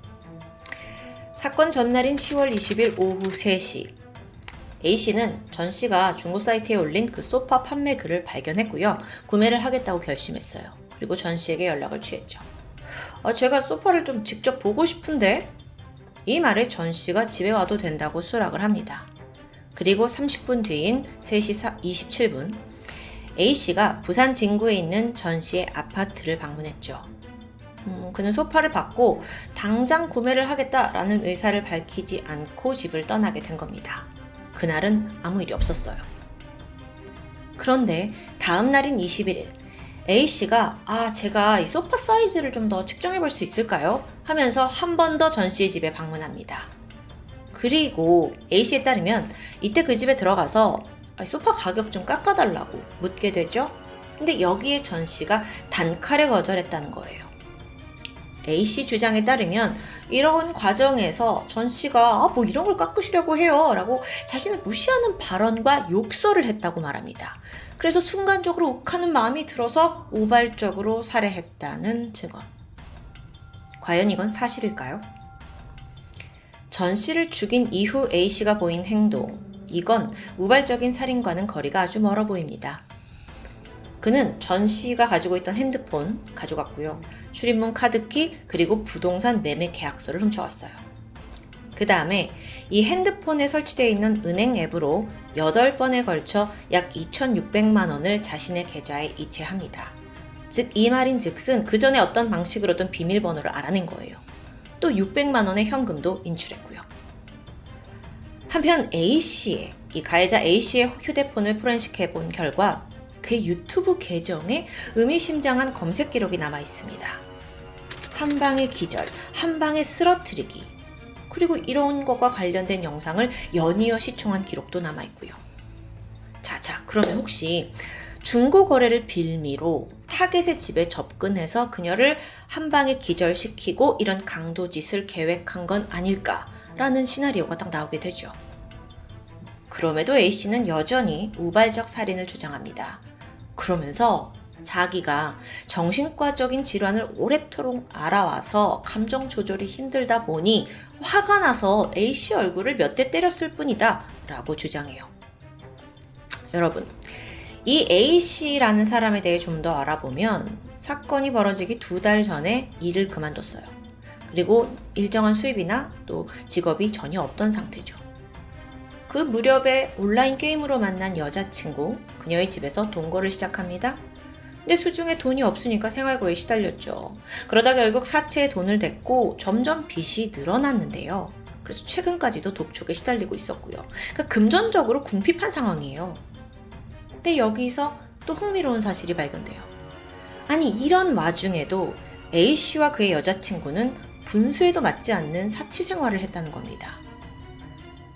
사건 전날인 10월 20일 오후 3시. A씨는 전 씨가 중고 사이트에 올린 그 소파 판매 글을 발견했고요. 구매를 하겠다고 결심했어요. 그리고 전 씨에게 연락을 취했죠. 아, 제가 소파를 좀 직접 보고 싶은데? 이 말에 전 씨가 집에 와도 된다고 수락을 합니다. 그리고 30분 뒤인 3시 27분, A씨가 부산 진구에 있는 전 씨의 아파트를 방문했죠. 음, 그는 소파를 받고 당장 구매를 하겠다라는 의사를 밝히지 않고 집을 떠나게 된 겁니다. 그날은 아무 일이 없었어요. 그런데 다음 날인 21일, A씨가 아, 제가 이 소파 사이즈를 좀 더 측정해 볼 수 있을까요? 하면서 한 번 더 전 씨의 집에 방문합니다. 그리고 A씨에 따르면 이때 그 집에 들어가서 소파 가격 좀 깎아달라고 묻게 되죠. 근데 여기에 전 씨가 단칼에 거절했다는 거예요. A씨 주장에 따르면 이런 과정에서 전 씨가 아, 뭐 이런 걸 깎으시려고 해요 라고 자신을 무시하는 발언과 욕설을 했다고 말합니다. 그래서 순간적으로 욱하는 마음이 들어서 우발적으로 살해했다는 증언. 과연 이건 사실일까요? 전 씨를 죽인 이후 A씨가 보인 행동. 이건 우발적인 살인과는 거리가 아주 멀어 보입니다. 그는 전 씨가 가지고 있던 핸드폰 가져갔고요. 출입문 카드키 그리고 부동산 매매 계약서를 훔쳐왔어요. 그 다음에 이 핸드폰에 설치되어 있는 은행 앱으로 8번에 걸쳐 약 2,600만 원을 자신의 계좌에 이체합니다. 즉, 이 말인 즉슨 그 전에 어떤 방식으로든 비밀번호를 알아낸 거예요. 또 600만 원의 현금도 인출했고요. 한편 A씨의, 이 가해자 A씨의 휴대폰을 포렌식해 본 결과 그의 유튜브 계정에 의미심장한 검색 기록이 남아 있습니다. 한 방의 기절, 한 방의 쓰러뜨리기, 그리고 이런 것과 관련된 영상을 연이어 시청한 기록도 남아 있고요. 자, 자, 그러면 혹시 중고 거래를 빌미로 타겟의 집에 접근해서 그녀를 한 방에 기절시키고 이런 강도 짓을 계획한 건 아닐까라는 시나리오가 딱 나오게 되죠. 그럼에도 A씨는 여전히 우발적 살인을 주장합니다. 그러면서 자기가 정신과적인 질환을 오래도록 알아와서 감정 조절이 힘들다 보니 화가 나서 A씨 얼굴을 몇 대 때렸을 뿐이다 라고 주장해요. 여러분, 이 A씨라는 사람에 대해 좀 더 알아보면 사건이 벌어지기 두 달 전에 일을 그만뒀어요. 그리고 일정한 수입이나 또 직업이 전혀 없던 상태죠. 그 무렵에 온라인 게임으로 만난 여자친구, 그녀의 집에서 동거를 시작합니다. 근데 수중에 돈이 없으니까 생활고에 시달렸죠. 그러다 결국 사채에 돈을 댔고 점점 빚이 늘어났는데요. 그래서 최근까지도 독촉에 시달리고 있었고요. 그러니까 금전적으로 궁핍한 상황이에요. 근데 여기서 또 흥미로운 사실이 발견돼요. 아니, 이런 와중에도 A씨와 그의 여자친구는 분수에도 맞지 않는 사치 생활을 했다는 겁니다.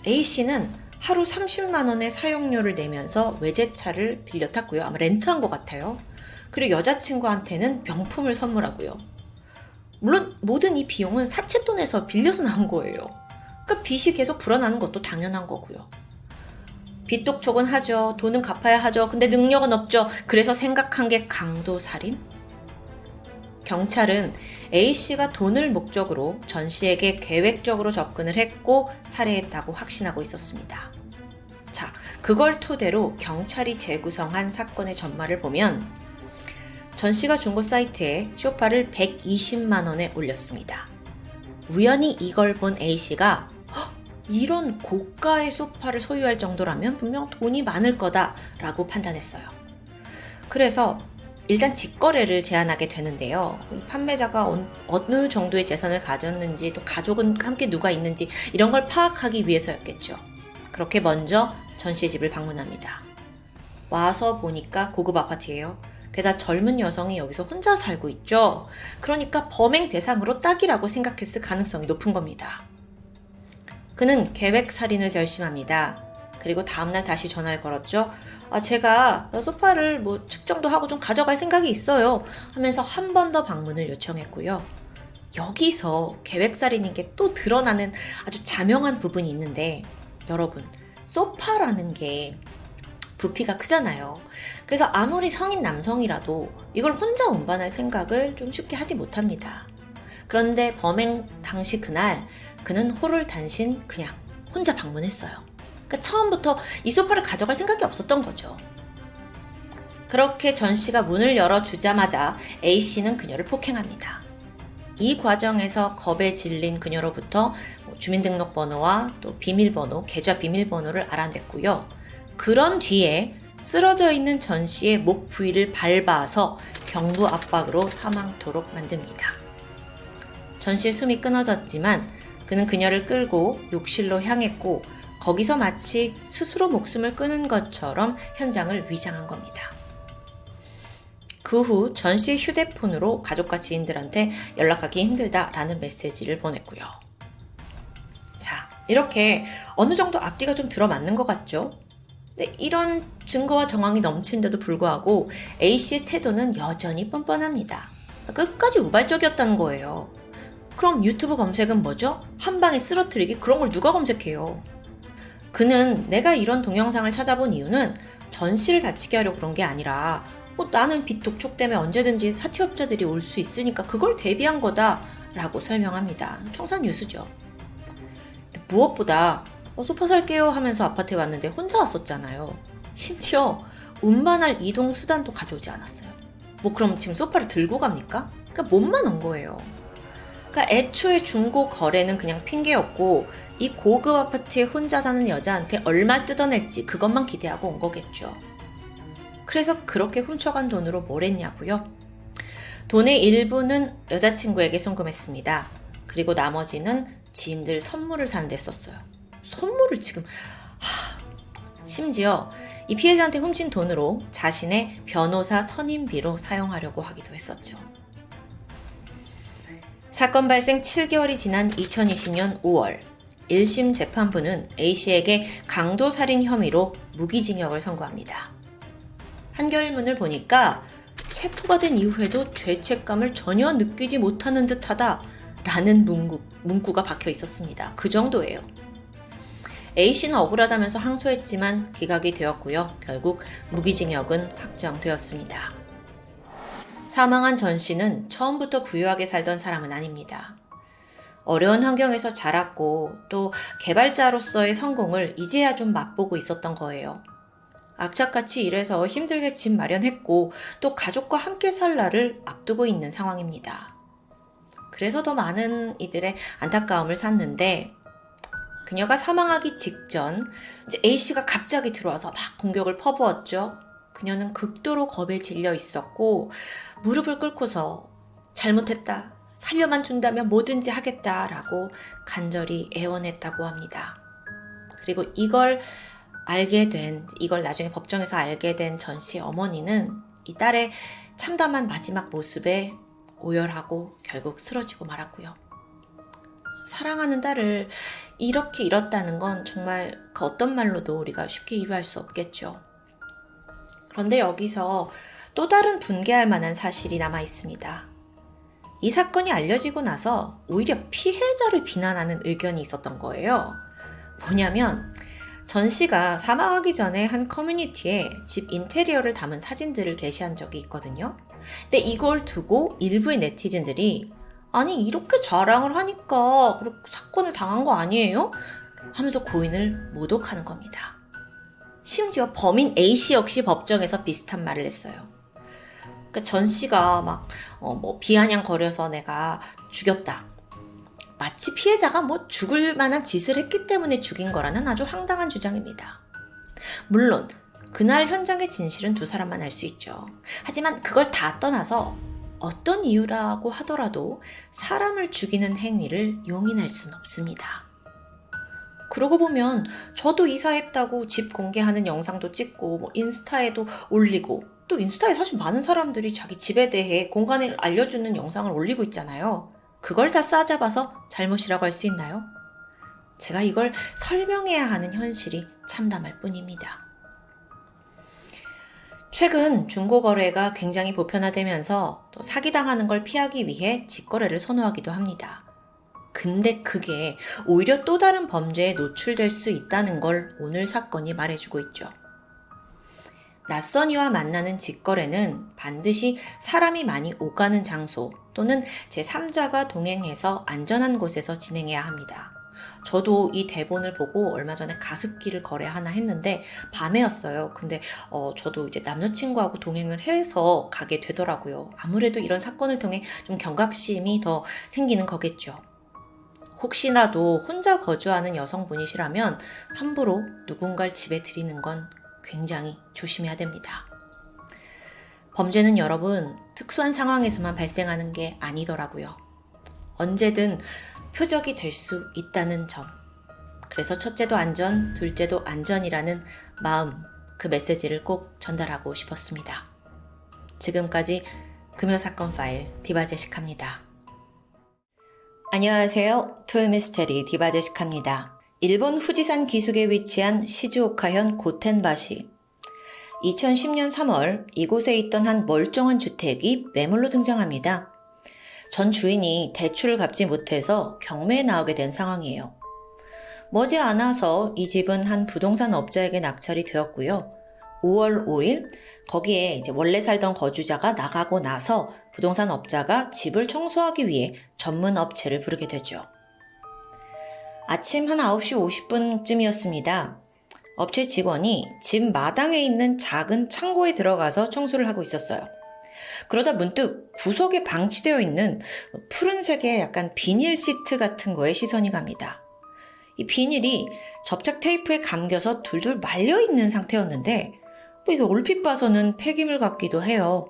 A씨는 하루 30만 원의 사용료를 내면서 외제차를 빌려 탔고요. 아마 렌트한 것 같아요. 그리고 여자친구한테는 명품을 선물하고요. 물론 모든 이 비용은 사채돈에서 빌려서 나온 거예요. 그러니까 빚이 계속 불어나는 것도 당연한 거고요. 빚독촉은 하죠. 돈은 갚아야 하죠. 근데 능력은 없죠. 그래서 생각한 게 강도 살인? 경찰은 A씨가 돈을 목적으로 전 씨에게 계획적으로 접근을 했고 살해했다고 확신하고 있었습니다. 자, 그걸 토대로 경찰이 재구성한 사건의 전말을 보면 전 씨가 중고 사이트에 쇼파를 120만 원에 올렸습니다. 우연히 이걸 본 A 씨가 이런 고가의 소파를 소유할 정도라면 분명 돈이 많을 거다라고 판단했어요. 그래서 일단 직거래를 제안하게 되는데요. 판매자가 어느 정도의 재산을 가졌는지 또 가족은 함께 누가 있는지 이런 걸 파악하기 위해서였겠죠. 그렇게 먼저 전 씨의 집을 방문합니다. 와서 보니까 고급 아파트예요. 게다가 젊은 여성이 여기서 혼자 살고 있죠. 그러니까 범행 대상으로 딱이라고 생각했을 가능성이 높은 겁니다. 그는 계획 살인을 결심합니다. 그리고 다음날 다시 전화를 걸었죠. 아, 제가 소파를 뭐 측정도 하고 좀 가져갈 생각이 있어요. 하면서 한 번 더 방문을 요청했고요. 여기서 계획살인인 게또 드러나는 아주 자명한 부분이 있는데 여러분 소파라는 게 부피가 크잖아요. 그래서 아무리 성인 남성이라도 이걸 혼자 운반할 생각을 좀 쉽게 하지 못합니다. 그런데 범행 당시 그날 그는 홀을 단신 그냥 혼자 방문했어요. 그러니까 처음부터 이 소파를 가져갈 생각이 없었던 거죠. 그렇게 전 씨가 문을 열어주자마자 A 씨는 그녀를 폭행합니다. 이 과정에서 겁에 질린 그녀로부터 뭐 주민등록번호와 또 비밀번호, 계좌 비밀번호를 알아냈고요. 그런 뒤에 쓰러져 있는 전 씨의 목 부위를 밟아서 경부 압박으로 사망토록 만듭니다. 전 씨의 숨이 끊어졌지만 그는 그녀를 끌고 욕실로 향했고 거기서 마치 스스로 목숨을 끊은 것처럼 현장을 위장한 겁니다. 그 후 전 씨의 휴대폰으로 가족과 지인들한테 연락하기 힘들다라는 메시지를 보냈고요. 자, 이렇게 어느 정도 앞뒤가 좀 들어맞는 것 같죠? 근데 이런 증거와 정황이 넘치는데도 불구하고 A씨의 태도는 여전히 뻔뻔합니다. 끝까지 우발적이었다는 거예요. 그럼 유튜브 검색은 뭐죠? 한 방에 쓰러뜨리기? 그런 걸 누가 검색해요? 그는 내가 이런 동영상을 찾아본 이유는 전 씨를 다치게 하려고 그런 게 아니라 뭐 나는 빚 독촉 때문에 언제든지 사채업자들이 올 수 있으니까 그걸 대비한 거다 라고 설명합니다. 청산 뉴스죠. 무엇보다 어, 소파 살게요 하면서 아파트에 왔는데 혼자 왔었잖아요. 심지어 운반할 이동 수단도 가져오지 않았어요. 뭐 그럼 지금 소파를 들고 갑니까? 그러니까 몸만 온 거예요. 그러니까 애초에 중고 거래는 그냥 핑계였고 이 고급 아파트에 혼자 사는 여자한테 얼마 뜯어낼지 그것만 기대하고 온 거겠죠. 그래서 그렇게 훔쳐간 돈으로 뭘 했냐고요? 돈의 일부는 여자친구에게 송금했습니다. 그리고 나머지는 지인들 선물을 사는 데 썼어요. 선물을 지금 하, 심지어 이 피해자한테 훔친 돈으로 자신의 변호사 선임비로 사용하려고 하기도 했었죠. 사건 발생 7개월이 지난 2020년 5월 1심 재판부는 A씨에게 강도 살인 혐의로 무기징역을 선고합니다. 한결문을 보니까 체포가 된 이후에도 죄책감을 전혀 느끼지 못하는 듯하다 라는 문구, 문구가 박혀 있었습니다. 그 정도예요. A씨는 억울하다면서 항소했지만 기각이 되었고요. 결국 무기징역은 확정되었습니다. 사망한 전 씨는 처음부터 부유하게 살던 사람은 아닙니다. 어려운 환경에서 자랐고 또 개발자로서의 성공을 이제야 좀 맛보고 있었던 거예요. 악착같이 일해서 힘들게 집 마련했고 또 가족과 함께 살 날을 앞두고 있는 상황입니다. 그래서 더 많은 이들의 안타까움을 샀는데 그녀가 사망하기 직전 이제 A씨가 갑자기 들어와서 막 공격을 퍼부었죠. 그녀는 극도로 겁에 질려 있었고 무릎을 꿇고서 잘못했다. 살려만 준다면 뭐든지 하겠다라고 간절히 애원했다고 합니다. 그리고 이걸 알게 된, 이걸 나중에 법정에서 알게 된 전씨 어머니는 이 딸의 참담한 마지막 모습에 오열하고 결국 쓰러지고 말았고요. 사랑하는 딸을 이렇게 잃었다는 건 정말 그 어떤 말로도 우리가 쉽게 이해할 수 없겠죠. 그런데 여기서 또 다른 분개할 만한 사실이 남아 있습니다. 이 사건이 알려지고 나서 오히려 피해자를 비난하는 의견이 있었던 거예요. 뭐냐면 전 씨가 사망하기 전에 한 커뮤니티에 집 인테리어를 담은 사진들을 게시한 적이 있거든요. 근데 이걸 두고 일부의 네티즌들이 아니 이렇게 자랑을 하니까 사건을 당한 거 아니에요? 하면서 고인을 모독하는 겁니다. 심지어 범인 A씨 역시 법정에서 비슷한 말을 했어요. 그러니까 전 씨가 막, 어, 뭐, 비아냥 거려서 내가 죽였다. 마치 피해자가 뭐 죽을 만한 짓을 했기 때문에 죽인 거라는 아주 황당한 주장입니다. 물론, 그날 현장의 진실은 두 사람만 알 수 있죠. 하지만 그걸 다 떠나서 어떤 이유라고 하더라도 사람을 죽이는 행위를 용인할 수는 없습니다. 그러고 보면 저도 이사했다고 집 공개하는 영상도 찍고 뭐 인스타에도 올리고 또 인스타에 사실 많은 사람들이 자기 집에 대해 공간을 알려주는 영상을 올리고 있잖아요. 그걸 다 싸잡아서 잘못이라고 할 수 있나요? 제가 이걸 설명해야 하는 현실이 참담할 뿐입니다. 최근 중고거래가 굉장히 보편화되면서 또 사기당하는 걸 피하기 위해 직거래를 선호하기도 합니다. 근데 그게 오히려 또 다른 범죄에 노출될 수 있다는 걸 오늘 사건이 말해주고 있죠. 낯선 이와 만나는 직거래는 반드시 사람이 많이 오가는 장소 또는 제3자가 동행해서 안전한 곳에서 진행해야 합니다. 저도 이 대본을 보고 얼마 전에 가습기를 거래 하나 했는데 밤에였어요. 근데 어, 저도 이제 남자친구하고 동행을 해서 가게 되더라고요. 아무래도 이런 사건을 통해 좀 경각심이 더 생기는 거겠죠. 혹시라도 혼자 거주하는 여성분이시라면 함부로 누군가를 집에 들이는 건 굉장히 조심해야 됩니다. 범죄는 여러분 특수한 상황에서만 발생하는 게 아니더라고요. 언제든 표적이 될 수 있다는 점. 그래서 첫째도 안전, 둘째도 안전이라는 마음, 그 메시지를 꼭 전달하고 싶었습니다. 지금까지 금요사건 파일 디바제식합니다. 안녕하세요. 토요미스테리 디바제식합니다. 일본 후지산 기슭에 위치한 시즈오카현 고텐바시. 2010년 3월 이곳에 있던 한 멀쩡한 주택이 매물로 등장합니다. 전 주인이 대출을 갚지 못해서 경매에 나오게 된 상황이에요. 머지않아서 이 집은 한 부동산 업자에게 낙찰이 되었고요. 5월 5일 거기에 이제 원래 살던 거주자가 나가고 나서 부동산 업자가 집을 청소하기 위해 전문 업체를 부르게 되죠. 아침 한 9시 50분쯤이었습니다. 업체 직원이 집 마당에 있는 작은 창고에 들어가서 청소를 하고 있었어요. 그러다 문득 구석에 방치되어 있는 푸른색의 약간 비닐 시트 같은 거에 시선이 갑니다. 이 비닐이 접착 테이프에 감겨서 둘둘 말려 있는 상태였는데, 뭐 이게 얼핏 봐서는 폐기물 같기도 해요.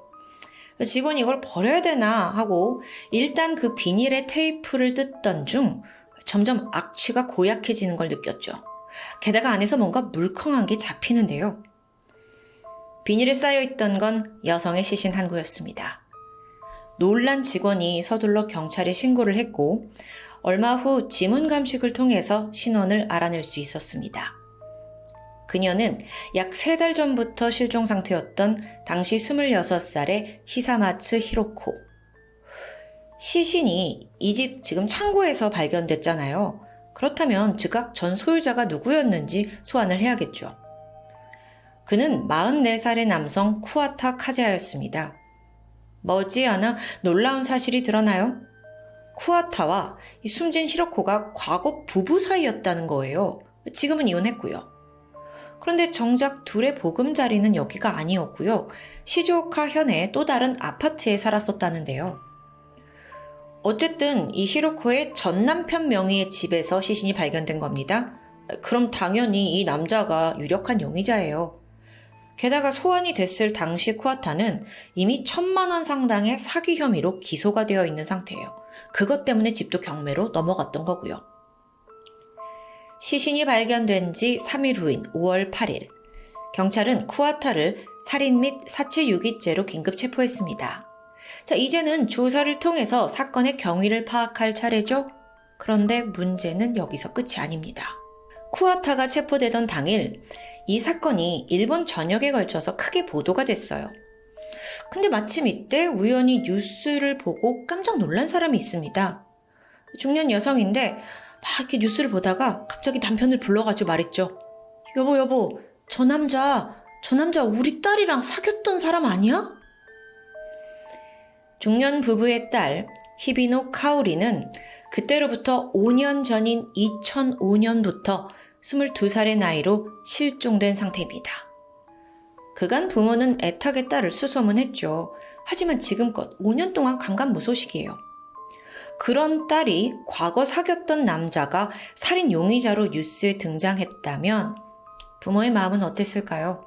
직원이 이걸 버려야 되나 하고 일단 그 비닐의 테이프를 뜯던 중 점점 악취가 고약해지는 걸 느꼈죠. 게다가 안에서 뭔가 물컹한 게 잡히는데요. 비닐에 쌓여있던 건 여성의 시신 한 구였습니다. 놀란 직원이 서둘러 경찰에 신고를 했고 얼마 후 지문 감식을 통해서 신원을 알아낼 수 있었습니다. 그녀는 약 세 달 전부터 실종 상태였던 당시 26살의 히사마츠 히로코. 시신이 이 집 지금 창고에서 발견됐잖아요. 그렇다면 즉각 전 소유자가 누구였는지 소환을 해야겠죠. 그는 44살의 남성 쿠아타 카제아였습니다. 머지않아 놀라운 사실이 드러나요? 쿠아타와 숨진 히로코가 과거 부부 사이였다는 거예요. 지금은 이혼했고요. 그런데 정작 둘의 보금자리는 여기가 아니었고요. 시즈오카 현의 또 다른 아파트에 살았었다는데요. 어쨌든 이 히로코의 전 남편 명의의 집에서 시신이 발견된 겁니다. 그럼 당연히 이 남자가 유력한 용의자예요. 게다가 소환이 됐을 당시 쿠아타는 이미 천만 원 상당의 사기 혐의로 기소가 되어 있는 상태예요. 그것 때문에 집도 경매로 넘어갔던 거고요. 시신이 발견된 지 3일 후인 5월 8일, 경찰은 쿠아타를 살인 및 사체 유기죄로 긴급 체포했습니다. 자, 이제는 조사를 통해서 사건의 경위를 파악할 차례죠? 그런데 문제는 여기서 끝이 아닙니다. 쿠아타가 체포되던 당일, 이 사건이 일본 전역에 걸쳐서 크게 보도가 됐어요. 근데 마침 이때 우연히 뉴스를 보고 깜짝 놀란 사람이 있습니다. 중년 여성인데 막 이렇게 뉴스를 보다가 갑자기 남편을 불러가지고 말했죠. 여보, 여보, 저 남자, 저 남자 우리 딸이랑 사귀었던 사람 아니야? 중년 부부의 딸, 히비노 카오리는 그때로부터 5년 전인 2005년부터 22살의 나이로 실종된 상태입니다. 그간 부모는 애타게 딸을 수소문했죠. 하지만 지금껏 5년 동안 강간무소식이에요. 그런 딸이 과거 사귀었던 남자가 살인 용의자로 뉴스에 등장했다면 부모의 마음은 어땠을까요?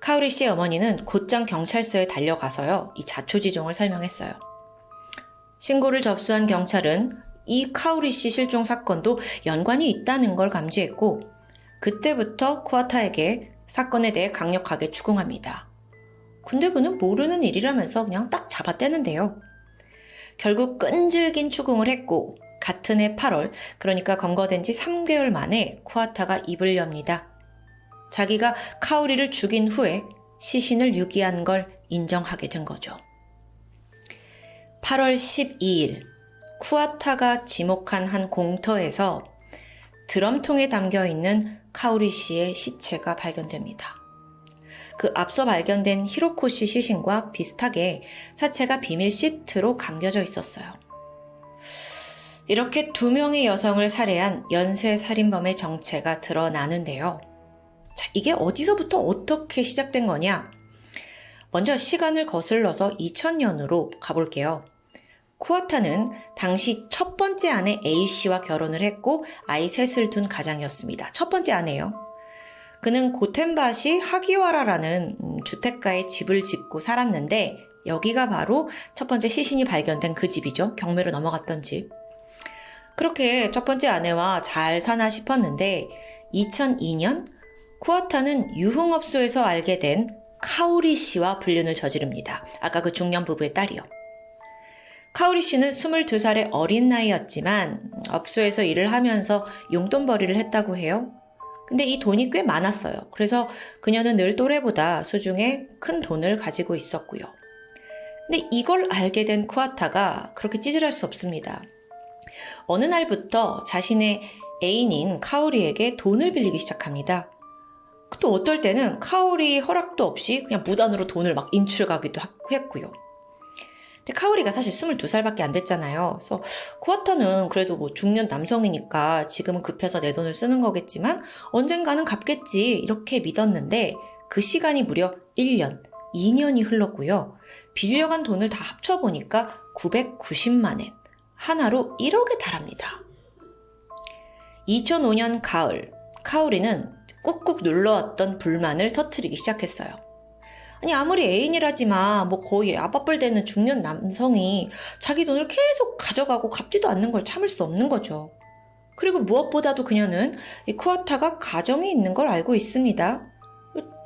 카우리 씨의 어머니는 곧장 경찰서에 달려가서요, 이 자초지종을 설명했어요. 신고를 접수한 경찰은 이 카우리 씨 실종 사건도 연관이 있다는 걸 감지했고, 그때부터 쿠아타에게 사건에 대해 강력하게 추궁합니다. 근데 그는 모르는 일이라면서 그냥 딱 잡아떼는데요. 결국 끈질긴 추궁을 했고 같은 해 8월 그러니까 검거된 지 3개월 만에 쿠아타가 입을 엽니다. 자기가 카오리를 죽인 후에 시신을 유기한 걸 인정하게 된 거죠. 8월 12일, 쿠아타가 지목한 한 공터에서 드럼통에 담겨 있는 카오리 씨의 시체가 발견됩니다. 그 앞서 발견된 히로코 씨 시신과 비슷하게 사체가 비밀 시트로 감겨져 있었어요. 이렇게 두 명의 여성을 살해한 연쇄 살인범의 정체가 드러나는데요. 자, 이게 어디서부터 어떻게 시작된 거냐? 먼저 시간을 거슬러서 2000년으로 가볼게요. 쿠아타는 당시 첫 번째 아내 A씨와 결혼을 했고 아이 셋을 둔 가장이었습니다. 첫 번째 아내요. 그는 고텐바시 하기와라라는 음, 주택가에 집을 짓고 살았는데 여기가 바로 첫 번째 시신이 발견된 그 집이죠. 경매로 넘어갔던 집. 그렇게 첫 번째 아내와 잘 사나 싶었는데 2002년 쿠아타는 유흥업소에서 알게 된 카오리 씨와 불륜을 저지릅니다. 아까 그 중년 부부의 딸이요. 카오리 씨는 22살의 어린 나이였지만 업소에서 일을 하면서 용돈벌이를 했다고 해요. 근데 이 돈이 꽤 많았어요. 그래서 그녀는 늘 또래보다 수중에 큰 돈을 가지고 있었고요. 근데 이걸 알게 된 쿠아타가 그렇게 찌질할 수 없습니다. 어느 날부터 자신의 애인인 카오리에게 돈을 빌리기 시작합니다. 또 어떨 때는 카오리 허락도 없이 그냥 무단으로 돈을 막 인출하기도 했고요. 근데 카오리가 사실 22살밖에 안 됐잖아요. 그래서 쿠아타는 그래도 뭐 중년 남성이니까 지금은 급해서 내 돈을 쓰는 거겠지만 언젠가는 갚겠지 이렇게 믿었는데 그 시간이 무려 1년, 2년이 흘렀고요. 빌려간 돈을 다 합쳐보니까 990만 엔. 하나로 1억에 달합니다. 2005년 가을, 카오리는 꾹꾹 눌러왔던 불만을 터트리기 시작했어요. 아니 아무리 애인이라지만 뭐 거의 아빠뻘 되는 중년 남성이 자기 돈을 계속 가져가고 갚지도 않는 걸 참을 수 없는 거죠. 그리고 무엇보다도 그녀는 이 쿠아타가 가정이 있는 걸 알고 있습니다.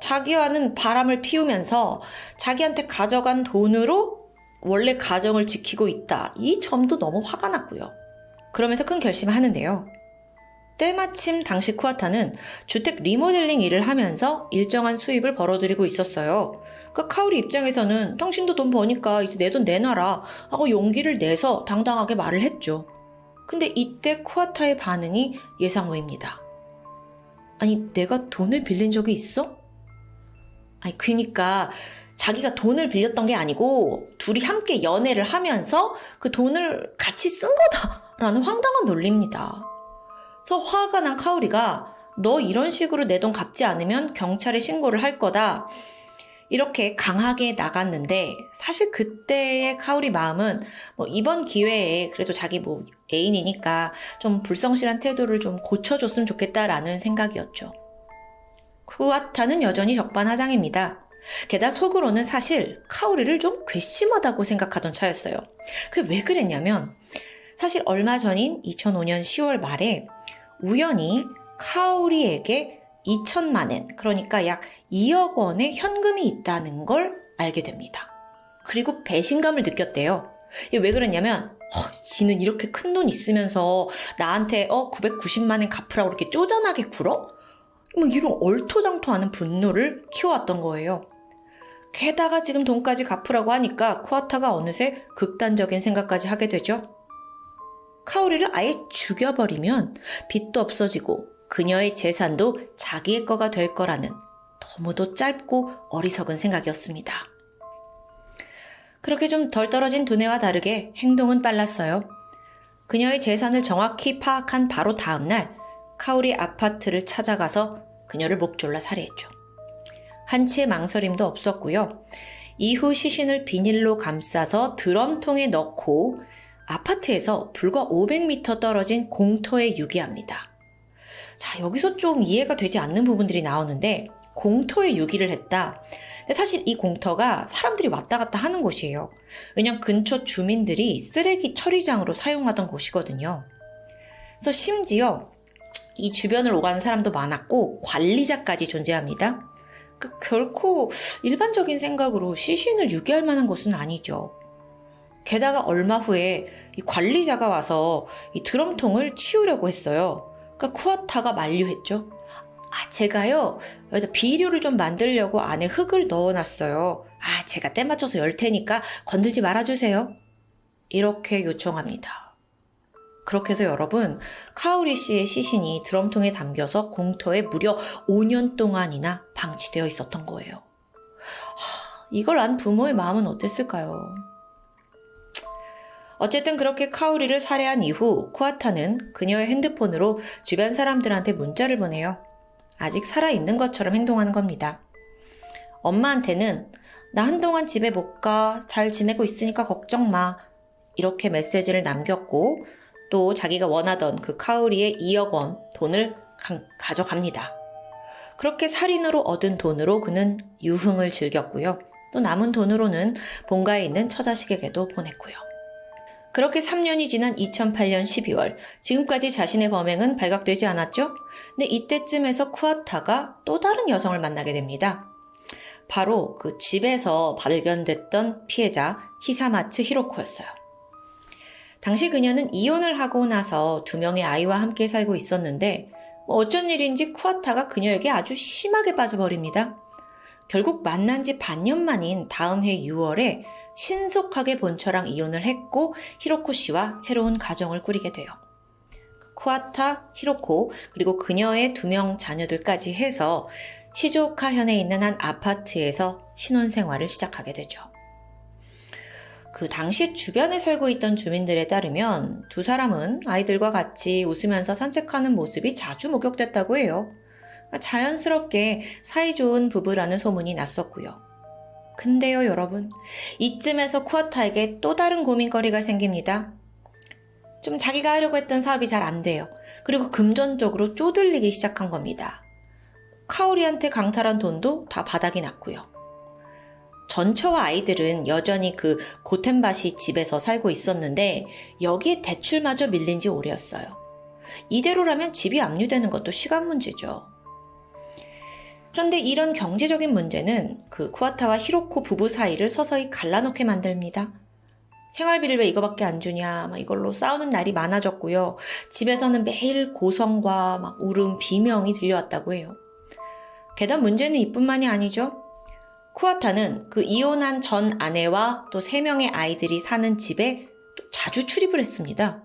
자기와는 바람을 피우면서 자기한테 가져간 돈으로 원래 가정을 지키고 있다. 이 점도 너무 화가 났고요. 그러면서 큰 결심을 하는데요. 때마침 당시 쿠아타는 주택 리모델링 일을 하면서 일정한 수입을 벌어들이고 있었어요. 그러니까 카오리 입장에서는 당신도 돈 버니까 이제 내 돈 내놔라 하고 용기를 내서 당당하게 말을 했죠. 근데 이때 쿠아타의 반응이 예상 외입니다. 아니, 내가 돈을 빌린 적이 있어? 아니, 그니까 자기가 돈을 빌렸던 게 아니고 둘이 함께 연애를 하면서 그 돈을 같이 쓴 거다라는 황당한 논리입니다. 그래서 화가 난 카오리가 너 이런 식으로 내 돈 갚지 않으면 경찰에 신고를 할 거다. 이렇게 강하게 나갔는데 사실 그때의 카오리 마음은 뭐 이번 기회에 그래도 자기 뭐 애인이니까 좀 불성실한 태도를 좀 고쳐줬으면 좋겠다라는 생각이었죠. 쿠아타는 여전히 적반하장입니다. 게다가 속으로는 사실 카오리를 좀 괘씸하다고 생각하던 차였어요. 그게 왜 그랬냐면 사실 얼마 전인 2005년 10월 말에 우연히 카오리에게 2천만 엔, 그러니까 약 2억 원의 현금이 있다는 걸 알게 됩니다. 그리고 배신감을 느꼈대요. 왜 그러냐면, 어, 지는 이렇게 큰 돈 있으면서 나한테 어 990만 엔 갚으라고 이렇게 쪼잔하게 굴어? 뭐 이런 얼토당토하는 분노를 키워왔던 거예요. 게다가 지금 돈까지 갚으라고 하니까 쿠아타가 어느새 극단적인 생각까지 하게 되죠. 카오리를 아예 죽여버리면 빚도 없어지고 그녀의 재산도 자기의 거가 될 거라는 너무도 짧고 어리석은 생각이었습니다. 그렇게 좀 덜 떨어진 두뇌와 다르게 행동은 빨랐어요. 그녀의 재산을 정확히 파악한 바로 다음날 카오리 아파트를 찾아가서 그녀를 목졸라 살해했죠. 한치의 망설임도 없었고요. 이후 시신을 비닐로 감싸서 드럼통에 넣고 아파트에서 불과 500m 떨어진 공터에 유기합니다. 자, 여기서 좀 이해가 되지 않는 부분들이 나오는데 공터에 유기를 했다. 근데 사실 이 공터가 사람들이 왔다 갔다 하는 곳이에요. 왜냐면 근처 주민들이 쓰레기 처리장으로 사용하던 곳이거든요. 그래서 심지어 이 주변을 오가는 사람도 많았고 관리자까지 존재합니다. 그 결코 일반적인 생각으로 시신을 유기할 만한 곳은 아니죠. 게다가 얼마 후에 이 관리자가 와서 이 드럼통을 치우려고 했어요. 그러니까 쿠아타가 만류했죠. 아, 제가요, 여기다 비료를 좀 만들려고 안에 흙을 넣어놨어요. 아, 제가 때 맞춰서 열 테니까 건들지 말아주세요. 이렇게 요청합니다. 그렇게 해서 여러분, 카오리 씨의 시신이 드럼통에 담겨서 공터에 무려 5년 동안이나 방치되어 있었던 거예요. 하, 이걸 안 부모의 마음은 어땠을까요? 어쨌든 그렇게 카오리를 살해한 이후 쿠아타는 그녀의 핸드폰으로 주변 사람들한테 문자를 보내요. 아직 살아있는 것처럼 행동하는 겁니다. 엄마한테는 나 한동안 집에 못 가. 잘 지내고 있으니까 걱정 마. 이렇게 메시지를 남겼고 또 자기가 원하던 그 카오리의 2억 원 돈을 가, 가져갑니다. 그렇게 살인으로 얻은 돈으로 그는 유흥을 즐겼고요. 또 남은 돈으로는 본가에 있는 처자식에게도 보냈고요. 그렇게 3년이 지난 2008년 12월, 지금까지 자신의 범행은 발각되지 않았죠? 근데 이때쯤에서 쿠아타가 또 다른 여성을 만나게 됩니다. 바로 그 집에서 발견됐던 피해자 히사마츠 히로코였어요. 당시 그녀는 이혼을 하고 나서 두 명의 아이와 함께 살고 있었는데 뭐 어쩐 일인지 쿠아타가 그녀에게 아주 심하게 빠져버립니다. 결국 만난 지 반년 만인 다음 해 6월에 신속하게 본처랑 이혼을 했고 히로코 씨와 새로운 가정을 꾸리게 돼요. 쿠아타, 히로코, 그리고 그녀의 두 명 자녀들까지 해서 시조카 현에 있는 한 아파트에서 신혼 생활을 시작하게 되죠. 그 당시 주변에 살고 있던 주민들에 따르면 두 사람은 아이들과 같이 웃으면서 산책하는 모습이 자주 목격됐다고 해요. 자연스럽게 사이좋은 부부라는 소문이 났었고요. 근데요, 여러분. 이쯤에서 쿠아타에게 또 다른 고민거리가 생깁니다. 좀 자기가 하려고 했던 사업이 잘 안 돼요. 그리고 금전적으로 쪼들리기 시작한 겁니다. 카오리한테 강탈한 돈도 다 바닥이 났고요. 전처와 아이들은 여전히 그 고텐바시 집에서 살고 있었는데 여기에 대출마저 밀린 지 오래였어요. 이대로라면 집이 압류되는 것도 시간 문제죠. 그런데 이런 경제적인 문제는 그 쿠아타와 히로코 부부 사이를 서서히 갈라놓게 만듭니다. 생활비를 왜 이거밖에 안 주냐, 막 이걸로 싸우는 날이 많아졌고요. 집에서는 매일 고성과 막 울음, 비명이 들려왔다고 해요. 게다가 문제는 이뿐만이 아니죠. 쿠아타는 그 이혼한 전 아내와 또 세 명의 아이들이 사는 집에 또 자주 출입을 했습니다.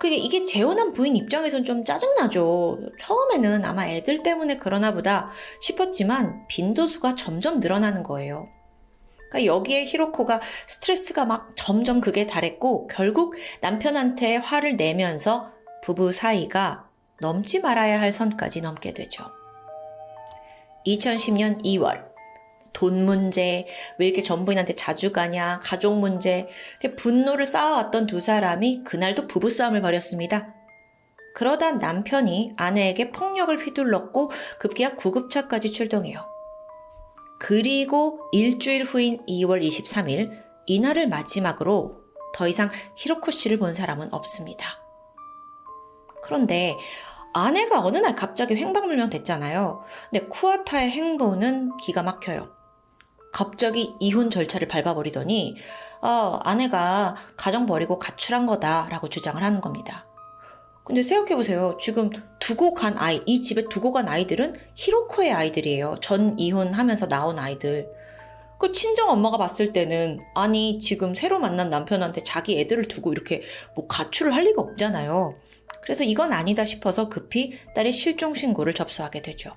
그게 이게 재혼한 부인 입장에선 좀 짜증나죠. 처음에는 아마 애들 때문에 그러나 보다 싶었지만 빈도수가 점점 늘어나는 거예요. 그러니까 여기에 히로코가 스트레스가 막 점점 극에 달했고 결국 남편한테 화를 내면서 부부 사이가 넘지 말아야 할 선까지 넘게 되죠. 2010년 2월 돈 문제, 왜 이렇게 전부인한테 자주 가냐, 가족 문제, 이렇게 분노를 쌓아왔던 두 사람이 그날도 부부싸움을 벌였습니다. 그러다 남편이 아내에게 폭력을 휘둘렀고 급기야 구급차까지 출동해요. 그리고 일주일 후인 2월 23일, 이날을 마지막으로 더 이상 히로코 씨를 본 사람은 없습니다. 그런데 아내가 어느 날 갑자기 횡박물면 됐잖아요. 근데 쿠아타의 행보는 기가 막혀요. 갑자기 이혼 절차를 밟아버리더니 어, 아내가 가정 버리고 가출한 거다라고 주장을 하는 겁니다. 근데 생각해보세요. 지금 두고 간 아이, 이 집에 두고 간 아이들은 히로코의 아이들이에요. 전 이혼하면서 나온 아이들. 그 친정 엄마가 봤을 때는 아니 지금 새로 만난 남편한테 자기 애들을 두고 이렇게 뭐 가출을 할 리가 없잖아요. 그래서 이건 아니다 싶어서 급히 딸의 실종 신고를 접수하게 되죠.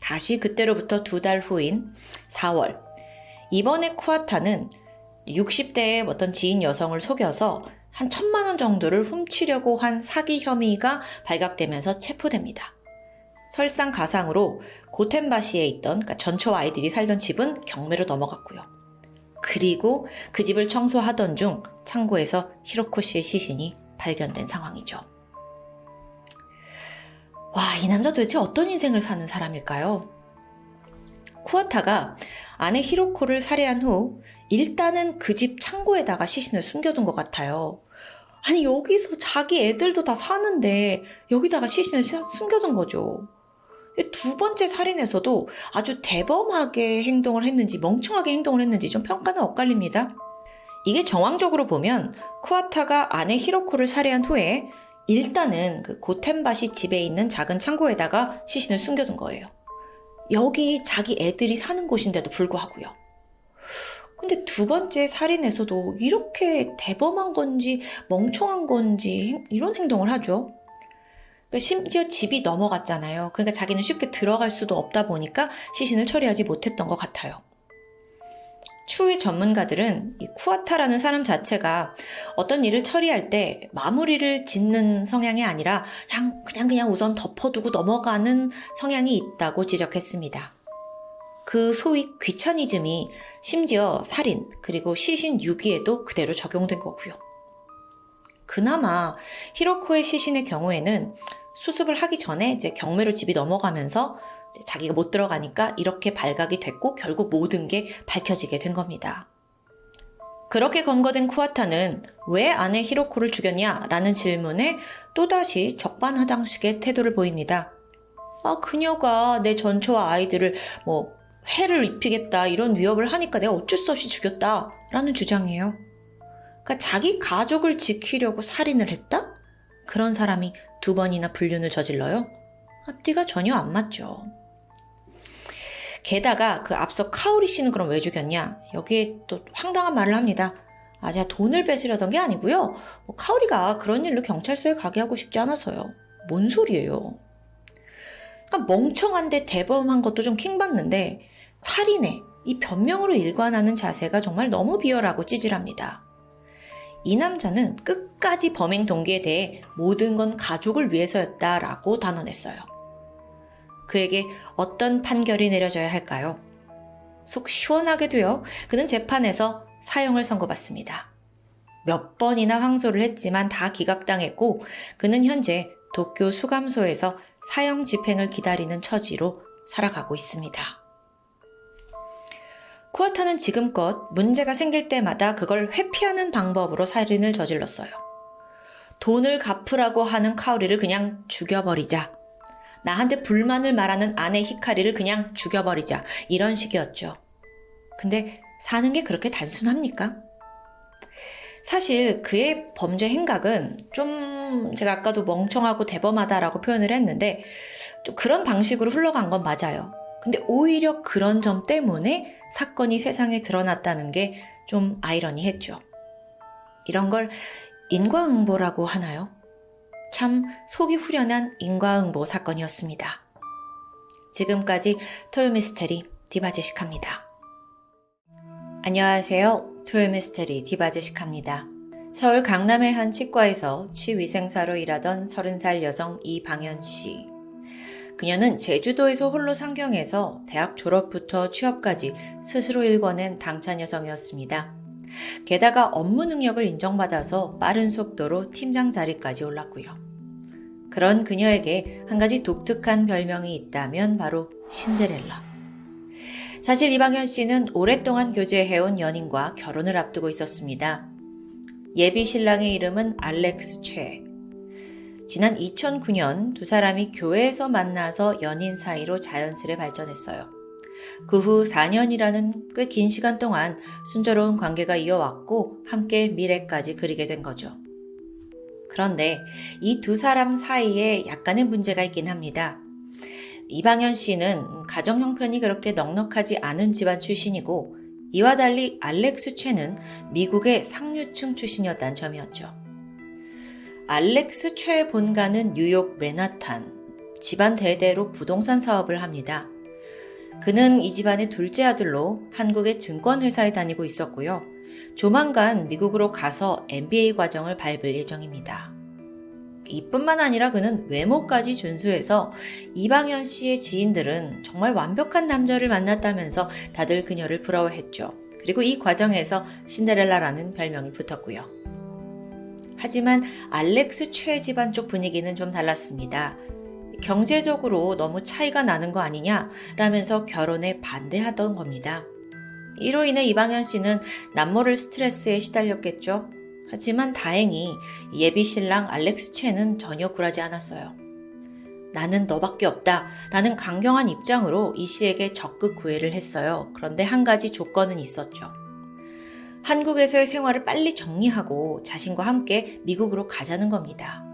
다시 그때로부터 두 달 후인 4월. 이번에 쿠아타는 60대의 어떤 지인 여성을 속여서 한 천만 원 정도를 훔치려고 한 사기 혐의가 발각되면서 체포됩니다. 설상가상으로 고텐바시에 있던 그러니까 전처와 아이들이 살던 집은 경매로 넘어갔고요. 그리고 그 집을 청소하던 중 창고에서 히로코 씨의 시신이 발견된 상황이죠. 와, 이 남자 도대체 어떤 인생을 사는 사람일까요? 쿠아타가 아내 히로코를 살해한 후 일단은 그 집 창고에다가 시신을 숨겨둔 것 같아요. 아니, 여기서 자기 애들도 다 사는데 여기다가 시신을 숨겨둔 거죠. 두 번째 살인에서도 아주 대범하게 행동을 했는지 멍청하게 행동을 했는지 좀 평가는 엇갈립니다. 이게 정황적으로 보면 쿠아타가 아내 히로코를 살해한 후에 일단은 그 고템바시 집에 있는 작은 창고에다가 시신을 숨겨둔 거예요. 여기 자기 애들이 사는 곳인데도 불구하고요. 근데 두 번째 살인에서도 이렇게 대범한 건지 멍청한 건지 이런 행동을 하죠. 그러니까 심지어 집이 넘어갔잖아요. 그러니까 자기는 쉽게 들어갈 수도 없다 보니까 시신을 처리하지 못했던 것 같아요. 추후의 전문가들은 이 쿠아타라는 사람 자체가 어떤 일을 처리할 때 마무리를 짓는 성향이 아니라 그냥 그냥 그냥 우선 덮어두고 넘어가는 성향이 있다고 지적했습니다. 그 소위 귀차니즘이 심지어 살인 그리고 시신 유기에도 그대로 적용된 거고요. 그나마 히로코의 시신의 경우에는 수습을 하기 전에 이제 경매로 집이 넘어가면서 자기가 못 들어가니까 이렇게 발각이 됐고 결국 모든 게 밝혀지게 된 겁니다. 그렇게 검거된 쿠아타는 왜 아내 히로코를 죽였냐? 라는 질문에 또다시 적반하장식의 태도를 보입니다. 아, 그녀가 내 전처와 아이들을 뭐 해를 입히겠다 이런 위협을 하니까 내가 어쩔 수 없이 죽였다 라는 주장이에요. 그러니까 자기 가족을 지키려고 살인을 했다? 그런 사람이 두 번이나 불륜을 저질러요? 앞뒤가 전혀 안 맞죠. 게다가 그 앞서 카오리 씨는 그럼 왜 죽였냐? 여기에 또 황당한 말을 합니다. 아, 제가 돈을 뺏으려던 게 아니고요. 뭐 카오리가 그런 일로 경찰서에 가게 하고 싶지 않아서요. 뭔 소리예요? 그러니까 멍청한데 대범한 것도 좀 킹받는데 살인에 이 변명으로 일관하는 자세가 정말 너무 비열하고 찌질합니다. 이 남자는 끝까지 범행 동기에 대해 모든 건 가족을 위해서였다라고 단언했어요. 그에게 어떤 판결이 내려져야 할까요? 속 시원하게도요, 그는 재판에서 사형을 선고받습니다. 몇 번이나 항소를 했지만 다 기각당했고, 그는 현재 도쿄 수감소에서 사형 집행을 기다리는 처지로 살아가고 있습니다. 쿠아타는 지금껏 문제가 생길 때마다 그걸 회피하는 방법으로 살인을 저질렀어요. 돈을 갚으라고 하는 카오리를 그냥 죽여버리자. 나한테 불만을 말하는 아내 히카리를 그냥 죽여버리자. 이런 식이었죠. 근데 사는 게 그렇게 단순합니까? 사실 그의 범죄 행각은 좀 제가 아까도 멍청하고 대범하다라고 표현을 했는데 좀 그런 방식으로 흘러간 건 맞아요. 근데 오히려 그런 점 때문에 사건이 세상에 드러났다는 게 좀 아이러니했죠. 이런 걸 인과응보라고 하나요? 참 속이 후련한 인과응보 사건이었습니다. 지금까지 토요미스테리 디바제식합니다. 안녕하세요. 토요미스테리 디바제식합니다. 서울 강남의 한 치과에서 치위생사로 일하던 30살 여성 이방현 씨. 그녀는 제주도에서 홀로 상경해서 대학 졸업부터 취업까지 스스로 일궈낸 당찬 여성이었습니다. 게다가 업무 능력을 인정받아서 빠른 속도로 팀장 자리까지 올랐고요. 그런 그녀에게 한 가지 독특한 별명이 있다면 바로 신데렐라. 사실 이방현 씨는 오랫동안 교제해온 연인과 결혼을 앞두고 있었습니다. 예비 신랑의 이름은 알렉스 최. 지난 2009년 두 사람이 교회에서 만나서 연인 사이로 자연스레 발전했어요. 그 후 4년이라는 꽤 긴 시간 동안 순조로운 관계가 이어왔고 함께 미래까지 그리게 된 거죠. 그런데 이 두 사람 사이에 약간의 문제가 있긴 합니다. 이방현 씨는 가정 형편이 그렇게 넉넉하지 않은 집안 출신이고 이와 달리 알렉스 최는 미국의 상류층 출신이었다는 점이었죠. 알렉스 최의 본가는 뉴욕 맨하탄. 집안 대대로 부동산 사업을 합니다. 그는 이 집안의 둘째 아들로 한국의 증권회사에 다니고 있었고요. 조만간 미국으로 가서 MBA 과정을 밟을 예정입니다. 이뿐만 아니라 그는 외모까지 준수해서 이방현 씨의 지인들은 정말 완벽한 남자를 만났다면서 다들 그녀를 부러워했죠. 그리고 이 과정에서 신데렐라라는 별명이 붙었고요. 하지만 알렉스 최 집안 쪽 분위기는 좀 달랐습니다. 경제적으로 너무 차이가 나는 거 아니냐 라면서 결혼에 반대하던 겁니다. 이로 인해 이방현 씨는 남모를 스트레스에 시달렸겠죠. 하지만 다행히 예비 신랑 알렉스 최는 전혀 굴하지 않았어요. 나는 너밖에 없다 라는 강경한 입장으로 이 씨에게 적극 구애를 했어요. 그런데 한 가지 조건은 있었죠. 한국에서의 생활을 빨리 정리하고 자신과 함께 미국으로 가자는 겁니다.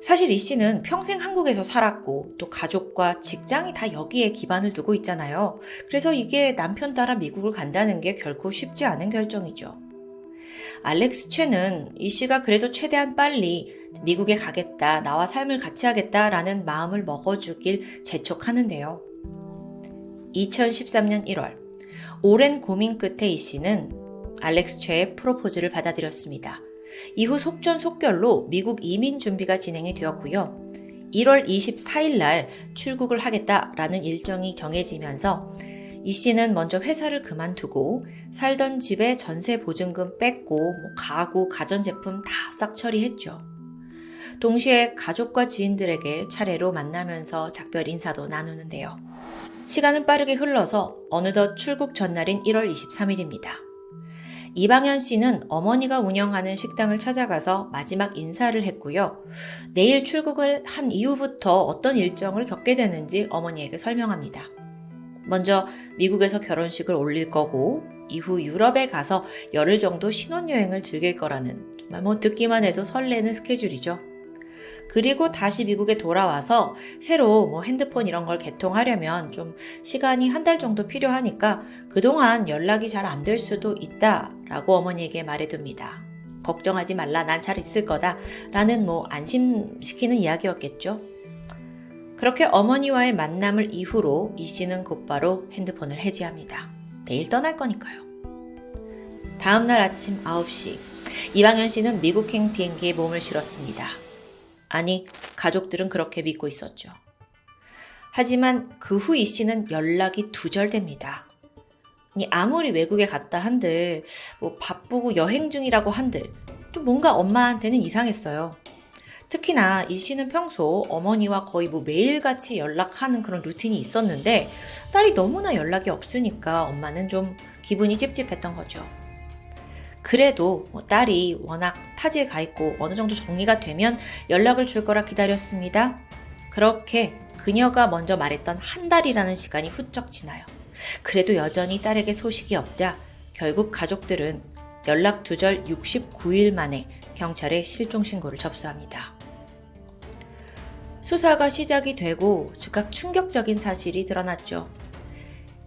사실 이 씨는 평생 한국에서 살았고 또 가족과 직장이 다 여기에 기반을 두고 있잖아요. 그래서 이게 남편 따라 미국을 간다는 게 결코 쉽지 않은 결정이죠. 알렉스 최는 이 씨가 그래도 최대한 빨리 미국에 가겠다, 나와 삶을 같이 하겠다라는 마음을 먹어주길 재촉하는데요. 2013년 1월, 오랜 고민 끝에 이 씨는 알렉스 최의 프로포즈를 받아들였습니다. 이후 속전속결로 미국 이민 준비가 진행이 되었고요. 1월 24일 날 출국을 하겠다라는 일정이 정해지면서 이 씨는 먼저 회사를 그만두고 살던 집에 전세 보증금 뺐고 뭐 가구, 가전제품 다 싹 처리했죠. 동시에 가족과 지인들에게 차례로 만나면서 작별 인사도 나누는데요. 시간은 빠르게 흘러서 어느덧 출국 전날인 1월 23일입니다. 이방현 씨는 어머니가 운영하는 식당을 찾아가서 마지막 인사를 했고요. 내일 출국을 한 이후부터 어떤 일정을 겪게 되는지 어머니에게 설명합니다. 먼저 미국에서 결혼식을 올릴 거고 이후 유럽에 가서 열흘 정도 신혼여행을 즐길 거라는 정말 뭐 듣기만 해도 설레는 스케줄이죠. 그리고 다시 미국에 돌아와서 새로 뭐 핸드폰 이런 걸 개통하려면 좀 시간이 한 달 정도 필요하니까 그동안 연락이 잘 안 될 수도 있다 라고 어머니에게 말해둡니다. 걱정하지 말라 난 잘 있을 거다 라는 뭐 안심시키는 이야기였겠죠. 그렇게 어머니와의 만남을 이후로 이 씨는 곧바로 핸드폰을 해지합니다. 내일 떠날 거니까요. 다음날 아침 9시 이방현 씨는 미국행 비행기에 몸을 실었습니다. 아니, 가족들은 그렇게 믿고 있었죠. 하지만 그 후 이 씨는 연락이 두절됩니다. 아무리 외국에 갔다 한들, 뭐 바쁘고 여행 중이라고 한들, 또 뭔가 엄마한테는 이상했어요. 특히나 이 씨는 평소 어머니와 거의 뭐 매일같이 연락하는 그런 루틴이 있었는데, 딸이 너무나 연락이 없으니까 엄마는 좀 기분이 찝찝했던 거죠. 그래도 뭐 딸이 워낙 타지에 가 있고 어느 정도 정리가 되면 연락을 줄 거라 기다렸습니다. 그렇게 그녀가 먼저 말했던 한 달이라는 시간이 훌쩍 지나요. 그래도 여전히 딸에게 소식이 없자 결국 가족들은 연락 두절 69일 만에 경찰에 실종 신고를 접수합니다. 수사가 시작이 되고 즉각 충격적인 사실이 드러났죠.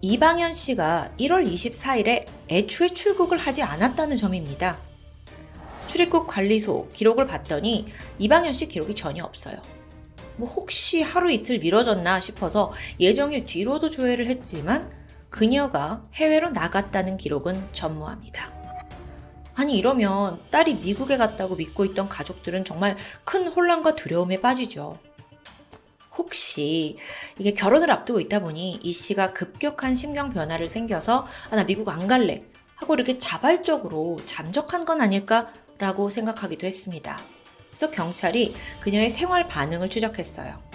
이방현 씨가 1월 24일에 애초에 출국을 하지 않았다는 점입니다. 출입국 관리소 기록을 봤더니 이방현 씨 기록이 전혀 없어요. 뭐 혹시 하루 이틀 미뤄졌나 싶어서 예정일 뒤로도 조회를 했지만 그녀가 해외로 나갔다는 기록은 전무합니다. 아니 이러면 딸이 미국에 갔다고 믿고 있던 가족들은 정말 큰 혼란과 두려움에 빠지죠. 혹시 이게 결혼을 앞두고 있다 보니 이 씨가 급격한 심경 변화를 생겨서 아, 나 미국 안 갈래 하고 이렇게 자발적으로 잠적한 건 아닐까라고 생각하기도 했습니다. 그래서 경찰이 그녀의 생활 반응을 추적했어요.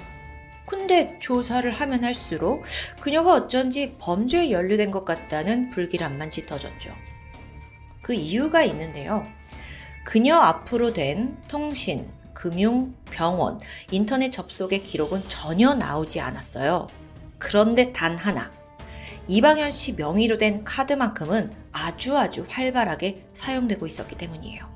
근데 조사를 하면 할수록 그녀가 어쩐지 범죄에 연루된 것 같다는 불길함만 짙어졌죠. 그 이유가 있는데요. 그녀 앞으로 된 통신, 금융, 병원, 인터넷 접속의 기록은 전혀 나오지 않았어요. 그런데 단 하나. 이방현 씨 명의로 된 카드만큼은 아주 아주 활발하게 사용되고 있었기 때문이에요.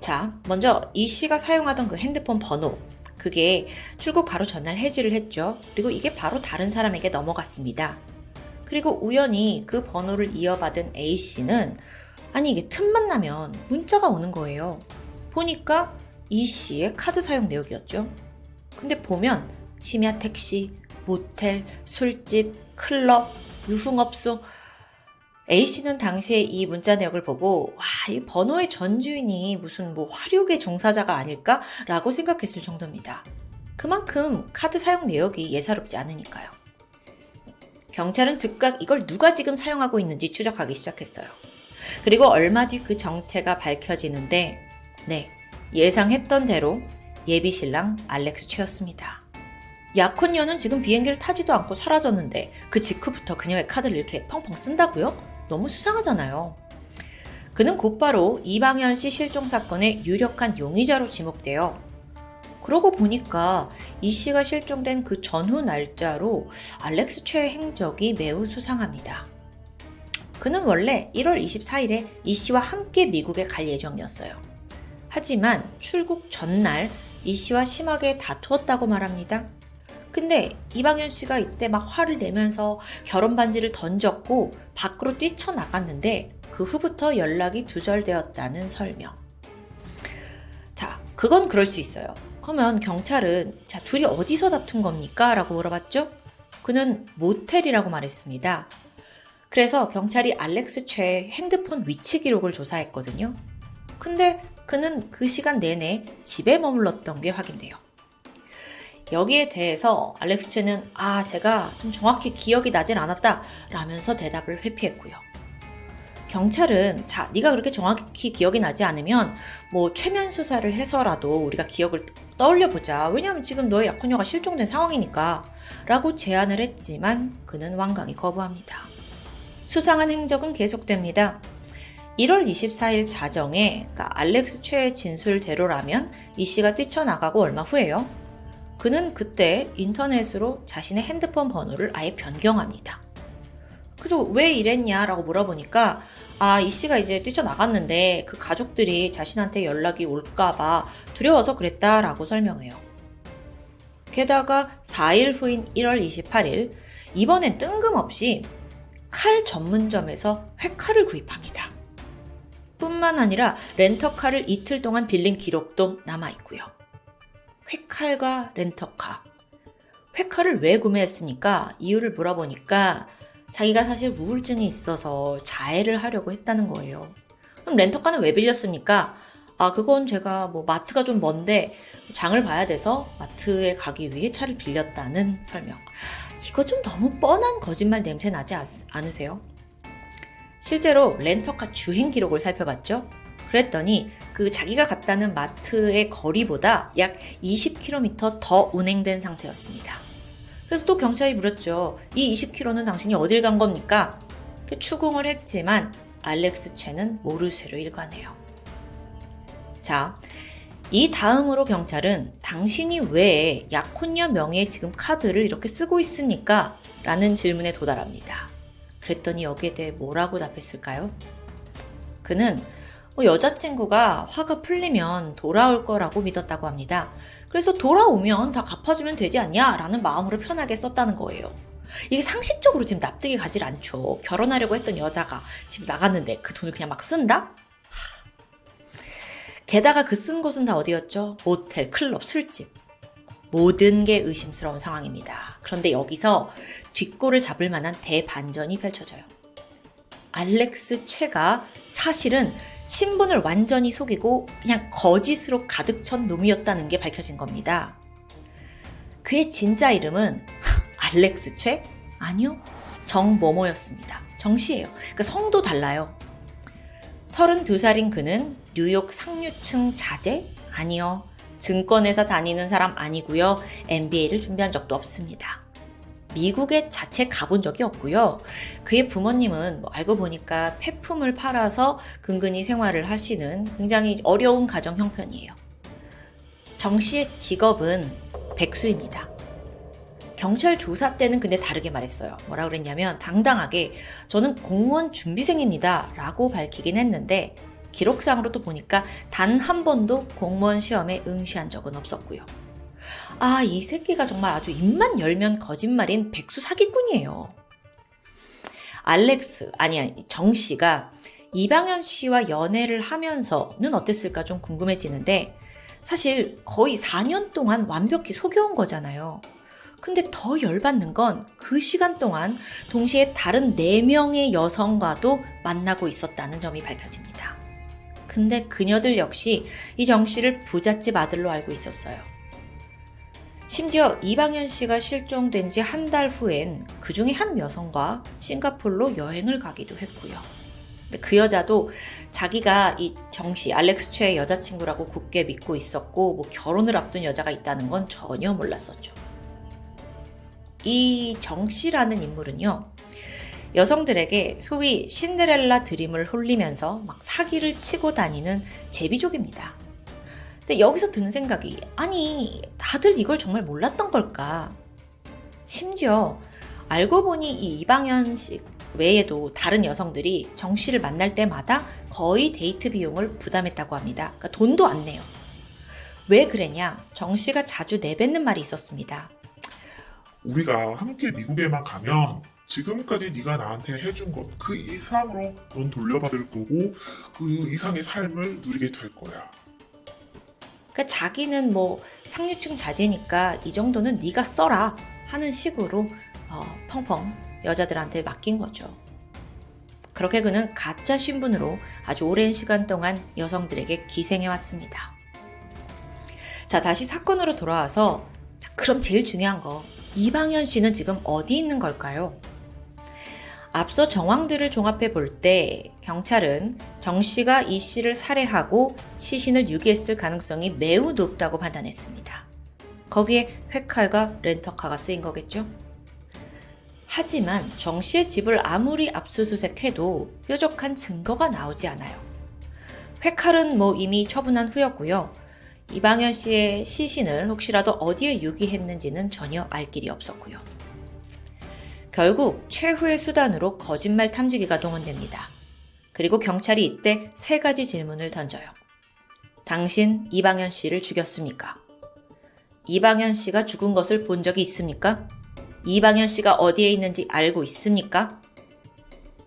자, 먼저 이 씨가 사용하던 그 핸드폰 번호. 그게 출국 바로 전날 해지를 했죠. 그리고 이게 바로 다른 사람에게 넘어갔습니다. 그리고 우연히 그 번호를 이어받은 A 씨는 아니 이게 틈만 나면 문자가 오는 거예요. 보니까 이 씨의 카드 사용 내역이었죠. 근데 보면 심야 택시, 모텔, 술집, 클럽, 유흥업소 A씨는 당시에 이 문자 내역을 보고 와, 이 번호의 전주인이 무슨 뭐 화력의 종사자가 아닐까라고 생각했을 정도입니다. 그만큼 카드 사용 내역이 예사롭지 않으니까요. 경찰은 즉각 이걸 누가 지금 사용하고 있는지 추적하기 시작했어요. 그리고 얼마 뒤 그 정체가 밝혀지는데 네, 예상했던 대로 예비 신랑 알렉스 최였습니다. 약혼녀는 지금 비행기를 타지도 않고 사라졌는데 그 직후부터 그녀의 카드를 이렇게 펑펑 쓴다고요? 너무 수상하잖아요. 그는 곧바로 이방현 씨 실종 사건의 유력한 용의자로 지목되어 그러고 보니까 이 씨가 실종된 그 전후 날짜로 알렉스 최의 행적이 매우 수상합니다. 그는 원래 1월 24일에 이 씨와 함께 미국에 갈 예정이었어요. 하지만 출국 전날 이 씨와 심하게 다투었다고 말합니다. 근데 이방현 씨가 이때 막 화를 내면서 결혼 반지를 던졌고 밖으로 뛰쳐나갔는데 그 후부터 연락이 두절되었다는 설명. 자, 그건 그럴 수 있어요. 그러면 경찰은 자, 둘이 어디서 다툰 겁니까? 라고 물어봤죠? 그는 모텔이라고 말했습니다. 그래서 경찰이 알렉스 최의 핸드폰 위치 기록을 조사했거든요. 근데 그는 그 시간 내내 집에 머물렀던 게 확인돼요. 여기에 대해서 알렉스 최는 아, 제가 좀 정확히 기억이 나진 않았다 라면서 대답을 회피했고요. 경찰은 자, 네가 그렇게 정확히 기억이 나지 않으면 뭐 최면 수사를 해서라도 우리가 기억을 떠올려 보자. 왜냐하면 지금 너의 약혼녀가 실종된 상황이니까. 라고 제안을 했지만 그는 완강히 거부합니다. 수상한 행적은 계속됩니다. 1월 24일 자정에 그러니까 알렉스 최의 진술대로라면 이 씨가 뛰쳐나가고 얼마 후에요. 그는 그때 인터넷으로 자신의 핸드폰 번호를 아예 변경합니다. 그래서 왜 이랬냐라고 물어보니까 아, 이 씨가 이제 뛰쳐나갔는데 그 가족들이 자신한테 연락이 올까봐 두려워서 그랬다라고 설명해요. 게다가 4일 후인 1월 28일, 이번엔 뜬금없이 칼 전문점에서 회칼을 구입합니다. 뿐만 아니라 렌터카를 이틀 동안 빌린 기록도 남아있고요. 회칼과 렌터카. 회칼을 왜 구매했습니까? 이유를 물어보니까 자기가 사실 우울증이 있어서 자해를 하려고 했다는 거예요. 그럼 렌터카는 왜 빌렸습니까? 아, 그건 제가 뭐 마트가 좀 먼데 장을 봐야 돼서 마트에 가기 위해 차를 빌렸다는 설명. 이거 좀 너무 뻔한 거짓말 냄새 나지 않으세요? 실제로 렌터카 주행 기록을 살펴봤죠. 그랬더니 그 자기가 갔다는 마트의 거리보다 약 20km 더 운행된 상태였습니다. 그래서 또 경찰이 물었죠. 이 20km는 당신이 어딜 간 겁니까? 추궁을 했지만 알렉스 최는 모르쇠로 일관해요. 자, 이 다음으로 경찰은 당신이 왜 약혼녀 명의의 지금 카드를 이렇게 쓰고 있습니까? 라는 질문에 도달합니다. 그랬더니 여기에 대해 뭐라고 답했을까요? 그는 뭐 여자친구가 화가 풀리면 돌아올 거라고 믿었다고 합니다. 그래서 돌아오면 다 갚아주면 되지 않냐? 라는 마음으로 편하게 썼다는 거예요. 이게 상식적으로 지금 납득이 가질 않죠. 결혼하려고 했던 여자가 집 나갔는데 그 돈을 그냥 막 쓴다? 게다가 그 쓴 곳은 다 어디였죠? 모텔, 클럽, 술집. 모든 게 의심스러운 상황입니다. 그런데 여기서 뒷골을 잡을 만한 대반전이 펼쳐져요. 알렉스 최가 사실은 신분을 완전히 속이고 그냥 거짓으로 가득 찬 놈이었다는 게 밝혀진 겁니다. 그의 진짜 이름은 알렉스 최? 아니요. 정모모였습니다. 정씨예요. 그 성도 달라요. 32살인 그는 뉴욕 상류층 자제? 아니요. 증권회사 다니는 사람 아니고요. MBA를 준비한 적도 없습니다. 미국에 자체 가본 적이 없고요. 그의 부모님은 뭐 알고 보니까 폐품을 팔아서 근근히 생활을 하시는 굉장히 어려운 가정 형편이에요. 정 씨의 직업은 백수입니다. 경찰 조사 때는 근데 다르게 말했어요. 뭐라 그랬냐면 당당하게 저는 공무원 준비생입니다. 라고 밝히긴 했는데 기록상으로 또 보니까 단 한 번도 공무원 시험에 응시한 적은 없었고요. 아, 이 새끼가 정말 아주 입만 열면 거짓말인 백수 사기꾼이에요. 알렉스, 아니, 아니, 정 씨가 이방현 씨와 연애를 하면서는 어땠을까 좀 궁금해지는데, 사실 거의 4년 동안 완벽히 속여온 거잖아요. 근데 더 열받는 건 그 시간 동안 동시에 다른 4명의 여성과도 만나고 있었다는 점이 밝혀집니다. 근데 그녀들 역시 이 정 씨를 부잣집 아들로 알고 있었어요. 심지어 이방현 씨가 실종된 지 한 달 후엔 그 중에 한 여성과 싱가폴로 여행을 가기도 했고요. 근데 그 여자도 자기가 이 정씨, 알렉스 최의 여자친구라고 굳게 믿고 있었고, 뭐 결혼을 앞둔 여자가 있다는 건 전혀 몰랐었죠. 이 정씨라는 인물은요, 여성들에게 소위 신데렐라 드림을 홀리면서 막 사기를 치고 다니는 제비족입니다. 근데 여기서 드는 생각이 아니 다들 이걸 정말 몰랐던 걸까? 심지어 알고 보니 이 이방현 씨 외에도 다른 여성들이 정 씨를 만날 때마다 거의 데이트 비용을 부담했다고 합니다. 그러니까 돈도 안 내요. 왜 그랬냐? 정 씨가 자주 내뱉는 말이 있었습니다. 우리가 함께 미국에만 가면 지금까지 네가 나한테 해준 것 그 이상으로 넌 돌려받을 거고 그 이상의 삶을 누리게 될 거야. 그러니까 자기는 뭐 상류층 자제니까 이 정도는 네가 써라 하는 식으로 어, 펑펑 여자들한테 맡긴 거죠. 그렇게 그는 가짜 신분으로 아주 오랜 시간 동안 여성들에게 기생해 왔습니다. 자, 다시 사건으로 돌아와서 자, 그럼 제일 중요한 거 이방현 씨는 지금 어디 있는 걸까요? 앞서 정황들을 종합해 볼 때 경찰은 정 씨가 이 씨를 살해하고 시신을 유기했을 가능성이 매우 높다고 판단했습니다. 거기에 회칼과 렌터카가 쓰인 거겠죠? 하지만 정 씨의 집을 아무리 압수수색해도 뾰족한 증거가 나오지 않아요. 회칼은 뭐 이미 처분한 후였고요. 이방현 씨의 시신을 혹시라도 어디에 유기했는지는 전혀 알 길이 없었고요. 결국 최후의 수단으로 거짓말 탐지기가 동원됩니다. 그리고 경찰이 이때 세 가지 질문을 던져요. 당신 이방현 씨를 죽였습니까? 이방현 씨가 죽은 것을 본 적이 있습니까? 이방현 씨가 어디에 있는지 알고 있습니까?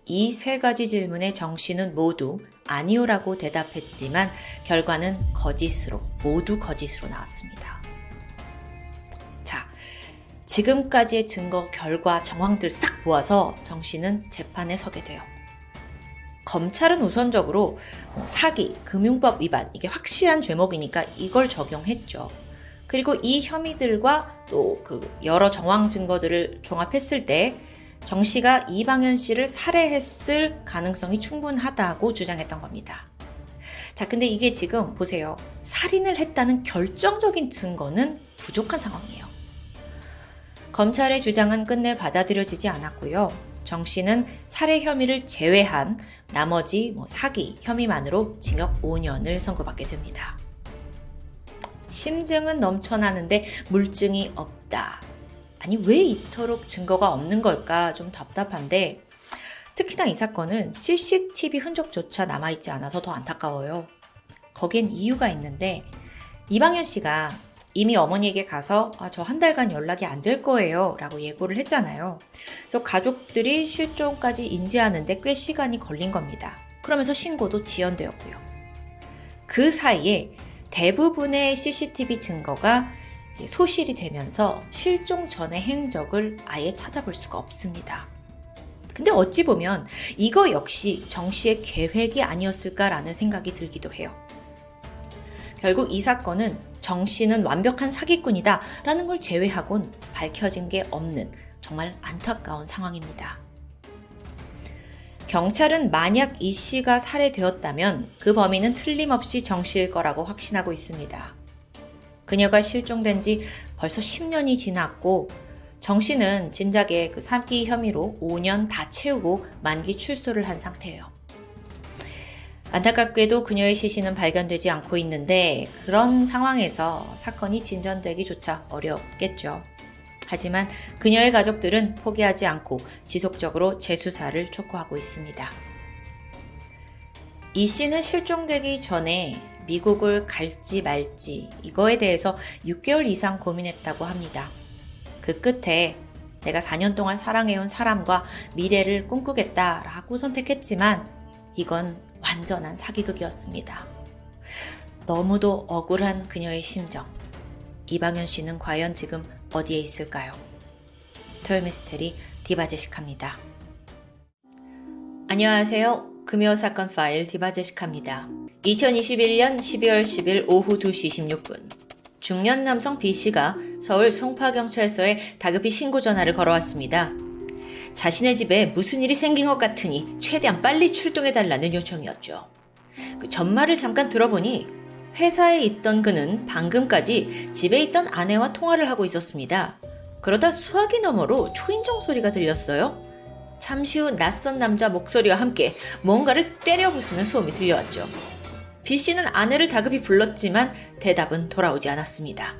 이 세 가지 질문에 정 씨는 모두 아니오라고 대답했지만 결과는 거짓으로, 모두 거짓으로 나왔습니다. 자, 지금까지의 증거, 결과, 정황들 싹 모아서 정 씨는 재판에 서게 돼요. 검찰은 우선적으로 뭐 사기, 금융법 위반, 이게 확실한 죄목이니까 이걸 적용했죠. 그리고 이 혐의들과 또 그 여러 정황 증거들을 종합했을 때 정 씨가 이방현 씨를 살해했을 가능성이 충분하다고 주장했던 겁니다. 자, 근데 이게 지금 보세요. 살인을 했다는 결정적인 증거는 부족한 상황이에요. 검찰의 주장은 끝내 받아들여지지 않았고요. 정 씨는 살해 혐의를 제외한 나머지 뭐 사기 혐의만으로 징역 5년을 선고받게 됩니다. 심증은 넘쳐나는데 물증이 없다. 아니, 왜 이토록 증거가 없는 걸까 좀 답답한데, 특히나 이 사건은 CCTV 흔적조차 남아있지 않아서 더 안타까워요. 거기엔 이유가 있는데, 이방현 씨가 이미 어머니에게 가서 아, 저 한 달간 연락이 안 될 거예요 라고 예고를 했잖아요. 그래서 가족들이 실종까지 인지하는데 꽤 시간이 걸린 겁니다. 그러면서 신고도 지연되었고요. 그 사이에 대부분의 CCTV 증거가 소실이 되면서 실종 전의 행적을 아예 찾아볼 수가 없습니다. 근데 어찌 보면 이거 역시 정 씨의 계획이 아니었을까라는 생각이 들기도 해요. 결국 이 사건은 정 씨는 완벽한 사기꾼이다 라는 걸 제외하곤 밝혀진 게 없는 정말 안타까운 상황입니다. 경찰은 만약 이 씨가 살해되었다면 그 범인은 틀림없이 정 씨일 거라고 확신하고 있습니다. 그녀가 실종된 지 벌써 10년이 지났고 정 씨는 진작에 그 사기 혐의로 5년 다 채우고 만기 출소를 한 상태예요. 안타깝게도 그녀의 시신은 발견되지 않고 있는데 그런 상황에서 사건이 진전되기조차 어렵겠죠. 하지만 그녀의 가족들은 포기하지 않고 지속적으로 재수사를 촉구하고 있습니다. 이 씨는 실종되기 전에 미국을 갈지 말지 이거에 대해서 6개월 이상 고민했다고 합니다. 그 끝에 내가 4년 동안 사랑해온 사람과 미래를 꿈꾸겠다라고 선택했지만 이건 완전한 사기극이었습니다. 너무도 억울한 그녀의 심정. 이방현 씨는 과연 지금 어디에 있을까요? 토요미스테리 디바제시카입니다. 안녕하세요. 금요 사건 파일 디바제시카입니다. 2021년 12월 10일 오후 2시 16분. 중년 남성 B씨가 서울 송파경찰서에 다급히 신고 전화를 걸어왔습니다. 자신의 집에 무슨 일이 생긴 것 같으니 최대한 빨리 출동해달라는 요청이었죠. 그 전말을 잠깐 들어보니 회사에 있던 그는 방금까지 집에 있던 아내와 통화를 하고 있었습니다. 그러다 수화기 너머로 초인종 소리가 들렸어요. 잠시 후 낯선 남자 목소리와 함께 뭔가를 때려 부수는 소음이 들려왔죠. B 씨는 아내를 다급히 불렀지만 대답은 돌아오지 않았습니다.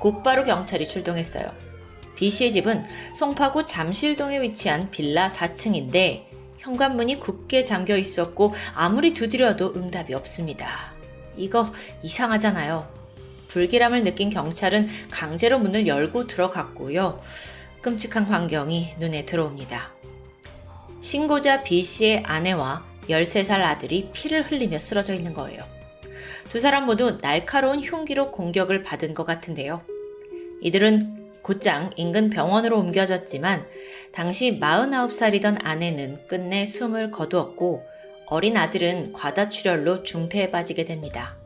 곧바로 경찰이 출동했어요. B 씨의 집은 송파구 잠실동에 위치한 빌라 4층인데 현관문이 굳게 잠겨 있었고 아무리 두드려도 응답이 없습니다. 이거 이상하잖아요. 불길함을 느낀 경찰은 강제로 문을 열고 들어갔고요. 끔찍한 광경이 눈에 들어옵니다. 신고자 B 씨의 아내와 13살 아들이 피를 흘리며 쓰러져 있는 거예요. 두 사람 모두 날카로운 흉기로 공격을 받은 것 같은데요. 이들은 곧장 인근 병원으로 옮겨졌지만 당시 49살이던 아내는 끝내 숨을 거두었고 어린 아들은 과다출혈로 중태에 빠지게 됩니다.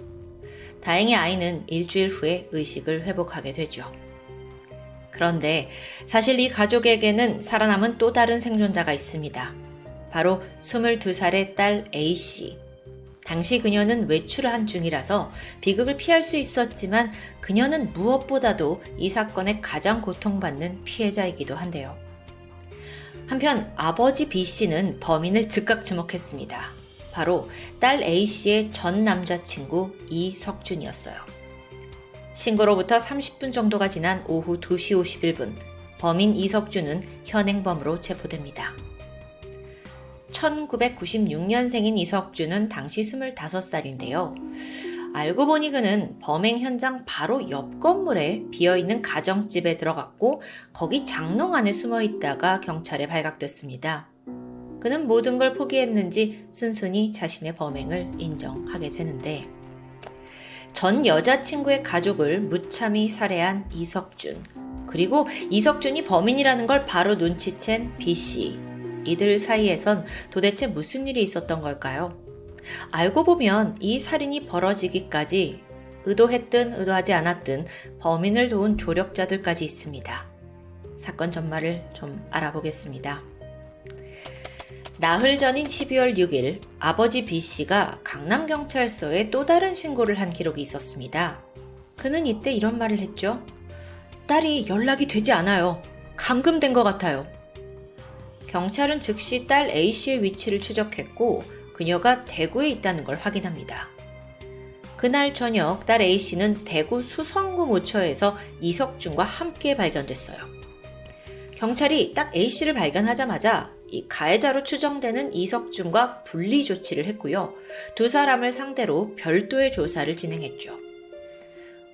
다행히 아이는 일주일 후에 의식을 회복하게 되죠. 그런데 사실 이 가족에게는 살아남은 또 다른 생존자가 있습니다. 바로 22살의 딸 A씨. 당시 그녀는 외출을 한 중이라서 비극을 피할 수 있었지만 그녀는 무엇보다도 이 사건의 가장 고통받는 피해자이기도 한데요. 한편 아버지 B 씨는 범인을 즉각 지목했습니다. 바로 딸 A 씨의 전 남자친구 이석준이었어요. 신고로부터 30분 정도가 지난 오후 2시 51분, 범인 이석준은 현행범으로 체포됩니다. 1996년생인 이석준은 당시 25살인데요. 알고 보니 그는 범행 현장 바로 옆 건물에 비어있는 가정집에 들어갔고 거기 장롱 안에 숨어 있다가 경찰에 발각됐습니다. 그는 모든 걸 포기했는지 순순히 자신의 범행을 인정하게 되는데 전 여자친구의 가족을 무참히 살해한 이석준 그리고 이석준이 범인이라는 걸 바로 눈치챈 B씨 이들 사이에선 도대체 무슨 일이 있었던 걸까요? 알고 보면 이 살인이 벌어지기까지 의도했든 의도하지 않았든 범인을 도운 조력자들까지 있습니다. 사건 전말을 좀 알아보겠습니다. 나흘 전인 12월 6일 아버지 B 씨가 강남경찰서에 또 다른 신고를 한 기록이 있었습니다. 그는 이때 이런 말을 했죠. 딸이 연락이 되지 않아요. 감금된 것 같아요. 경찰은 즉시 딸 A씨의 위치를 추적했고 그녀가 대구에 있다는 걸 확인합니다. 그날 저녁 딸 A씨는 대구 수성구 모처에서 이석준과 함께 발견됐어요. 경찰이 딱 A씨를 발견하자마자 이 가해자로 추정되는 이석준과 분리 조치를 했고요. 두 사람을 상대로 별도의 조사를 진행했죠.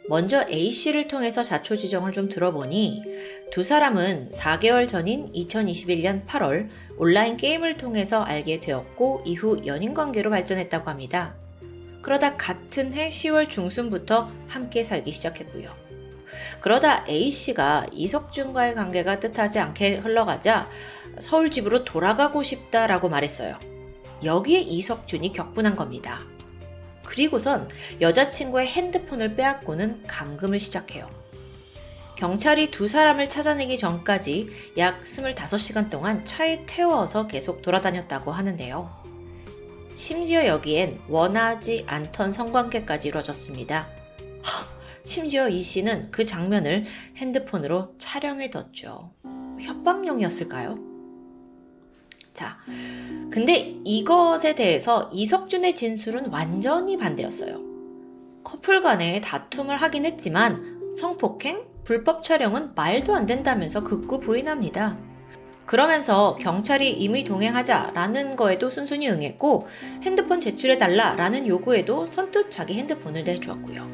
먼저 A씨를 통해서 자초 지정을 좀 들어보니 두 사람은 4개월 전인 2021년 8월 온라인 게임을 통해서 알게 되었고 이후 연인 관계로 발전했다고 합니다. 그러다 같은 해 10월 중순부터 함께 살기 시작했고요. 그러다 A씨가 이석준과의 관계가 뜻하지 않게 흘러가자 서울 집으로 돌아가고 싶다라고 말했어요. 여기에 이석준이 격분한 겁니다. 그리고선 여자친구의 핸드폰을 빼앗고는 감금을 시작해요. 경찰이 두 사람을 찾아내기 전까지 약 25시간 동안 차에 태워서 계속 돌아다녔다고 하는데요. 심지어 여기엔 원하지 않던 성관계까지 이루어졌습니다. 하, 심지어 이 씨는 그 장면을 핸드폰으로 촬영해뒀죠. 협박용이었을까요? 자, 근데 이것에 대해서 이석준의 진술은 완전히 반대였어요. 커플 간에 다툼을 하긴 했지만 성폭행, 불법 촬영은 말도 안 된다면서 극구 부인합니다. 그러면서 경찰이 임의 동행하자라는 거에도 순순히 응했고 핸드폰 제출해달라라는 요구에도 선뜻 자기 핸드폰을 내주었고요.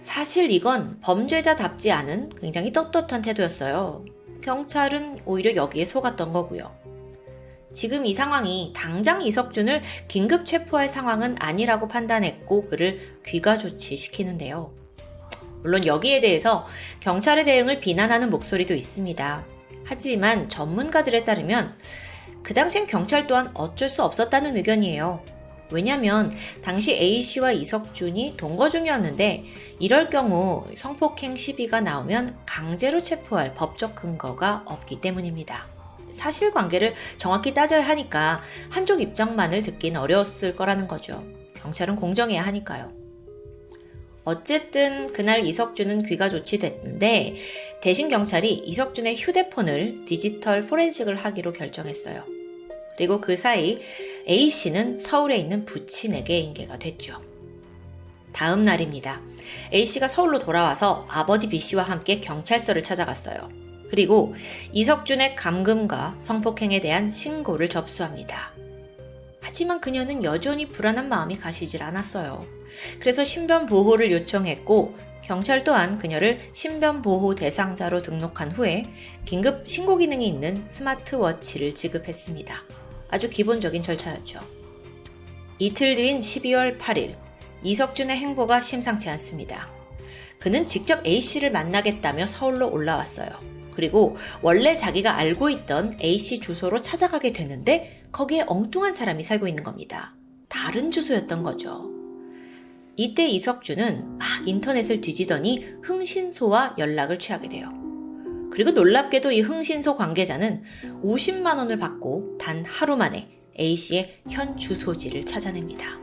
사실 이건 범죄자답지 않은 굉장히 떳떳한 태도였어요. 경찰은 오히려 여기에 속았던 거고요. 지금 이 상황이 당장 이석준을 긴급 체포할 상황은 아니라고 판단했고 그를 귀가 조치시키는데요. 물론 여기에 대해서 경찰의 대응을 비난하는 목소리도 있습니다. 하지만 전문가들에 따르면 그 당시엔 경찰 또한 어쩔 수 없었다는 의견이에요. 왜냐면 당시 A씨와 이석준이 동거 중이었는데 이럴 경우 성폭행 시비가 나오면 강제로 체포할 법적 근거가 없기 때문입니다. 사실관계를 정확히 따져야 하니까 한쪽 입장만을 듣긴 어려웠을 거라는 거죠. 경찰은 공정해야 하니까요. 어쨌든 그날 이석준은 귀가 조치됐는데 대신 경찰이 이석준의 휴대폰을 디지털 포렌식을 하기로 결정했어요. 그리고 그 사이 A씨는 서울에 있는 부친에게 인계가 됐죠. 다음 날입니다. A씨가 서울로 돌아와서 아버지 B씨와 함께 경찰서를 찾아갔어요. 그리고 이석준의 감금과 성폭행에 대한 신고를 접수합니다. 하지만 그녀는 여전히 불안한 마음이 가시질 않았어요. 그래서 신변 보호를 요청했고 경찰 또한 그녀를 신변 보호 대상자로 등록한 후에 긴급 신고 기능이 있는 스마트워치를 지급했습니다. 아주 기본적인 절차였죠. 이틀 뒤인 12월 8일 이석준의 행보가 심상치 않습니다. 그는 직접 A씨를 만나겠다며 서울로 올라왔어요. 그리고 원래 자기가 알고 있던 A씨 주소로 찾아가게 되는데 거기에 엉뚱한 사람이 살고 있는 겁니다. 다른 주소였던 거죠. 이때 이석준은 막 인터넷을 뒤지더니 흥신소와 연락을 취하게 돼요. 그리고 놀랍게도 이 흥신소 관계자는 50만 원을 받고 단 하루 만에 A씨의 현 주소지를 찾아냅니다.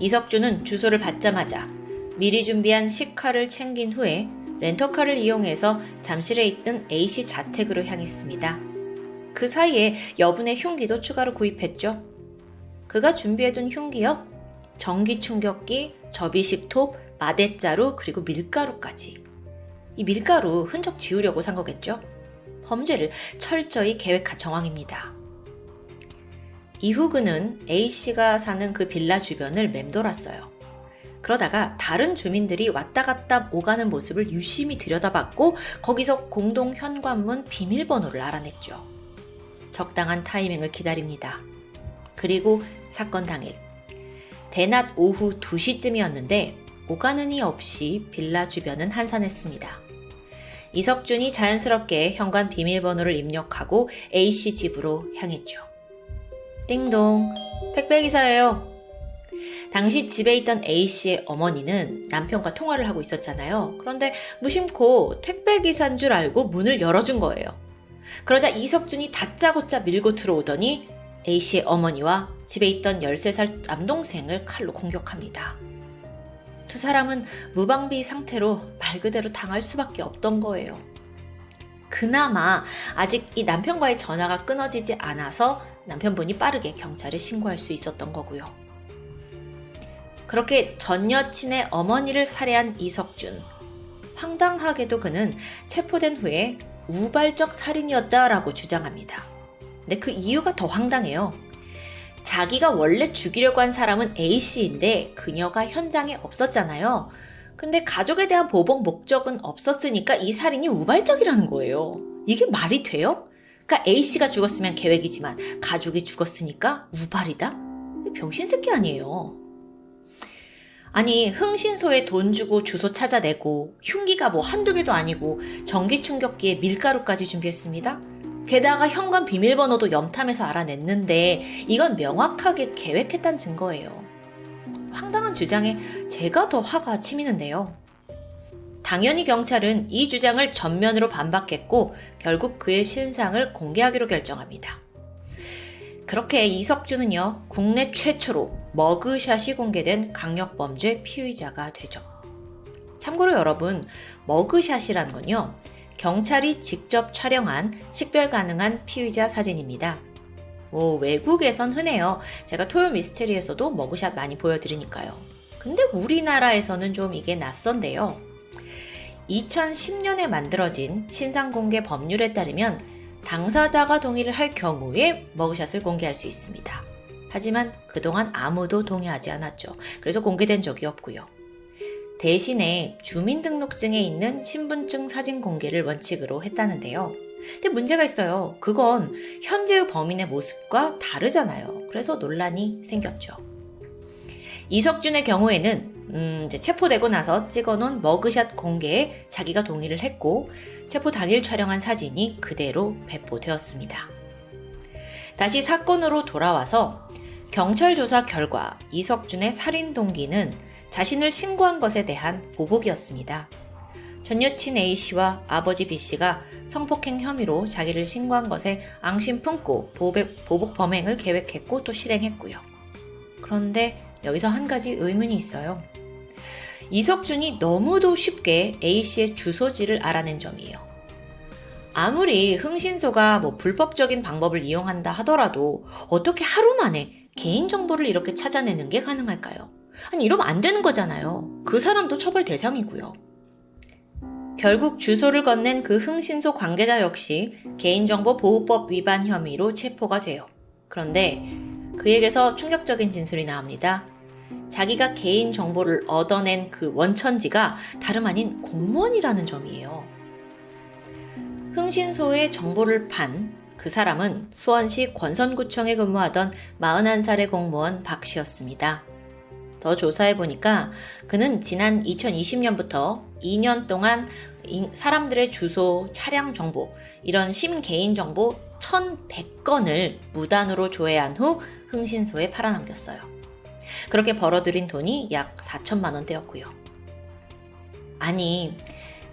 이석준은 주소를 받자마자 미리 준비한 식칼을 챙긴 후에 렌터카를 이용해서 잠실에 있던 A씨 자택으로 향했습니다. 그 사이에 여분의 흉기도 추가로 구입했죠. 그가 준비해둔 흉기요? 전기 충격기, 접이식 톱, 마대자루, 그리고 밀가루까지. 이 밀가루 흔적 지우려고 산 거겠죠? 범죄를 철저히 계획한 정황입니다. 이후 그는 A씨가 사는 그 빌라 주변을 맴돌았어요. 그러다가 다른 주민들이 왔다 갔다 오가는 모습을 유심히 들여다봤고 거기서 공동 현관문 비밀번호를 알아냈죠. 적당한 타이밍을 기다립니다. 그리고 사건 당일 대낮 오후 2시쯤이었는데 오가는 이 없이 빌라 주변은 한산했습니다. 이석준이 자연스럽게 현관 비밀번호를 입력하고 A씨 집으로 향했죠. 띵동, 택배기사예요. 당시 집에 있던 A씨의 어머니는 남편과 통화를 하고 있었잖아요. 그런데 무심코 택배기사인 줄 알고 문을 열어준 거예요. 그러자 이석준이 다짜고짜 밀고 들어오더니 A씨의 어머니와 집에 있던 13살 남동생을 칼로 공격합니다. 두 사람은 무방비 상태로 말 그대로 당할 수밖에 없던 거예요. 그나마 아직 이 남편과의 전화가 끊어지지 않아서 남편분이 빠르게 경찰에 신고할 수 있었던 거고요. 그렇게 전 여친의 어머니를 살해한 이석준. 황당하게도 그는 체포된 후에 우발적 살인이었다라고 주장합니다. 근데 그 이유가 더 황당해요. 자기가 원래 죽이려고 한 사람은 A씨인데 그녀가 현장에 없었잖아요. 근데 가족에 대한 보복 목적은 없었으니까 이 살인이 우발적이라는 거예요. 이게 말이 돼요? 그러니까 A씨가 죽었으면 계획이지만 가족이 죽었으니까 우발이다? 병신 새끼 아니에요. 아니 흥신소에 돈 주고 주소 찾아내고 흉기가 뭐 한두 개도 아니고 전기 충격기에 밀가루까지 준비했습니다. 게다가 현관 비밀번호도 염탐해서 알아냈는데 이건 명확하게 계획했단 증거예요. 황당한 주장에 제가 더 화가 치미는데요. 당연히 경찰은 이 주장을 전면으로 반박했고 결국 그의 신상을 공개하기로 결정합니다. 그렇게 이석준은요, 국내 최초로 머그샷이 공개된 강력범죄 피의자가 되죠. 참고로 여러분, 머그샷이란 건요, 경찰이 직접 촬영한 식별 가능한 피의자 사진입니다. 뭐, 외국에선 흔해요. 제가 토요 미스테리에서도 머그샷 많이 보여드리니까요. 근데 우리나라에서는 좀 이게 낯선데요. 2010년에 만들어진 신상 공개 법률에 따르면 당사자가 동의를 할 경우에 머그샷을 공개할 수 있습니다. 하지만 그동안 아무도 동의하지 않았죠. 그래서 공개된 적이 없고요. 대신에 주민등록증에 있는 신분증 사진 공개를 원칙으로 했다는데요. 근데 문제가 있어요. 그건 현재의 범인의 모습과 다르잖아요. 그래서 논란이 생겼죠. 이석준의 경우에는 음, 체포되고 나서 찍어놓은 머그샷 공개에 자기가 동의를 했고 체포 당일 촬영한 사진이 그대로 배포되었습니다. 다시 사건으로 돌아와서 경찰 조사 결과 이석준의 살인 동기는 자신을 신고한 것에 대한 보복이었습니다. 전 여친 A씨와 아버지 B씨가 성폭행 혐의로 자기를 신고한 것에 앙심 품고 보복, 범행을 계획했고 또 실행했고요. 그런데 여기서 한 가지 의문이 있어요. 이석준이 너무도 쉽게 A씨의 주소지를 알아낸 점이에요. 아무리 흥신소가 뭐 불법적인 방법을 이용한다 하더라도 어떻게 하루 만에 개인정보를 이렇게 찾아내는 게 가능할까요? 아니, 이러면 안 되는 거잖아요. 그 사람도 처벌 대상이고요. 결국 주소를 건넨 그 흥신소 관계자 역시 개인정보 보호법 위반 혐의로 체포가 돼요. 그런데 그에게서 충격적인 진술이 나옵니다. 자기가 개인 정보를 얻어낸 그 원천지가 다름 아닌 공무원이라는 점이에요. 흥신소에 정보를 판 그 사람은 수원시 권선구청에 근무하던 41살의 공무원 박 씨였습니다. 더 조사해 보니까 그는 지난 2020년부터 2년 동안 사람들의 주소, 차량 정보, 이런 시민 개인 정보 1,100건을 무단으로 조회한 후 흥신소에 팔아넘겼어요. 그렇게 벌어들인 돈이 약 4천만 원대였고요. 아니,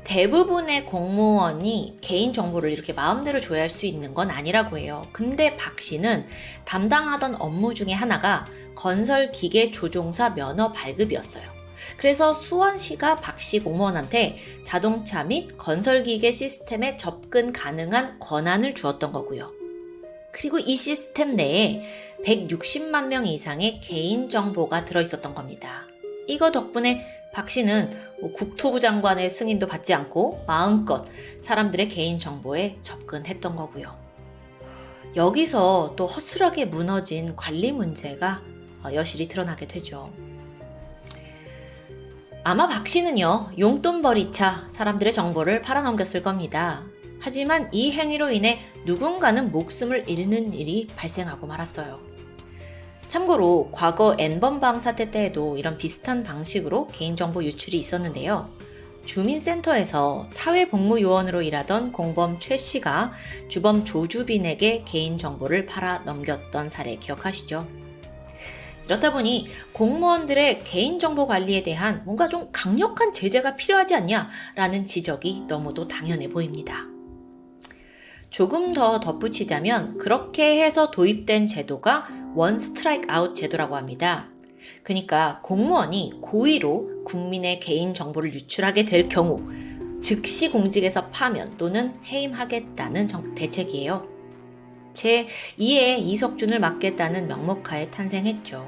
대부분의 공무원이 개인 정보를 이렇게 마음대로 조회할 수 있는 건 아니라고 해요. 근데 박 씨는 담당하던 업무 중에 하나가 건설 기계 조종사 면허 발급이었어요. 그래서 수원시가 박 씨 공무원한테 자동차 및 건설기계 시스템에 접근 가능한 권한을 주었던 거고요. 그리고 이 시스템 내에 160만 명 이상의 개인 정보가 들어있었던 겁니다. 이거 덕분에 박 씨는 뭐 국토부 장관의 승인도 받지 않고 마음껏 사람들의 개인 정보에 접근했던 거고요. 여기서 또 허술하게 무너진 관리 문제가 어, 여실히 드러나게 되죠. 아마 박 씨는요, 용돈벌이차 사람들의 정보를 팔아넘겼을 겁니다. 하지만 이 행위로 인해 누군가는 목숨을 잃는 일이 발생하고 말았어요. 참고로 과거 N번방 사태 때에도 이런 비슷한 방식으로 개인정보 유출이 있었는데요. 주민센터에서 사회복무요원으로 일하던 공범 최 씨가 주범 조주빈에게 개인정보를 팔아 넘겼던 사례 기억하시죠? 이렇다 보니 공무원들의 개인정보 관리에 대한 뭔가 좀 강력한 제재가 필요하지 않냐라는 지적이 너무도 당연해 보입니다. 조금 더 덧붙이자면 그렇게 해서 도입된 제도가 원 스트라이크 아웃 제도라고 합니다. 그러니까 공무원이 고의로 국민의 개인 정보를 유출하게 될 경우 즉시 공직에서 파면 또는 해임하겠다는 대책이에요. 제 2의 이석준을 막겠다는 명목하에 탄생했죠.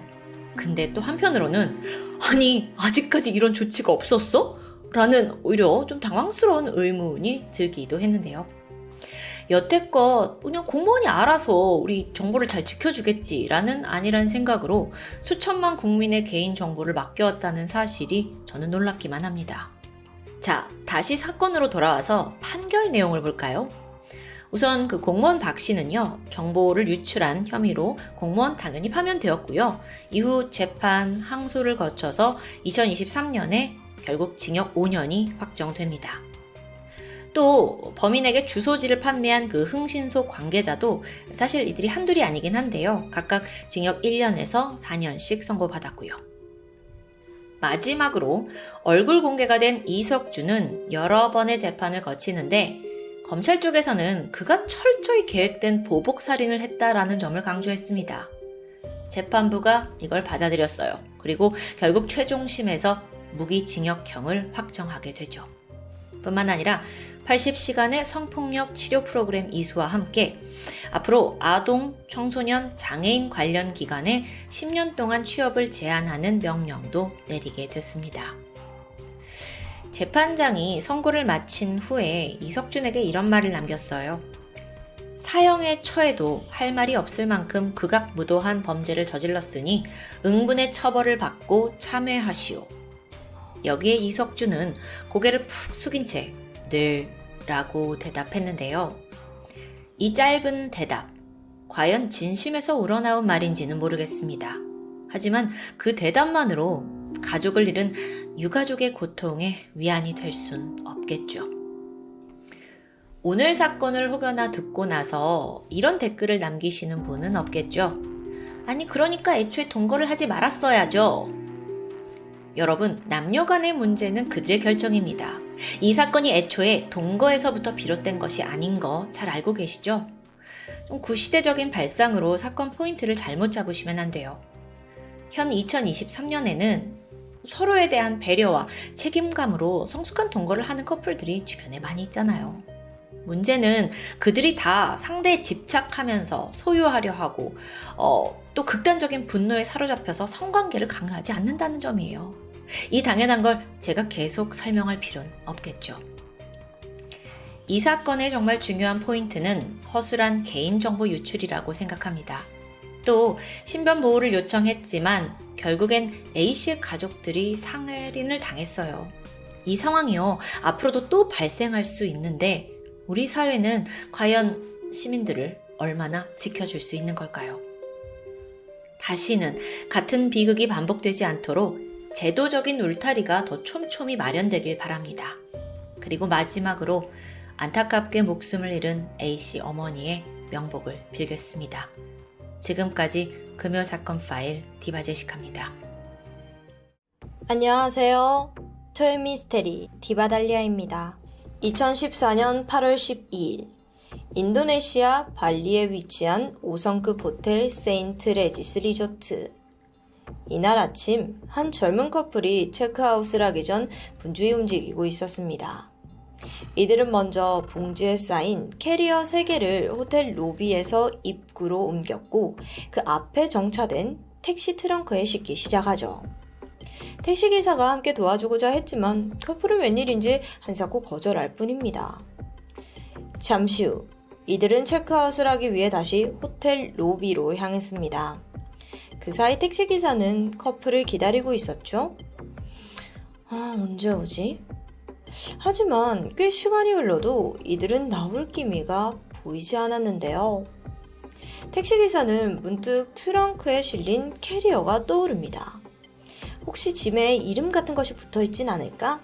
근데 또 한편으로는 아니 아직까지 이런 조치가 없었어? 라는 오히려 좀 당황스러운 의문이 들기도 했는데요. 여태껏 그냥 공무원이 알아서 우리 정보를 잘 지켜주겠지라는 아니란 생각으로 수천만 국민의 개인 정보를 맡겨왔다는 사실이 저는 놀랍기만 합니다. 자, 다시 사건으로 돌아와서 판결 내용을 볼까요? 우선 그 공무원 박 씨는요, 정보를 유출한 혐의로 공무원 당연히 파면되었고요. 이후 재판, 항소를 거쳐서 2023년에 결국 징역 5년이 확정됩니다. 또 범인에게 주소지를 판매한 그 흥신소 관계자도 사실 이들이 한둘이 아니긴 한데요. 각각 징역 1년에서 4년씩 선고받았고요. 마지막으로 얼굴 공개가 된 이석주는 여러 번의 재판을 거치는데 검찰 쪽에서는 그가 철저히 계획된 보복 살인을 했다라는 점을 강조했습니다. 재판부가 이걸 받아들였어요. 그리고 결국 최종심에서 무기징역형을 확정하게 되죠. 뿐만 아니라 80시간의 성폭력 치료 프로그램 이수와 함께 앞으로 아동, 청소년, 장애인 관련 기관에 10년 동안 취업을 제한하는 명령도 내리게 됐습니다. 재판장이 선고를 마친 후에 이석준에게 이런 말을 남겼어요. 사형에 처해도 할 말이 없을 만큼 극악무도한 범죄를 저질렀으니 응분의 처벌을 받고 참회하시오. 여기에 이석준은 고개를 푹 숙인 채 네, 라고 대답했는데요. 이 짧은 대답, 과연 진심에서 우러나온 말인지는 모르겠습니다. 하지만 그 대답만으로 가족을 잃은 유가족의 고통에 위안이 될 순 없겠죠. 오늘 사건을 혹여나 듣고 나서 이런 댓글을 남기시는 분은 없겠죠. 아니, 그러니까 애초에 동거를 하지 말았어야죠. 여러분, 남녀 간의 문제는 그들의 결정입니다. 이 사건이 애초에 동거에서부터 비롯된 것이 아닌 거 잘 알고 계시죠? 좀 구시대적인 발상으로 사건 포인트를 잘못 잡으시면 안 돼요. 현 2023년에는 서로에 대한 배려와 책임감으로 성숙한 동거를 하는 커플들이 주변에 많이 있잖아요. 문제는 그들이 다 상대에 집착하면서 소유하려 하고, 어, 또 극단적인 분노에 사로잡혀서 성관계를 강요하지 않는다는 점이에요. 이 당연한 걸 제가 계속 설명할 필요는 없겠죠. 이 사건의 정말 중요한 포인트는 허술한 개인정보 유출이라고 생각합니다. 또 신변 보호를 요청했지만 결국엔 A씨의 가족들이 상해린을 당했어요. 이 상황이요. 앞으로도 또 발생할 수 있는데 우리 사회는 과연 시민들을 얼마나 지켜줄 수 있는 걸까요? 다시는 같은 비극이 반복되지 않도록 제도적인 울타리가 더 촘촘히 마련되길 바랍니다. 그리고 마지막으로 안타깝게 목숨을 잃은 A씨 어머니의 명복을 빌겠습니다. 지금까지 금요 사건 파일 디바제시카입니다. 안녕하세요. 토요 미스테리 디바달리아입니다. 2014년 8월 12일 인도네시아 발리에 위치한 5성급 호텔 세인트 레지스 리조트 이날 아침 한 젊은 커플이 체크아웃을 하기 전 분주히 움직이고 있었습니다. 이들은 먼저 봉지에 싸인 캐리어 3개를 호텔 로비에서 입구로 옮겼고 그 앞에 정차된 택시 트렁크에 싣기 시작하죠. 택시기사가 함께 도와주고자 했지만 커플은 웬일인지 한사코 거절할 뿐입니다. 잠시 후 이들은 체크아웃을 하기 위해 다시 호텔 로비로 향했습니다. 그 사이 택시기사는 커플을 기다리고 있었죠? 아, 언제 오지? 하지만 꽤 시간이 흘러도 이들은 나올 기미가 보이지 않았는데요. 택시기사는 문득 트렁크에 실린 캐리어가 떠오릅니다. 혹시 짐에 이름 같은 것이 붙어 있진 않을까?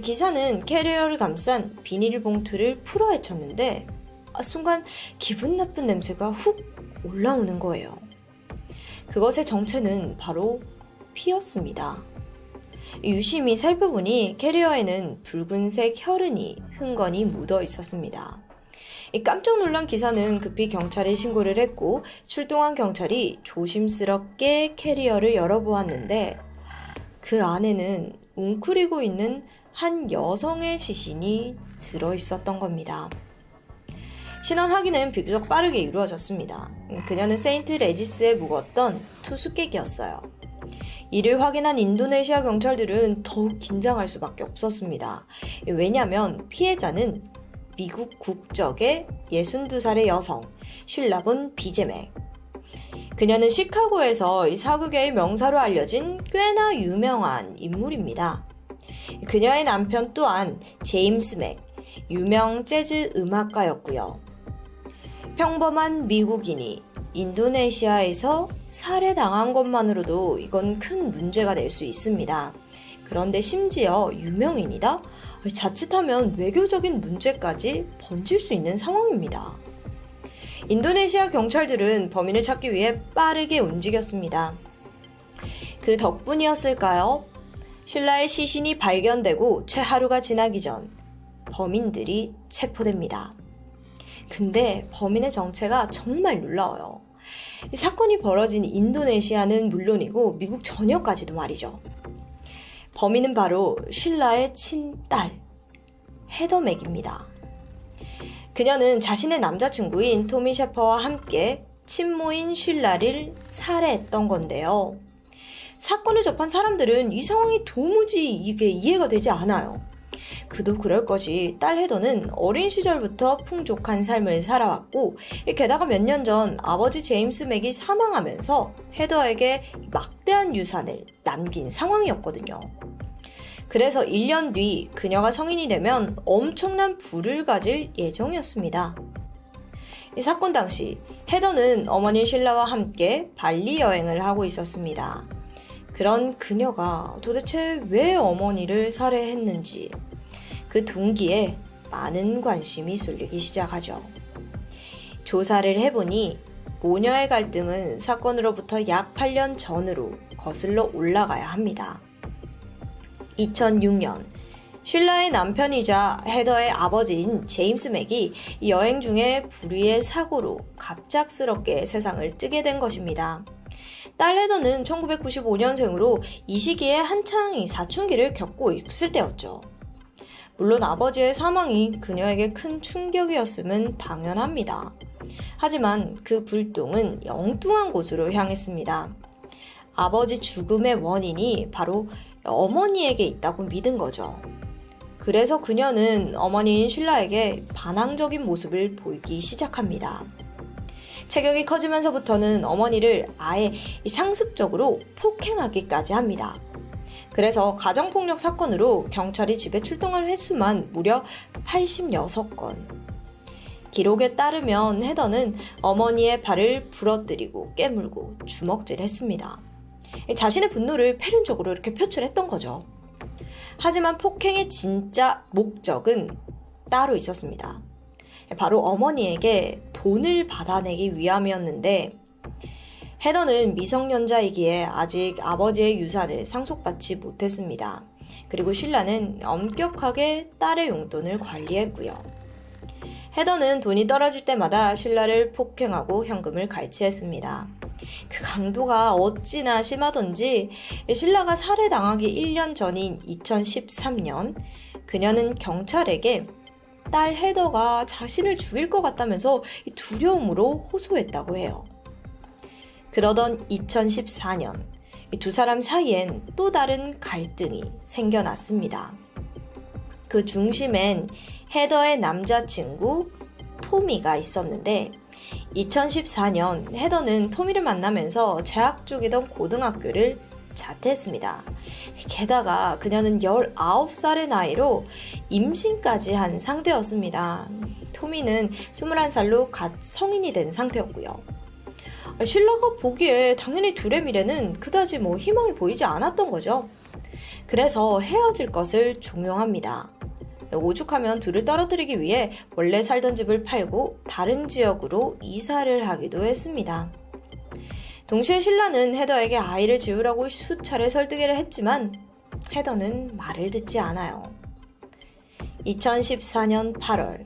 기사는 캐리어를 감싼 비닐봉투를 풀어 헤쳤는데 아, 순간 기분 나쁜 냄새가 훅 올라오는 거예요. 그것의 정체는 바로 피였습니다. 유심히 살펴보니 캐리어에는 붉은색 혈흔이 흥건히 묻어 있었습니다. 깜짝 놀란 기사는 급히 경찰에 신고를 했고 출동한 경찰이 조심스럽게 캐리어를 열어보았는데 그 안에는 웅크리고 있는 한 여성의 시신이 들어 있었던 겁니다. 신원 확인은 비교적 빠르게 이루어졌습니다. 그녀는 세인트 레지스에 묵었던 투숙객이었어요. 이를 확인한 인도네시아 경찰들은 더욱 긴장할 수밖에 없었습니다. 왜냐하면 피해자는 미국 국적의 62살의 여성, 슐라본 비제맥. 그녀는 시카고에서 사극계의 명사로 알려진 꽤나 유명한 인물입니다. 그녀의 남편 또한 제임스 맥, 유명 재즈 음악가였고요. 평범한 미국인이 인도네시아에서 살해당한 것만으로도 이건 큰 문제가 될 수 있습니다. 그런데 심지어 유명인이다? 자칫하면 외교적인 문제까지 번질 수 있는 상황입니다. 인도네시아 경찰들은 범인을 찾기 위해 빠르게 움직였습니다. 그 덕분이었을까요? 신라의 시신이 발견되고 채 하루가 지나기 전 범인들이 체포됩니다. 근데 범인의 정체가 정말 놀라워요. 사건이 벌어진 인도네시아는 물론이고 미국 전역까지도 말이죠. 범인은 바로 신라의 친딸 헤더맥입니다. 그녀는 자신의 남자친구인 토미 셰퍼와 함께 친모인 쉴라를 살해했던 건데요. 사건을 접한 사람들은 이 상황이 도무지 이게 이해가 되지 않아요. 그도 그럴 것이 딸 헤더는 어린 시절부터 풍족한 삶을 살아왔고 게다가 몇 년 전 아버지 제임스 맥이 사망하면서 헤더에게 막대한 유산을 남긴 상황이었거든요. 그래서 1년 뒤 그녀가 성인이 되면 엄청난 부를 가질 예정이었습니다. 이 사건 당시 헤더는 어머니 신라와 함께 발리 여행을 하고 있었습니다. 그런 그녀가 도대체 왜 어머니를 살해했는지 그 동기에 많은 관심이 쏠리기 시작하죠. 조사를 해보니 모녀의 갈등은 사건으로부터 약 8년 전으로 거슬러 올라가야 합니다. 2006년 쉴라의 남편이자 헤더의 아버지인 제임스 맥이 여행 중에 불의의 사고로 갑작스럽게 세상을 뜨게 된 것입니다. 딸 헤더는 1995년생으로 이 시기에 한창 사춘기를 겪고 있을 때였죠. 물론 아버지의 사망이 그녀에게 큰 충격이었음은 당연합니다. 하지만 그 불똥은 엉뚱한 곳으로 향했습니다. 아버지 죽음의 원인이 바로 어머니에게 있다고 믿은 거죠. 그래서 그녀는 어머니인 신라에게 반항적인 모습을 보이기 시작합니다. 체격이 커지면서부터는 어머니를 아예 상습적으로 폭행하기까지 합니다. 그래서 가정폭력 사건으로 경찰이 집에 출동할 횟수만 무려 86건. 기록에 따르면 헤더는 어머니의 발을 부러뜨리고 깨물고 주먹질했습니다. 자신의 분노를 패륜적으로 이렇게 표출했던 거죠. 하지만 폭행의 진짜 목적은 따로 있었습니다. 바로 어머니에게 돈을 받아내기 위함이었는데 헤더는 미성년자이기에 아직 아버지의 유산을 상속받지 못했습니다. 그리고 신라는 엄격하게 딸의 용돈을 관리했고요. 헤더는 돈이 떨어질 때마다 신라를 폭행하고 현금을 갈취했습니다. 그 강도가 어찌나 심하던지 신라가 살해당하기 1년 전인 2013년 그녀는 경찰에게 딸 헤더가 자신을 죽일 것 같다면서 두려움으로 호소했다고 해요. 그러던 2014년 두 사람 사이엔 또 다른 갈등이 생겨났습니다. 그 중심엔 헤더의 남자친구 토미가 있었는데 2014년 헤더는 토미를 만나면서 재학 중이던 고등학교를 자퇴했습니다. 게다가 그녀는 19살의 나이로 임신까지 한 상태였습니다. 토미는 21살로 갓 성인이 된 상태였고요. 신라가 보기에 당연히 둘의 미래는 그다지 뭐 희망이 보이지 않았던 거죠. 그래서 헤어질 것을 종용합니다. 오죽하면 둘을 떨어뜨리기 위해 원래 살던 집을 팔고 다른 지역으로 이사를 하기도 했습니다. 동시에 신라는 헤더에게 아이를 지우라고 수차례 설득을 했지만 헤더는 말을 듣지 않아요. 2014년 8월,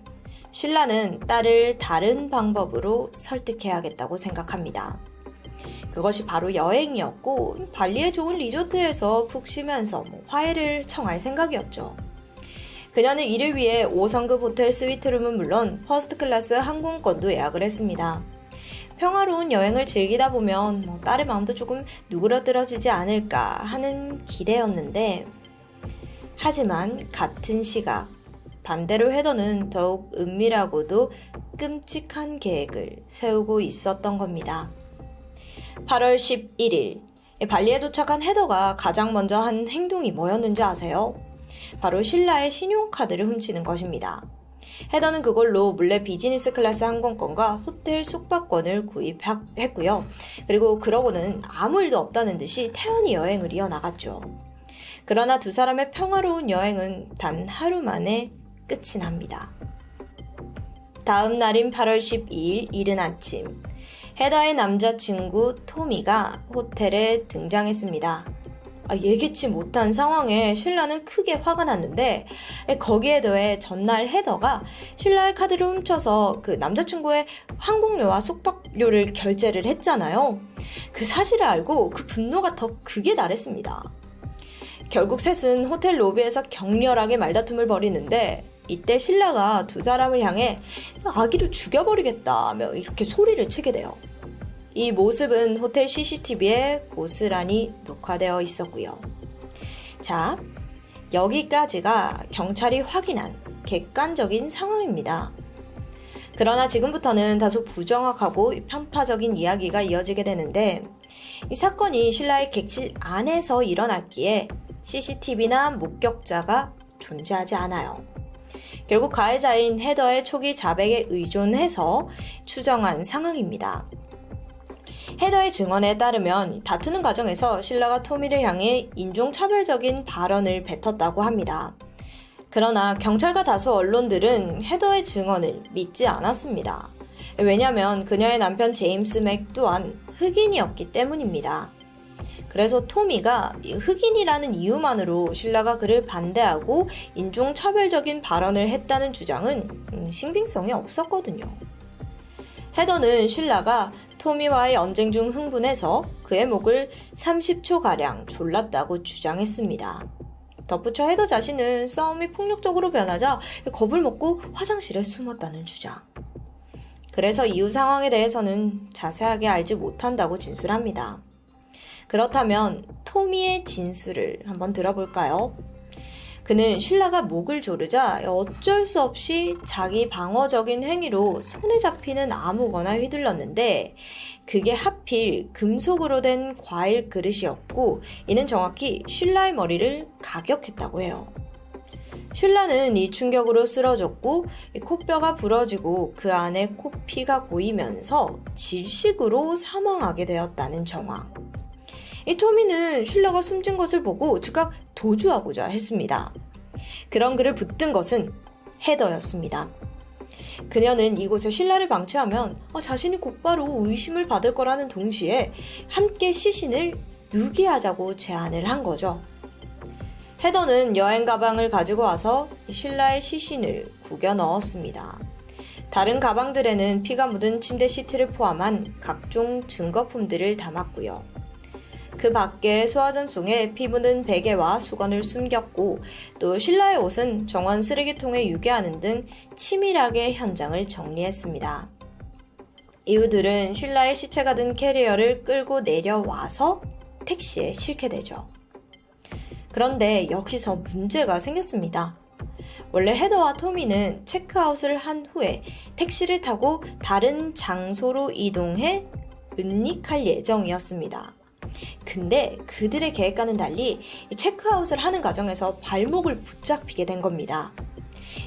쉴라는 딸을 다른 방법으로 설득해야겠다고 생각합니다. 그것이 바로 여행이었고, 발리의 좋은 리조트에서 푹 쉬면서 뭐 화해를 청할 생각이었죠. 그녀는 이를 위해 5성급 호텔 스위트룸은 물론 first class 항공권도 예약을 했습니다. 평화로운 여행을 즐기다 보면 뭐 딸의 마음도 조금 누그러들어지지 않을까 하는 기대였는데 하지만 같은 시각 반대로 헤더는 더욱 은밀하고도 끔찍한 계획을 세우고 있었던 겁니다. 8월 11일 발리에 도착한 헤더가 가장 먼저 한 행동이 뭐였는지 아세요? 바로 신라의 신용카드를 훔치는 것입니다. 헤더는 그걸로 몰래 비즈니스 클래스 항공권과 호텔 숙박권을 구입했고요. 그리고 그러고는 아무 일도 없다는 듯이 태연히 여행을 이어나갔죠. 그러나 두 사람의 평화로운 여행은 단 하루 만에 끝이 납니다. 다음 날인 8월 12일 이른 아침, 헤더의 남자친구 토미가 호텔에 등장했습니다. 아, 예기치 못한 상황에 신라는 크게 화가 났는데 거기에 더해 전날 헤더가 신라의 카드를 훔쳐서 그 남자친구의 항공료와 숙박료를 결제를 했잖아요. 그 사실을 알고 그 분노가 더 극에 달했습니다. 결국 셋은 호텔 로비에서 격렬하게 말다툼을 벌이는데 이때 신라가 두 사람을 향해 아기를 죽여버리겠다며 이렇게 소리를 치게 돼요. 이 모습은 호텔 CCTV에 고스란히 녹화되어 있었고요. 자, 여기까지가 경찰이 확인한 객관적인 상황입니다. 그러나 지금부터는 다소 부정확하고 편파적인 이야기가 이어지게 되는데 이 사건이 신라의 객실 안에서 일어났기에 CCTV나 목격자가 존재하지 않아요. 결국 가해자인 헤더의 초기 자백에 의존해서 추정한 상황입니다. 헤더의 증언에 따르면 다투는 과정에서 신라가 토미를 향해 인종차별적인 발언을 뱉었다고 합니다. 그러나 경찰과 다수 언론들은 헤더의 증언을 믿지 않았습니다. 왜냐하면 그녀의 남편 제임스 맥 또한 흑인이었기 때문입니다. 그래서 토미가 흑인이라는 이유만으로 신라가 그를 반대하고 인종차별적인 발언을 했다는 주장은 음, 신빙성이 없었거든요. 헤더는 신라가 토미와의 언쟁 중 흥분해서 그의 목을 30초가량 졸랐다고 주장했습니다. 덧붙여 헤더 자신은 싸움이 폭력적으로 변하자 겁을 먹고 화장실에 숨었다는 주장. 그래서 이후 상황에 대해서는 자세하게 알지 못한다고 진술합니다. 그렇다면 토미의 진술을 한번 들어볼까요? 그는 신라가 목을 조르자 어쩔 수 없이 자기 방어적인 행위로 손에 잡히는 아무거나 휘둘렀는데 그게 하필 금속으로 된 과일 그릇이었고 이는 정확히 신라의 머리를 가격했다고 해요. 신라는 이 충격으로 쓰러졌고 코뼈가 부러지고 그 안에 코피가 보이면서 질식으로 사망하게 되었다는 정황. 이 토미는 신라가 숨진 것을 보고 즉각 도주하고자 했습니다. 그런 그를 붙든 것은 헤더였습니다. 그녀는 이곳에 신라를 방치하면 어, 자신이 곧바로 의심을 받을 거라는 동시에 함께 시신을 유기하자고 제안을 한 거죠. 헤더는 여행 가방을 가지고 와서 신라의 시신을 구겨 넣었습니다. 다른 가방들에는 피가 묻은 침대 시트를 포함한 각종 증거품들을 담았고요. 그 밖에 소화전송에 피 묻은 베개와 수건을 숨겼고 또 신라의 옷은 정원 쓰레기통에 유기하는 등 치밀하게 현장을 정리했습니다. 이후들은 신라의 시체가 든 캐리어를 끌고 내려와서 택시에 실게 되죠. 그런데 여기서 문제가 생겼습니다. 원래 헤더와 토미는 체크아웃을 한 후에 택시를 타고 다른 장소로 이동해 은닉할 예정이었습니다. 근데 그들의 계획과는 달리 체크아웃을 하는 과정에서 발목을 붙잡히게 된 겁니다.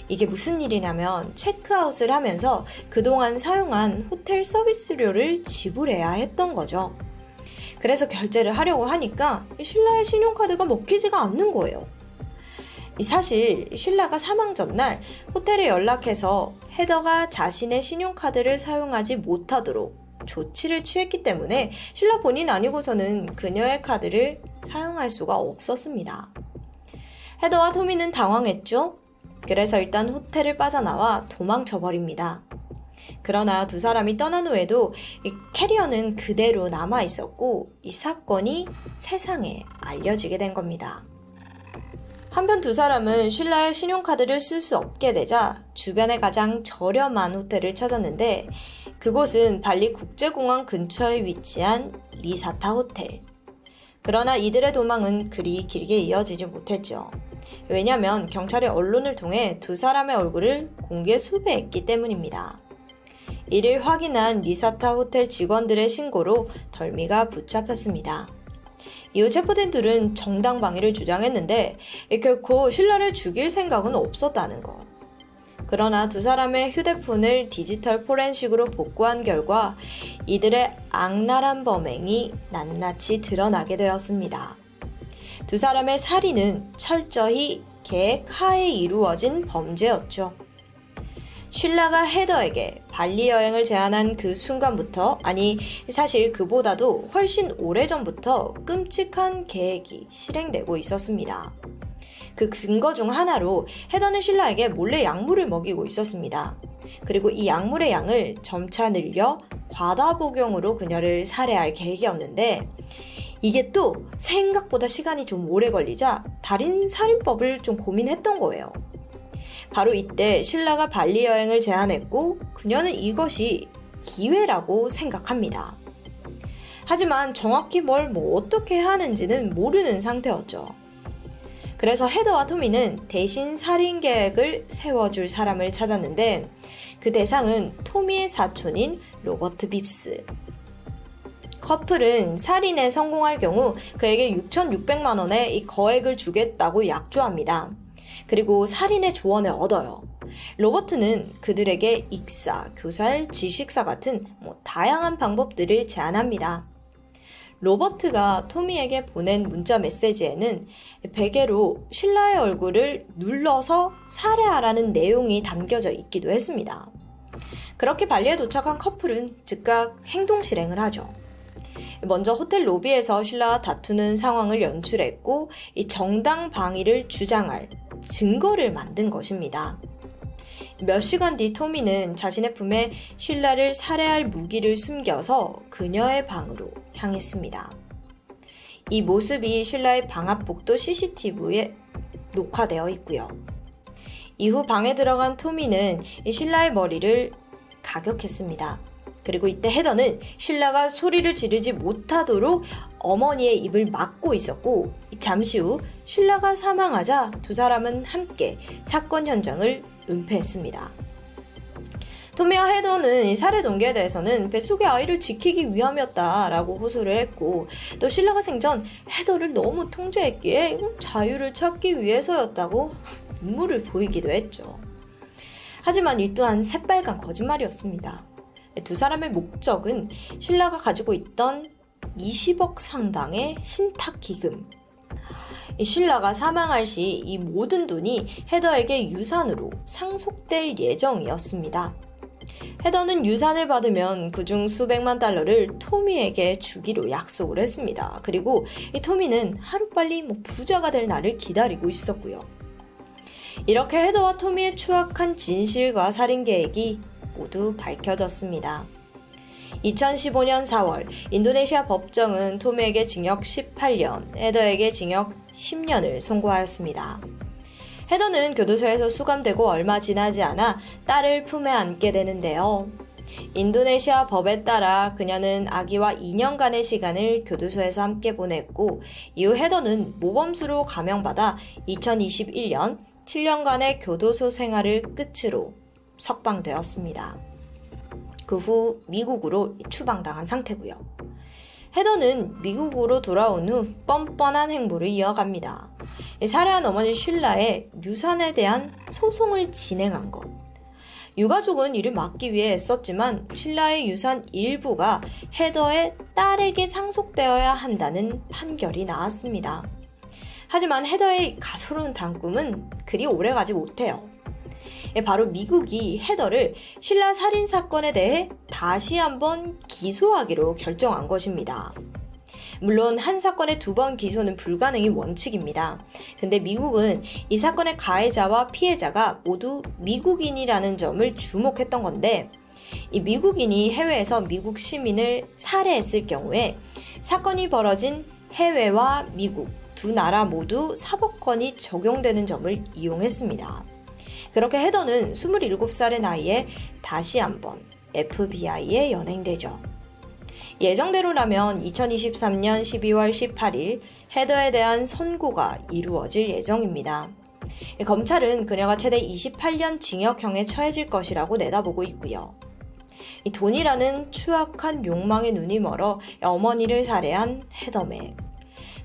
이게 무슨 일이냐면 체크아웃을 하면서 그동안 사용한 호텔 서비스료를 지불해야 했던 거죠. 그래서 결제를 하려고 하니까 신라의 신용카드가 먹히지가 않는 거예요. 사실 신라가 사망 전날 호텔에 연락해서 헤더가 자신의 신용카드를 사용하지 못하도록 조치를 취했기 때문에 신라 본인 아니고서는 그녀의 카드를 사용할 수가 없었습니다. 헤더와 토미는 당황했죠? 그래서 일단 호텔을 빠져나와 도망쳐 버립니다. 그러나 두 사람이 떠난 후에도 캐리어는 그대로 남아 있었고 이 사건이 세상에 알려지게 된 겁니다. 한편 두 사람은 신라의 신용카드를 쓸 수 없게 되자 주변에 가장 저렴한 호텔을 찾았는데 그곳은 발리 국제공항 근처에 위치한 리사타 호텔. 그러나 이들의 도망은 그리 길게 이어지지 못했죠. 왜냐하면 경찰이 언론을 통해 두 사람의 얼굴을 공개 수배했기 때문입니다. 이를 확인한 리사타 호텔 직원들의 신고로 덜미가 붙잡혔습니다. 이후 체포된 둘은 정당 방위를 주장했는데 결코 신라를 죽일 생각은 없었다는 것. 그러나 두 사람의 휴대폰을 디지털 포렌식으로 복구한 결과 이들의 악랄한 범행이 낱낱이 드러나게 되었습니다. 두 사람의 살인은 철저히 계획 하에 이루어진 범죄였죠. 쉴라가 헤더에게 발리 여행을 제안한 그 순간부터, 아니, 사실 그보다도 훨씬 오래전부터 끔찍한 계획이 실행되고 있었습니다. 그 증거 중 하나로 헤더는 신라에게 몰래 약물을 먹이고 있었습니다. 그리고 이 약물의 양을 점차 늘려 과다 복용으로 그녀를 살해할 계획이었는데 이게 또 생각보다 시간이 좀 오래 걸리자 달인 살인법을 좀 고민했던 거예요. 바로 이때 신라가 발리 여행을 제안했고 그녀는 이것이 기회라고 생각합니다. 하지만 정확히 뭘 뭐 어떻게 하는지는 모르는 상태였죠. 그래서 헤더와 토미는 대신 살인 계획을 세워줄 사람을 찾았는데 그 대상은 토미의 사촌인 로버트 빕스. 커플은 살인에 성공할 경우 그에게 6,600만 원의 이 거액을 주겠다고 약조합니다. 그리고 살인의 조언을 얻어요. 로버트는 그들에게 익사, 교살, 지식사 같은 뭐 다양한 방법들을 제안합니다. 로버트가 토미에게 보낸 문자 메시지에는 베개로 신라의 얼굴을 눌러서 살해하라는 내용이 담겨져 있기도 했습니다. 그렇게 발리에 도착한 커플은 즉각 행동 실행을 하죠. 먼저 호텔 로비에서 신라와 다투는 상황을 연출했고 이 정당 방위를 주장할 증거를 만든 것입니다. 몇 시간 뒤 토미는 자신의 품에 쉴라를 살해할 무기를 숨겨서 그녀의 방으로 향했습니다. 이 모습이 쉴라의 방 앞 복도 CCTV에 녹화되어 있고요. 이후 방에 들어간 토미는 신라의 머리를 가격했습니다. 그리고 이때 헤더는 신라가 소리를 지르지 못하도록 어머니의 입을 막고 있었고 잠시 후 신라가 사망하자 두 사람은 함께 사건 현장을 은폐했습니다. 토미와 헤더는 살해 동기에 대해서는 뱃속의 아이를 지키기 위함이었다라고 호소를 했고 또 신라가 생전 헤더를 너무 통제했기에 자유를 찾기 위해서였다고 눈물을 보이기도 했죠. 하지만 이 또한 새빨간 거짓말이었습니다. 두 사람의 목적은 신라가 가지고 있던 20억 상당의 신탁 기금. 신라가 사망할 시 이 모든 돈이 헤더에게 유산으로 상속될 예정이었습니다. 헤더는 유산을 받으면 그중 수백만 달러를 토미에게 주기로 약속을 했습니다. 그리고 이 토미는 하루빨리 뭐 부자가 될 날을 기다리고 있었고요. 이렇게 헤더와 토미의 추악한 진실과 살인 계획이 모두 밝혀졌습니다. 2015년 4월 인도네시아 법정은 토미에게 징역 18년, 헤더에게 징역 10년을 선고하였습니다. 헤더는 교도소에서 수감되고 얼마 지나지 않아 딸을 품에 안게 되는데요. 인도네시아 법에 따라 그녀는 아기와 2년간의 시간을 교도소에서 함께 보냈고 이후 헤더는 모범수로 감형받아 2021년 7년간의 교도소 생활을 끝으로 석방되었습니다. 그 후 미국으로 추방당한 상태고요. 헤더는 미국으로 돌아온 후 뻔뻔한 행보를 이어갑니다. 살해한 어머니 신라의 유산에 대한 소송을 진행한 것. 유가족은 이를 막기 위해 애썼지만 신라의 유산 일부가 헤더의 딸에게 상속되어야 한다는 판결이 나왔습니다. 하지만 헤더의 가소로운 단꿈은 그리 오래가지 못해요. 예, 바로 미국이 헤더를 신라 살인 사건에 대해 다시 한번 기소하기로 결정한 것입니다. 물론 한 사건의 두 번 기소는 불가능이 원칙입니다. 근데 미국은 이 사건의 가해자와 피해자가 모두 미국인이라는 점을 주목했던 건데 이 미국인이 해외에서 미국 시민을 살해했을 경우에 사건이 벌어진 해외와 미국 두 나라 모두 사법권이 적용되는 점을 이용했습니다. 그렇게 헤더는 27살의 나이에 다시 한번 FBI에 연행되죠. 예정대로라면 2023년 12월 18일 헤더에 대한 선고가 이루어질 예정입니다. 검찰은 그녀가 최대 28년 징역형에 처해질 것이라고 내다보고 있고요. 돈이라는 추악한 욕망에 눈이 멀어 어머니를 살해한 헤더맥.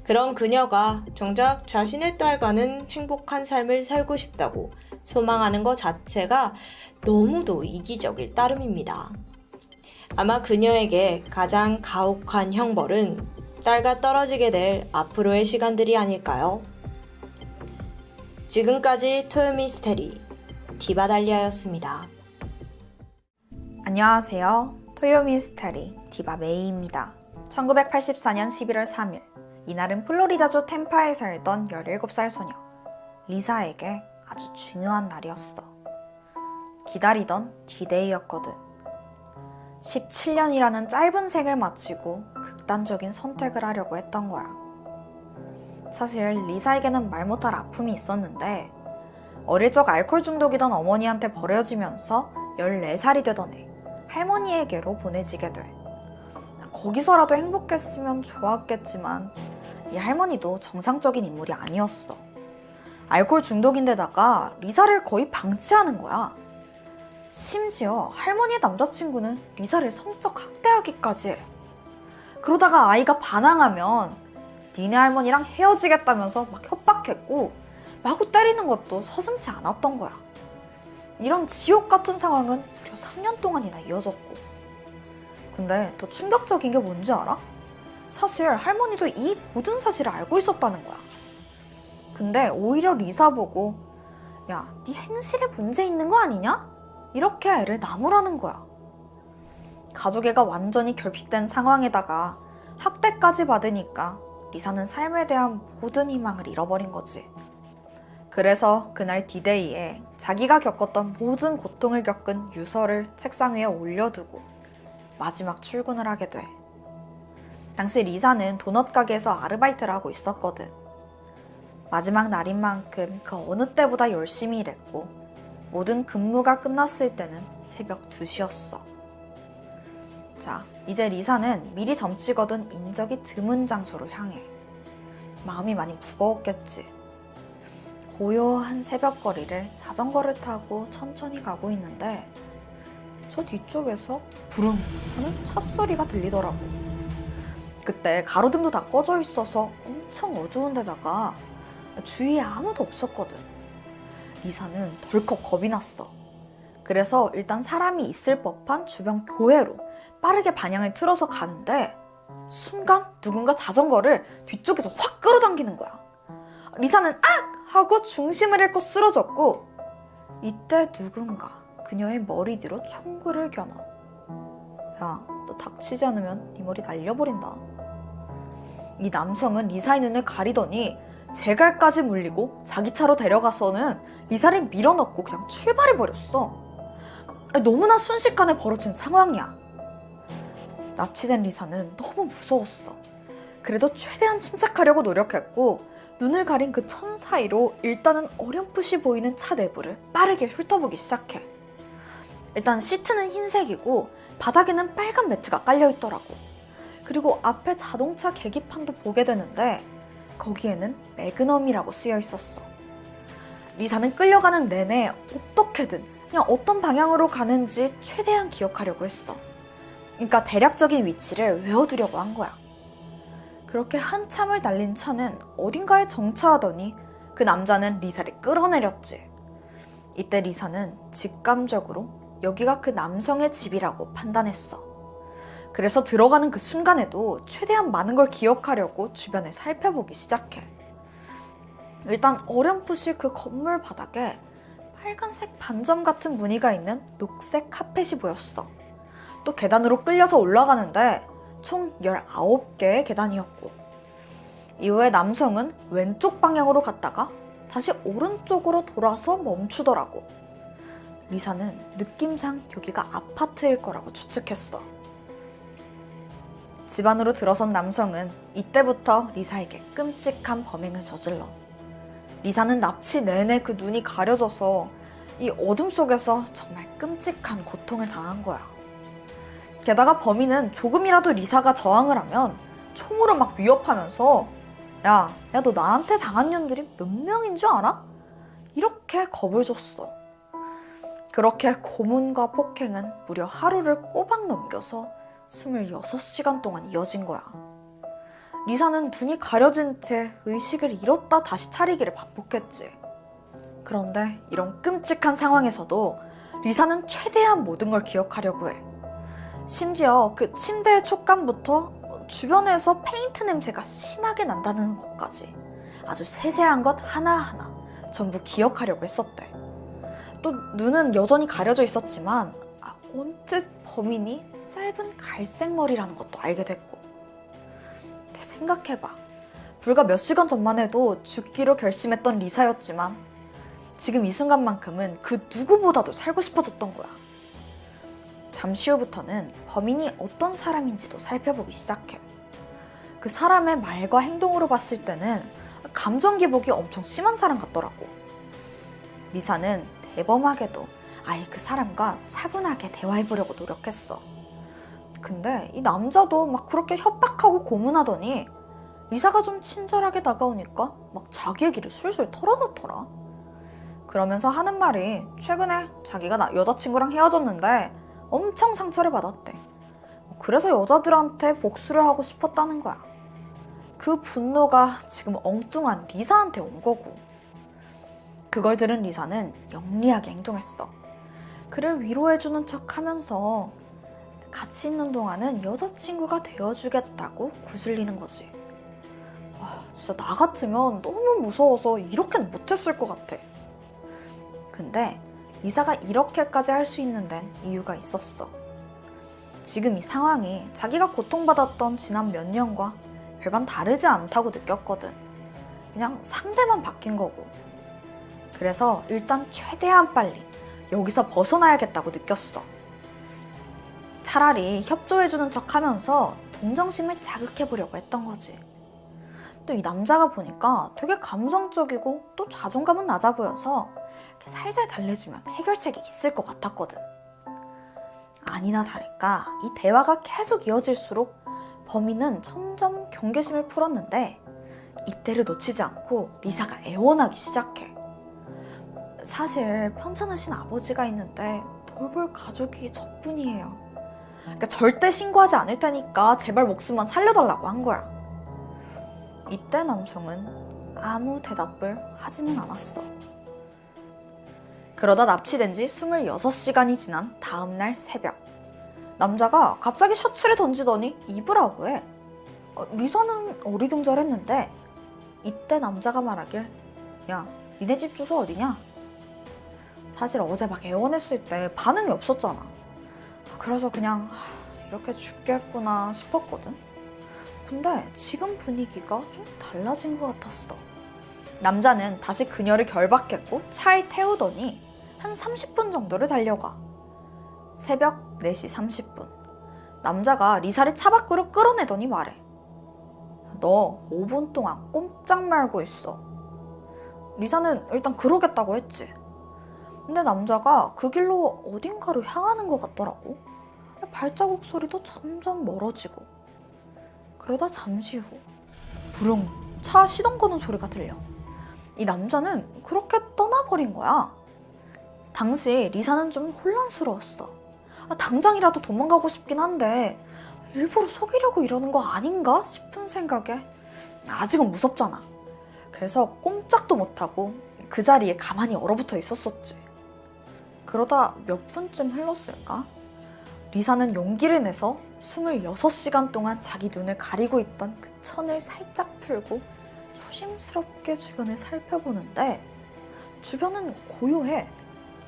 그런 그녀가 정작 자신의 딸과는 행복한 삶을 살고 싶다고 소망하는 것 자체가 너무도 이기적일 따름입니다. 아마 그녀에게 가장 가혹한 형벌은 딸과 떨어지게 될 앞으로의 시간들이 아닐까요? 지금까지 토요미스테리 디바달리아였습니다. 안녕하세요. 토요미스테리 디바 메이입니다. 1984년 11월 3일 이날은 플로리다주 템파에 살던 17살 소녀 리사에게 아주 중요한 날이었어. 기다리던 디데이였거든. 17년이라는 짧은 생을 마치고 극단적인 선택을 하려고 했던 거야. 사실 리사에게는 말 못할 아픔이 있었는데 어릴 적 알코올 중독이던 어머니한테 버려지면서 14살이 되던 해 할머니에게로 보내지게 돼. 거기서라도 행복했으면 좋았겠지만 이 할머니도 정상적인 인물이 아니었어. 알코올 중독인데다가 리사를 거의 방치하는 거야. 심지어 할머니의 남자친구는 리사를 성적 학대하기까지 해. 그러다가 아이가 반항하면 니네 할머니랑 헤어지겠다면서 막 협박했고 마구 때리는 것도 서슴지 않았던 거야. 이런 지옥 같은 상황은 무려 3년 동안이나 이어졌고. 근데 더 충격적인 게 뭔지 알아? 사실 할머니도 이 모든 사실을 알고 있었다는 거야. 근데 오히려 리사 보고 야, 네 행실에 문제 있는 거 아니냐? 이렇게 애를 나무라는 거야. 가족애가 완전히 결핍된 상황에다가 학대까지 받으니까 리사는 삶에 대한 모든 희망을 잃어버린 거지. 그래서 그날 디데이에 자기가 겪었던 모든 고통을 겪은 유서를 책상 위에 올려두고 마지막 출근을 하게 돼. 당시 리사는 도넛 가게에서 아르바이트를 하고 있었거든. 마지막 날인 만큼 그 어느 때보다 열심히 일했고 모든 근무가 끝났을 때는 새벽 2시였어. 자, 이제 리사는 미리 점 찍 어둔 인적이 드문 장소로 향해. 마음이 많이 무거웠겠지. 고요한 새벽 거리를 자전거를 타고 천천히 가고 있는데 저 뒤쪽에서 부릉 하는 차 소리가 들리더라고. 그때 가로등도 다 꺼져 있어서 엄청 어두운 데다가 주위에 아무도 없었거든. 리사는 덜컥 겁이 났어. 그래서 일단 사람이 있을 법한 주변 교회로 빠르게 방향을 틀어서 가는데 순간 누군가 자전거를 뒤쪽에서 확 끌어당기는 거야. 리사는 악! 하고 중심을 잃고 쓰러졌고 이때 누군가 그녀의 머리 뒤로 총구를 겨눠. 야, 너 닥치지 않으면 네 머리 날려버린다. 이 남성은 리사의 눈을 가리더니 제갈까지 물리고 자기 차로 데려가서는 리사를 밀어넣고 그냥 출발해버렸어. 너무나 순식간에 벌어진 상황이야. 납치된 리사는 너무 무서웠어. 그래도 최대한 침착하려고 노력했고 눈을 가린 그 천 사이로 일단은 어렴풋이 보이는 차 내부를 빠르게 훑어보기 시작해. 일단 시트는 흰색이고 바닥에는 빨간 매트가 깔려 있더라고. 그리고 앞에 자동차 계기판도 보게 되는데 거기에는 매그넘이라고 쓰여 있었어. 리사는 끌려가는 내내 어떻게든 그냥 어떤 방향으로 가는지 최대한 기억하려고 했어. 그러니까 대략적인 위치를 외워두려고 한 거야. 그렇게 한참을 달린 차는 어딘가에 정차하더니 그 남자는 리사를 끌어내렸지. 이때 리사는 직감적으로 여기가 그 남성의 집이라고 판단했어. 그래서 들어가는 그 순간에도 최대한 많은 걸 기억하려고 주변을 살펴보기 시작해. 일단 어렴풋이 그 건물 바닥에 빨간색 반점 같은 무늬가 있는 녹색 카펫이 보였어. 또 계단으로 끌려서 올라가는데 총 19개의 계단이었고 이후에 남성은 왼쪽 방향으로 갔다가 다시 오른쪽으로 돌아서 멈추더라고. 리사는 느낌상 여기가 아파트일 거라고 추측했어. 집 안으로 들어선 남성은 이때부터 리사에게 끔찍한 범행을 저질러. 리사는 납치 내내 그 눈이 가려져서 이 어둠 속에서 정말 끔찍한 고통을 당한 거야. 게다가 범인은 조금이라도 리사가 저항을 하면 총으로 막 위협하면서 야, 야, 너 나한테 당한 년들이 몇 명인 줄 알아? 이렇게 겁을 줬어. 그렇게 고문과 폭행은 무려 하루를 꼬박 넘겨서 26시간 동안 이어진 거야. 리사는 눈이 가려진 채 의식을 잃었다 다시 차리기를 반복했지. 그런데 이런 끔찍한 상황에서도 리사는 최대한 모든 걸 기억하려고 해. 심지어 그 침대의 촉감부터 주변에서 페인트 냄새가 심하게 난다는 것까지 아주 세세한 것 하나하나 전부 기억하려고 했었대. 또 눈은 여전히 가려져 있었지만 아, 언뜻 범인이 짧은 갈색 머리라는 것도 알게 됐고. 생각해봐. 불과 몇 시간 전만 해도 죽기로 결심했던 리사였지만 지금 이 순간만큼은 그 누구보다도 살고 싶어졌던 거야. 잠시 후부터는 범인이 어떤 사람인지도 살펴보기 시작해. 그 사람의 말과 행동으로 봤을 때는 감정 기복이 엄청 심한 사람 같더라고. 리사는 대범하게도 아예 그 사람과 차분하게 대화해보려고 노력했어. 근데 이 남자도 막 그렇게 협박하고 고문하더니 리사가 좀 친절하게 다가오니까 막 자기 얘기를 술술 털어놓더라. 그러면서 하는 말이 최근에 자기가 여자친구랑 헤어졌는데 엄청 상처를 받았대. 그래서 여자들한테 복수를 하고 싶었다는 거야. 그 분노가 지금 엉뚱한 리사한테 온 거고. 그걸 들은 리사는 영리하게 행동했어. 그를 위로해주는 척 하면서 같이 있는 동안은 여자친구가 되어주겠다고 구슬리는 거지. 와, 진짜 나 같으면 너무 무서워서 이렇게는 못했을 것 같아. 근데 리사가 이렇게까지 할 수 있는 데는 이유가 있었어. 지금 이 상황이 자기가 고통받았던 지난 몇 년과 별반 다르지 않다고 느꼈거든. 그냥 상대만 바뀐 거고. 그래서 일단 최대한 빨리 여기서 벗어나야겠다고 느꼈어. 차라리 협조해주는 척 하면서 동정심을 자극해보려고 했던 거지. 또 이 남자가 보니까 되게 감성적이고 또 자존감은 낮아 보여서 살살 달래주면 해결책이 있을 것 같았거든. 아니나 다를까 이 대화가 계속 이어질수록 범인은 점점 경계심을 풀었는데 이때를 놓치지 않고 리사가 애원하기 시작해. 사실 편찮으신 아버지가 있는데 돌볼 가족이 저뿐이에요. 그러니까 절대 신고하지 않을 테니까 제발 목숨만 살려달라고 한 거야. 이때 남성은 아무 대답을 하지는 않았어. 그러다 납치된 지 26시간이 지난 다음날 새벽. 남자가 갑자기 셔츠를 던지더니 입으라고 해. 어, 리사는 어리둥절했는데 이때 남자가 말하길 야 니네 집 주소 어디냐? 사실 어제 막 애원했을 때 반응이 없었잖아. 그래서 그냥 하, 이렇게 죽겠구나 싶었거든. 근데 지금 분위기가 좀 달라진 것 같았어. 남자는 다시 그녀를 결박했고 차에 태우더니 한 30분 정도를 달려가. 새벽 4시 30분. 남자가 리사를 차 밖으로 끌어내더니 말해. 너 5분 동안 꼼짝 말고 있어. 리사는 일단 그러겠다고 했지. 근데 남자가 그 길로 어딘가로 향하는 것 같더라고. 발자국 소리도 점점 멀어지고. 그러다 잠시 후, 부릉 차 시동 거는 소리가 들려. 이 남자는 그렇게 떠나버린 거야. 당시 리사는 좀 혼란스러웠어. 아, 당장이라도 도망가고 싶긴 한데, 일부러 속이려고 이러는 거 아닌가 싶은 생각에 아직은 무섭잖아. 그래서 꼼짝도 못하고 그 자리에 가만히 얼어붙어 있었었지. 그러다 몇 분쯤 흘렀을까? 리사는 용기를 내서 26시간 동안 자기 눈을 가리고 있던 그 천을 살짝 풀고 조심스럽게 주변을 살펴보는데 주변은 고요해.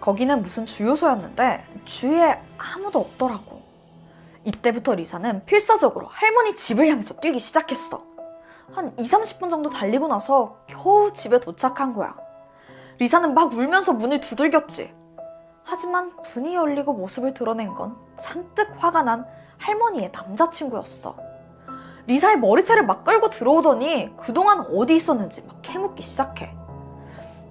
거기는 무슨 주유소였는데 주위에 아무도 없더라고. 이때부터 리사는 필사적으로 할머니 집을 향해서 뛰기 시작했어. 한 2, 30분 정도 달리고 나서 겨우 집에 도착한 거야. 리사는 막 울면서 문을 두들겼지. 하지만 문이 열리고 모습을 드러낸 건 잔뜩 화가 난 할머니의 남자친구였어. 리사의 머리채를 막 끌고 들어오더니 그동안 어디 있었는지 막 캐묻기 시작해.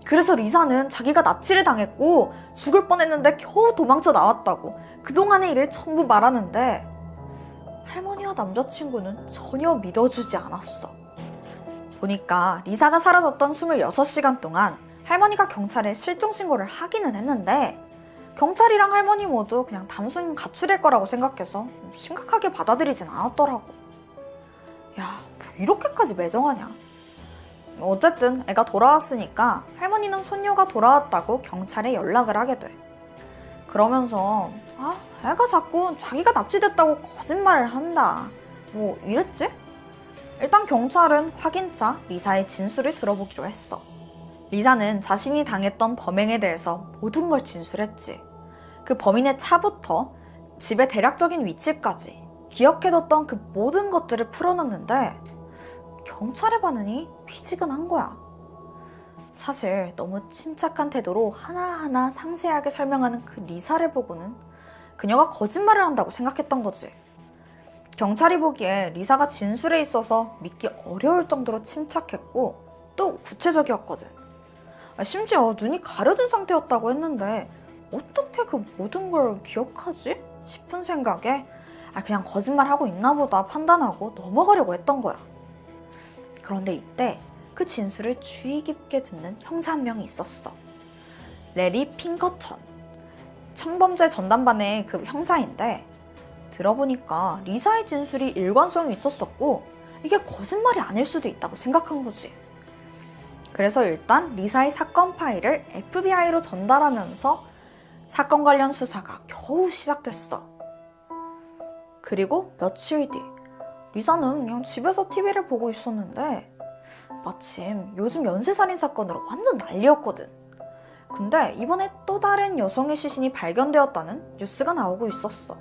그래서 리사는 자기가 납치를 당했고 죽을 뻔했는데 겨우 도망쳐 나왔다고 그동안의 일을 전부 말하는데 할머니와 남자친구는 전혀 믿어주지 않았어. 보니까 리사가 사라졌던 26시간 동안 할머니가 경찰에 실종 신고를 하기는 했는데 경찰이랑 할머니 모두 그냥 단순 가출일 거라고 생각해서 심각하게 받아들이진 않았더라고. 야, 뭐 이렇게까지 매정하냐? 어쨌든 애가 돌아왔으니까 할머니는 손녀가 돌아왔다고 경찰에 연락을 하게 돼. 그러면서 아, 애가 자꾸 자기가 납치됐다고 거짓말을 한다. 뭐 이랬지? 일단 경찰은 확인차 리사의 진술을 들어보기로 했어. 리사는 자신이 당했던 범행에 대해서 모든 걸 진술했지. 그 범인의 차부터 집의 대략적인 위치까지 기억해뒀던 그 모든 것들을 풀어놨는데 경찰의 반응이 미지근한 거야. 사실 너무 침착한 태도로 하나하나 상세하게 설명하는 그 리사를 보고는 그녀가 거짓말을 한다고 생각했던 거지. 경찰이 보기에 리사가 진술에 있어서 믿기 어려울 정도로 침착했고 또 구체적이었거든. 아, 심지어 눈이 가려진 상태였다고 했는데 어떻게 그 모든 걸 기억하지? 싶은 생각에 아, 그냥 거짓말하고 있나 보다 판단하고 넘어가려고 했던 거야. 그런데 이때 그 진술을 주의 깊게 듣는 형사 한 명이 있었어. 레리 핑거천. 청범죄 전담반의 그 형사인데 들어보니까 리사의 진술이 일관성이 있었었고 이게 거짓말이 아닐 수도 있다고 생각한 거지. 그래서 일단 리사의 사건 파일을 FBI로 전달하면서 사건 관련 수사가 겨우 시작됐어. 그리고 며칠 뒤 리사는 그냥 집에서 TV를 보고 있었는데 마침 요즘 연쇄살인 사건으로 완전 난리였거든. 근데 이번에 또 다른 여성의 시신이 발견되었다는 뉴스가 나오고 있었어.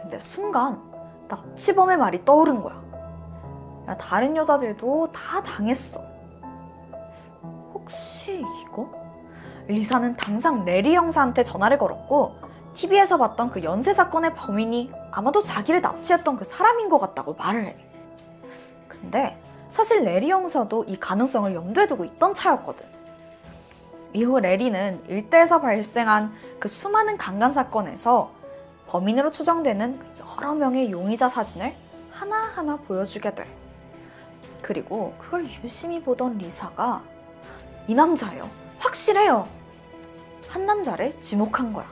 근데 순간 납치범의 말이 떠오른 거야. 야, 다른 여자들도 다 당했어. 혹시 이거? 리사는 당장 레리 형사한테 전화를 걸었고 TV에서 봤던 그 연쇄 사건의 범인이 아마도 자기를 납치했던 그 사람인 것 같다고 말을 해. 근데 사실 레리 형사도 이 가능성을 염두에 두고 있던 차였거든. 이후 레리는 일대에서 발생한 그 수많은 강간 사건에서 범인으로 추정되는 그 여러 명의 용의자 사진을 하나하나 보여주게 돼. 그리고 그걸 유심히 보던 리사가 이 남자예요. 확실해요. 한 남자를 지목한 거야.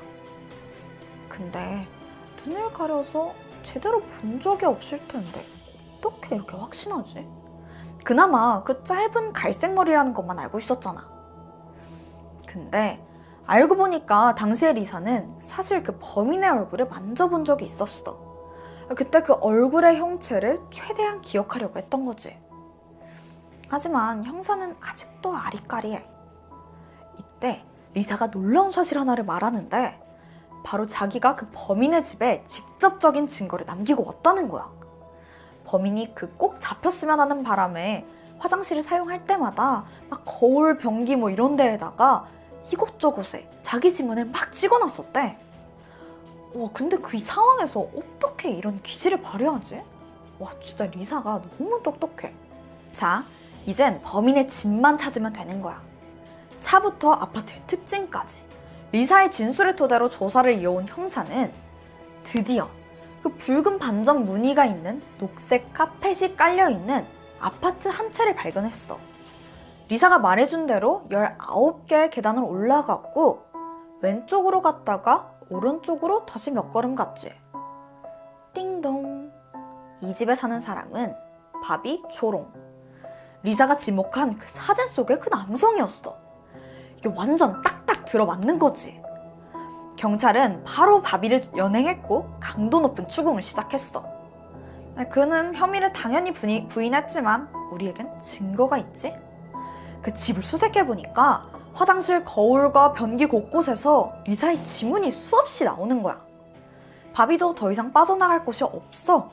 근데 눈을 가려서 제대로 본 적이 없을 텐데 어떻게 이렇게 확신하지? 그나마 그 짧은 갈색 머리라는 것만 알고 있었잖아. 근데 알고 보니까 당시의 리사는 사실 그 범인의 얼굴을 만져본 적이 있었어. 그때 그 얼굴의 형체를 최대한 기억하려고 했던 거지. 하지만 형사는 아직도 아리까리해. 이때 리사가 놀라운 사실 하나를 말하는데 바로 자기가 그 범인의 집에 직접적인 증거를 남기고 왔다는 거야. 범인이 그 꼭 잡혔으면 하는 바람에 화장실을 사용할 때마다 막 거울, 변기 뭐 이런 데에다가 이곳저곳에 자기 지문을 막 찍어놨었대. 와, 근데 그 상황에서 어떻게 이런 기질을 발휘하지? 와, 진짜 리사가 너무 똑똑해. 자, 이젠 범인의 집만 찾으면 되는 거야. 차부터 아파트의 특징까지. 리사의 진술을 토대로 조사를 이어온 형사는 드디어 그 붉은 반점 무늬가 있는 녹색 카펫이 깔려있는 아파트 한 채를 발견했어. 리사가 말해준 대로 19개의 계단을 올라갔고 왼쪽으로 갔다가 오른쪽으로 다시 몇 걸음 갔지. 띵동. 이 집에 사는 사람은 바비 조롱. 리사가 지목한 그 사진 속의 그 남성이었어. 이게 완전 딱딱 들어맞는 거지. 경찰은 바로 바비를 연행했고 강도 높은 추궁을 시작했어. 그는 혐의를 당연히 부인했지만 우리에겐 증거가 있지? 그 집을 수색해보니까 화장실 거울과 변기 곳곳에서 리사의 지문이 수없이 나오는 거야. 바비도 더 이상 빠져나갈 곳이 없어.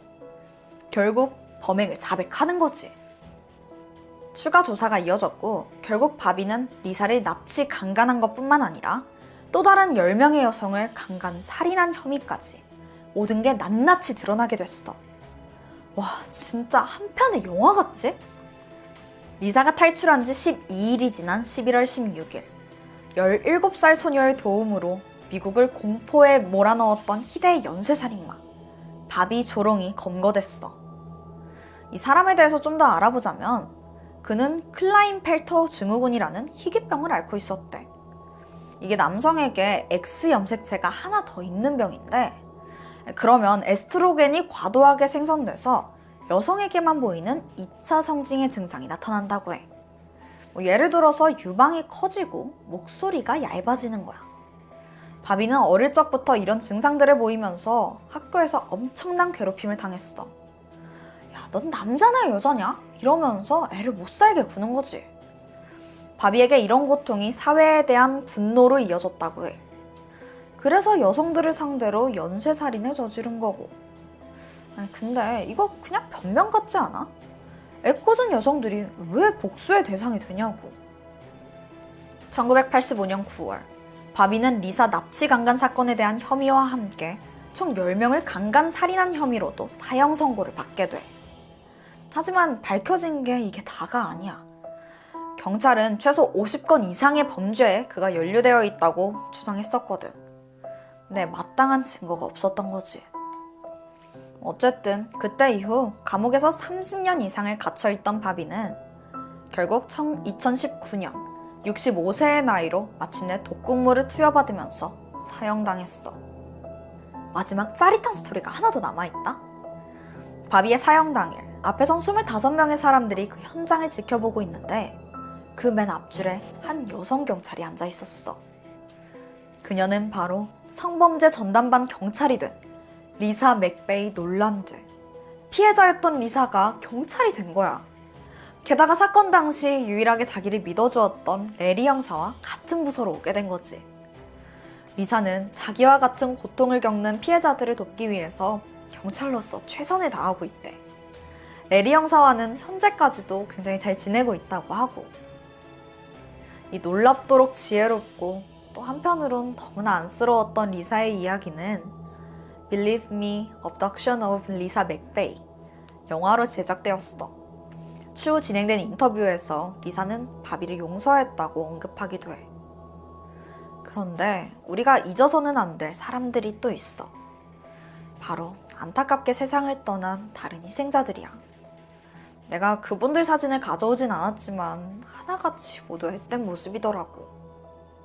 결국 범행을 자백하는 거지. 추가 조사가 이어졌고 결국 바비는 리사를 납치 강간한 것뿐만 아니라 또 다른 10명의 여성을 강간 살인한 혐의까지 모든 게 낱낱이 드러나게 됐어. 와 진짜 한 편의 영화 같지? 리사가 탈출한 지 12일이 지난 11월 16일 17살 소녀의 도움으로 미국을 공포에 몰아넣었던 희대의 연쇄살인마 바비 조롱이 검거됐어. 이 사람에 대해서 좀 더 알아보자면 그는 클라인펠터 증후군이라는 희귀병을 앓고 있었대. 이게 남성에게 X 염색체가 하나 더 있는 병인데 그러면 에스트로겐이 과도하게 생성돼서 여성에게만 보이는 2차 성징의 증상이 나타난다고 해. 뭐 예를 들어서 유방이 커지고 목소리가 얇아지는 거야. 바비는 어릴 적부터 이런 증상들을 보이면서 학교에서 엄청난 괴롭힘을 당했어. 야, 넌 남자냐 여자냐? 이러면서 애를 못 살게 구는 거지. 바비에게 이런 고통이 사회에 대한 분노로 이어졌다고 해. 그래서 여성들을 상대로 연쇄살인을 저지른 거고. 아니, 근데 이거 그냥 변명 같지 않아? 애꿎은 여성들이 왜 복수의 대상이 되냐고. 1985년 9월, 바비는 리사 납치 강간 사건에 대한 혐의와 함께 총 10명을 강간 살인한 혐의로도 사형 선고를 받게 돼. 하지만 밝혀진 게 이게 다가 아니야. 경찰은 최소 50건 이상의 범죄에 그가 연루되어 있다고 추정했었거든. 근데 마땅한 증거가 없었던 거지. 어쨌든 그때 이후 감옥에서 30년 이상을 갇혀있던 바비는 결국 2019년 65세의 나이로 마침내 독극물을 투여받으면서 사형당했어. 마지막 짜릿한 스토리가 하나 더 남아있다. 바비의 사형 당일, 앞에선 25명의 사람들이 그 현장을 지켜보고 있는데 그 맨 앞줄에 한 여성 경찰이 앉아 있었어. 그녀는 바로 성범죄 전담반 경찰이 된 리사 맥베이 놀란드. 피해자였던 리사가 경찰이 된 거야. 게다가 사건 당시 유일하게 자기를 믿어주었던 레리 형사와 같은 부서로 오게 된 거지. 리사는 자기와 같은 고통을 겪는 피해자들을 돕기 위해서 경찰로서 최선을 다하고 있대. 레리 형사와는 현재까지도 굉장히 잘 지내고 있다고 하고. 이 놀랍도록 지혜롭고 또 한편으론 너무나 안쓰러웠던 리사의 이야기는 Believe Me, Abduction of Lisa McVeigh 영화로 제작되었어. 추후 진행된 인터뷰에서 리사는 바비를 용서했다고 언급하기도 해. 그런데 우리가 잊어서는 안 될 사람들이 또 있어. 바로 안타깝게 세상을 떠난 다른 희생자들이야. 내가 그분들 사진을 가져오진 않았지만 하나같이 모두 앳된 모습이더라고.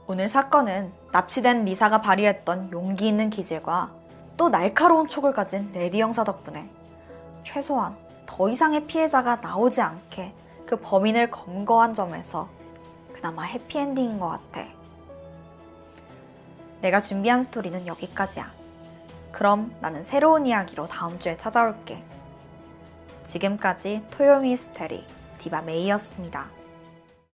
오늘 사건은 납치된 리사가 발휘했던 용기 있는 기질과 또 날카로운 촉을 가진 레리 형사 덕분에 최소한 더 이상의 피해자가 나오지 않게 그 범인을 검거한 점에서 그나마 해피엔딩인 것 같아. 내가 준비한 스토리는 여기까지야. 그럼 나는 새로운 이야기로 다음 주에 찾아올게. 지금까지 토요미스테리 디바 메이였습니다.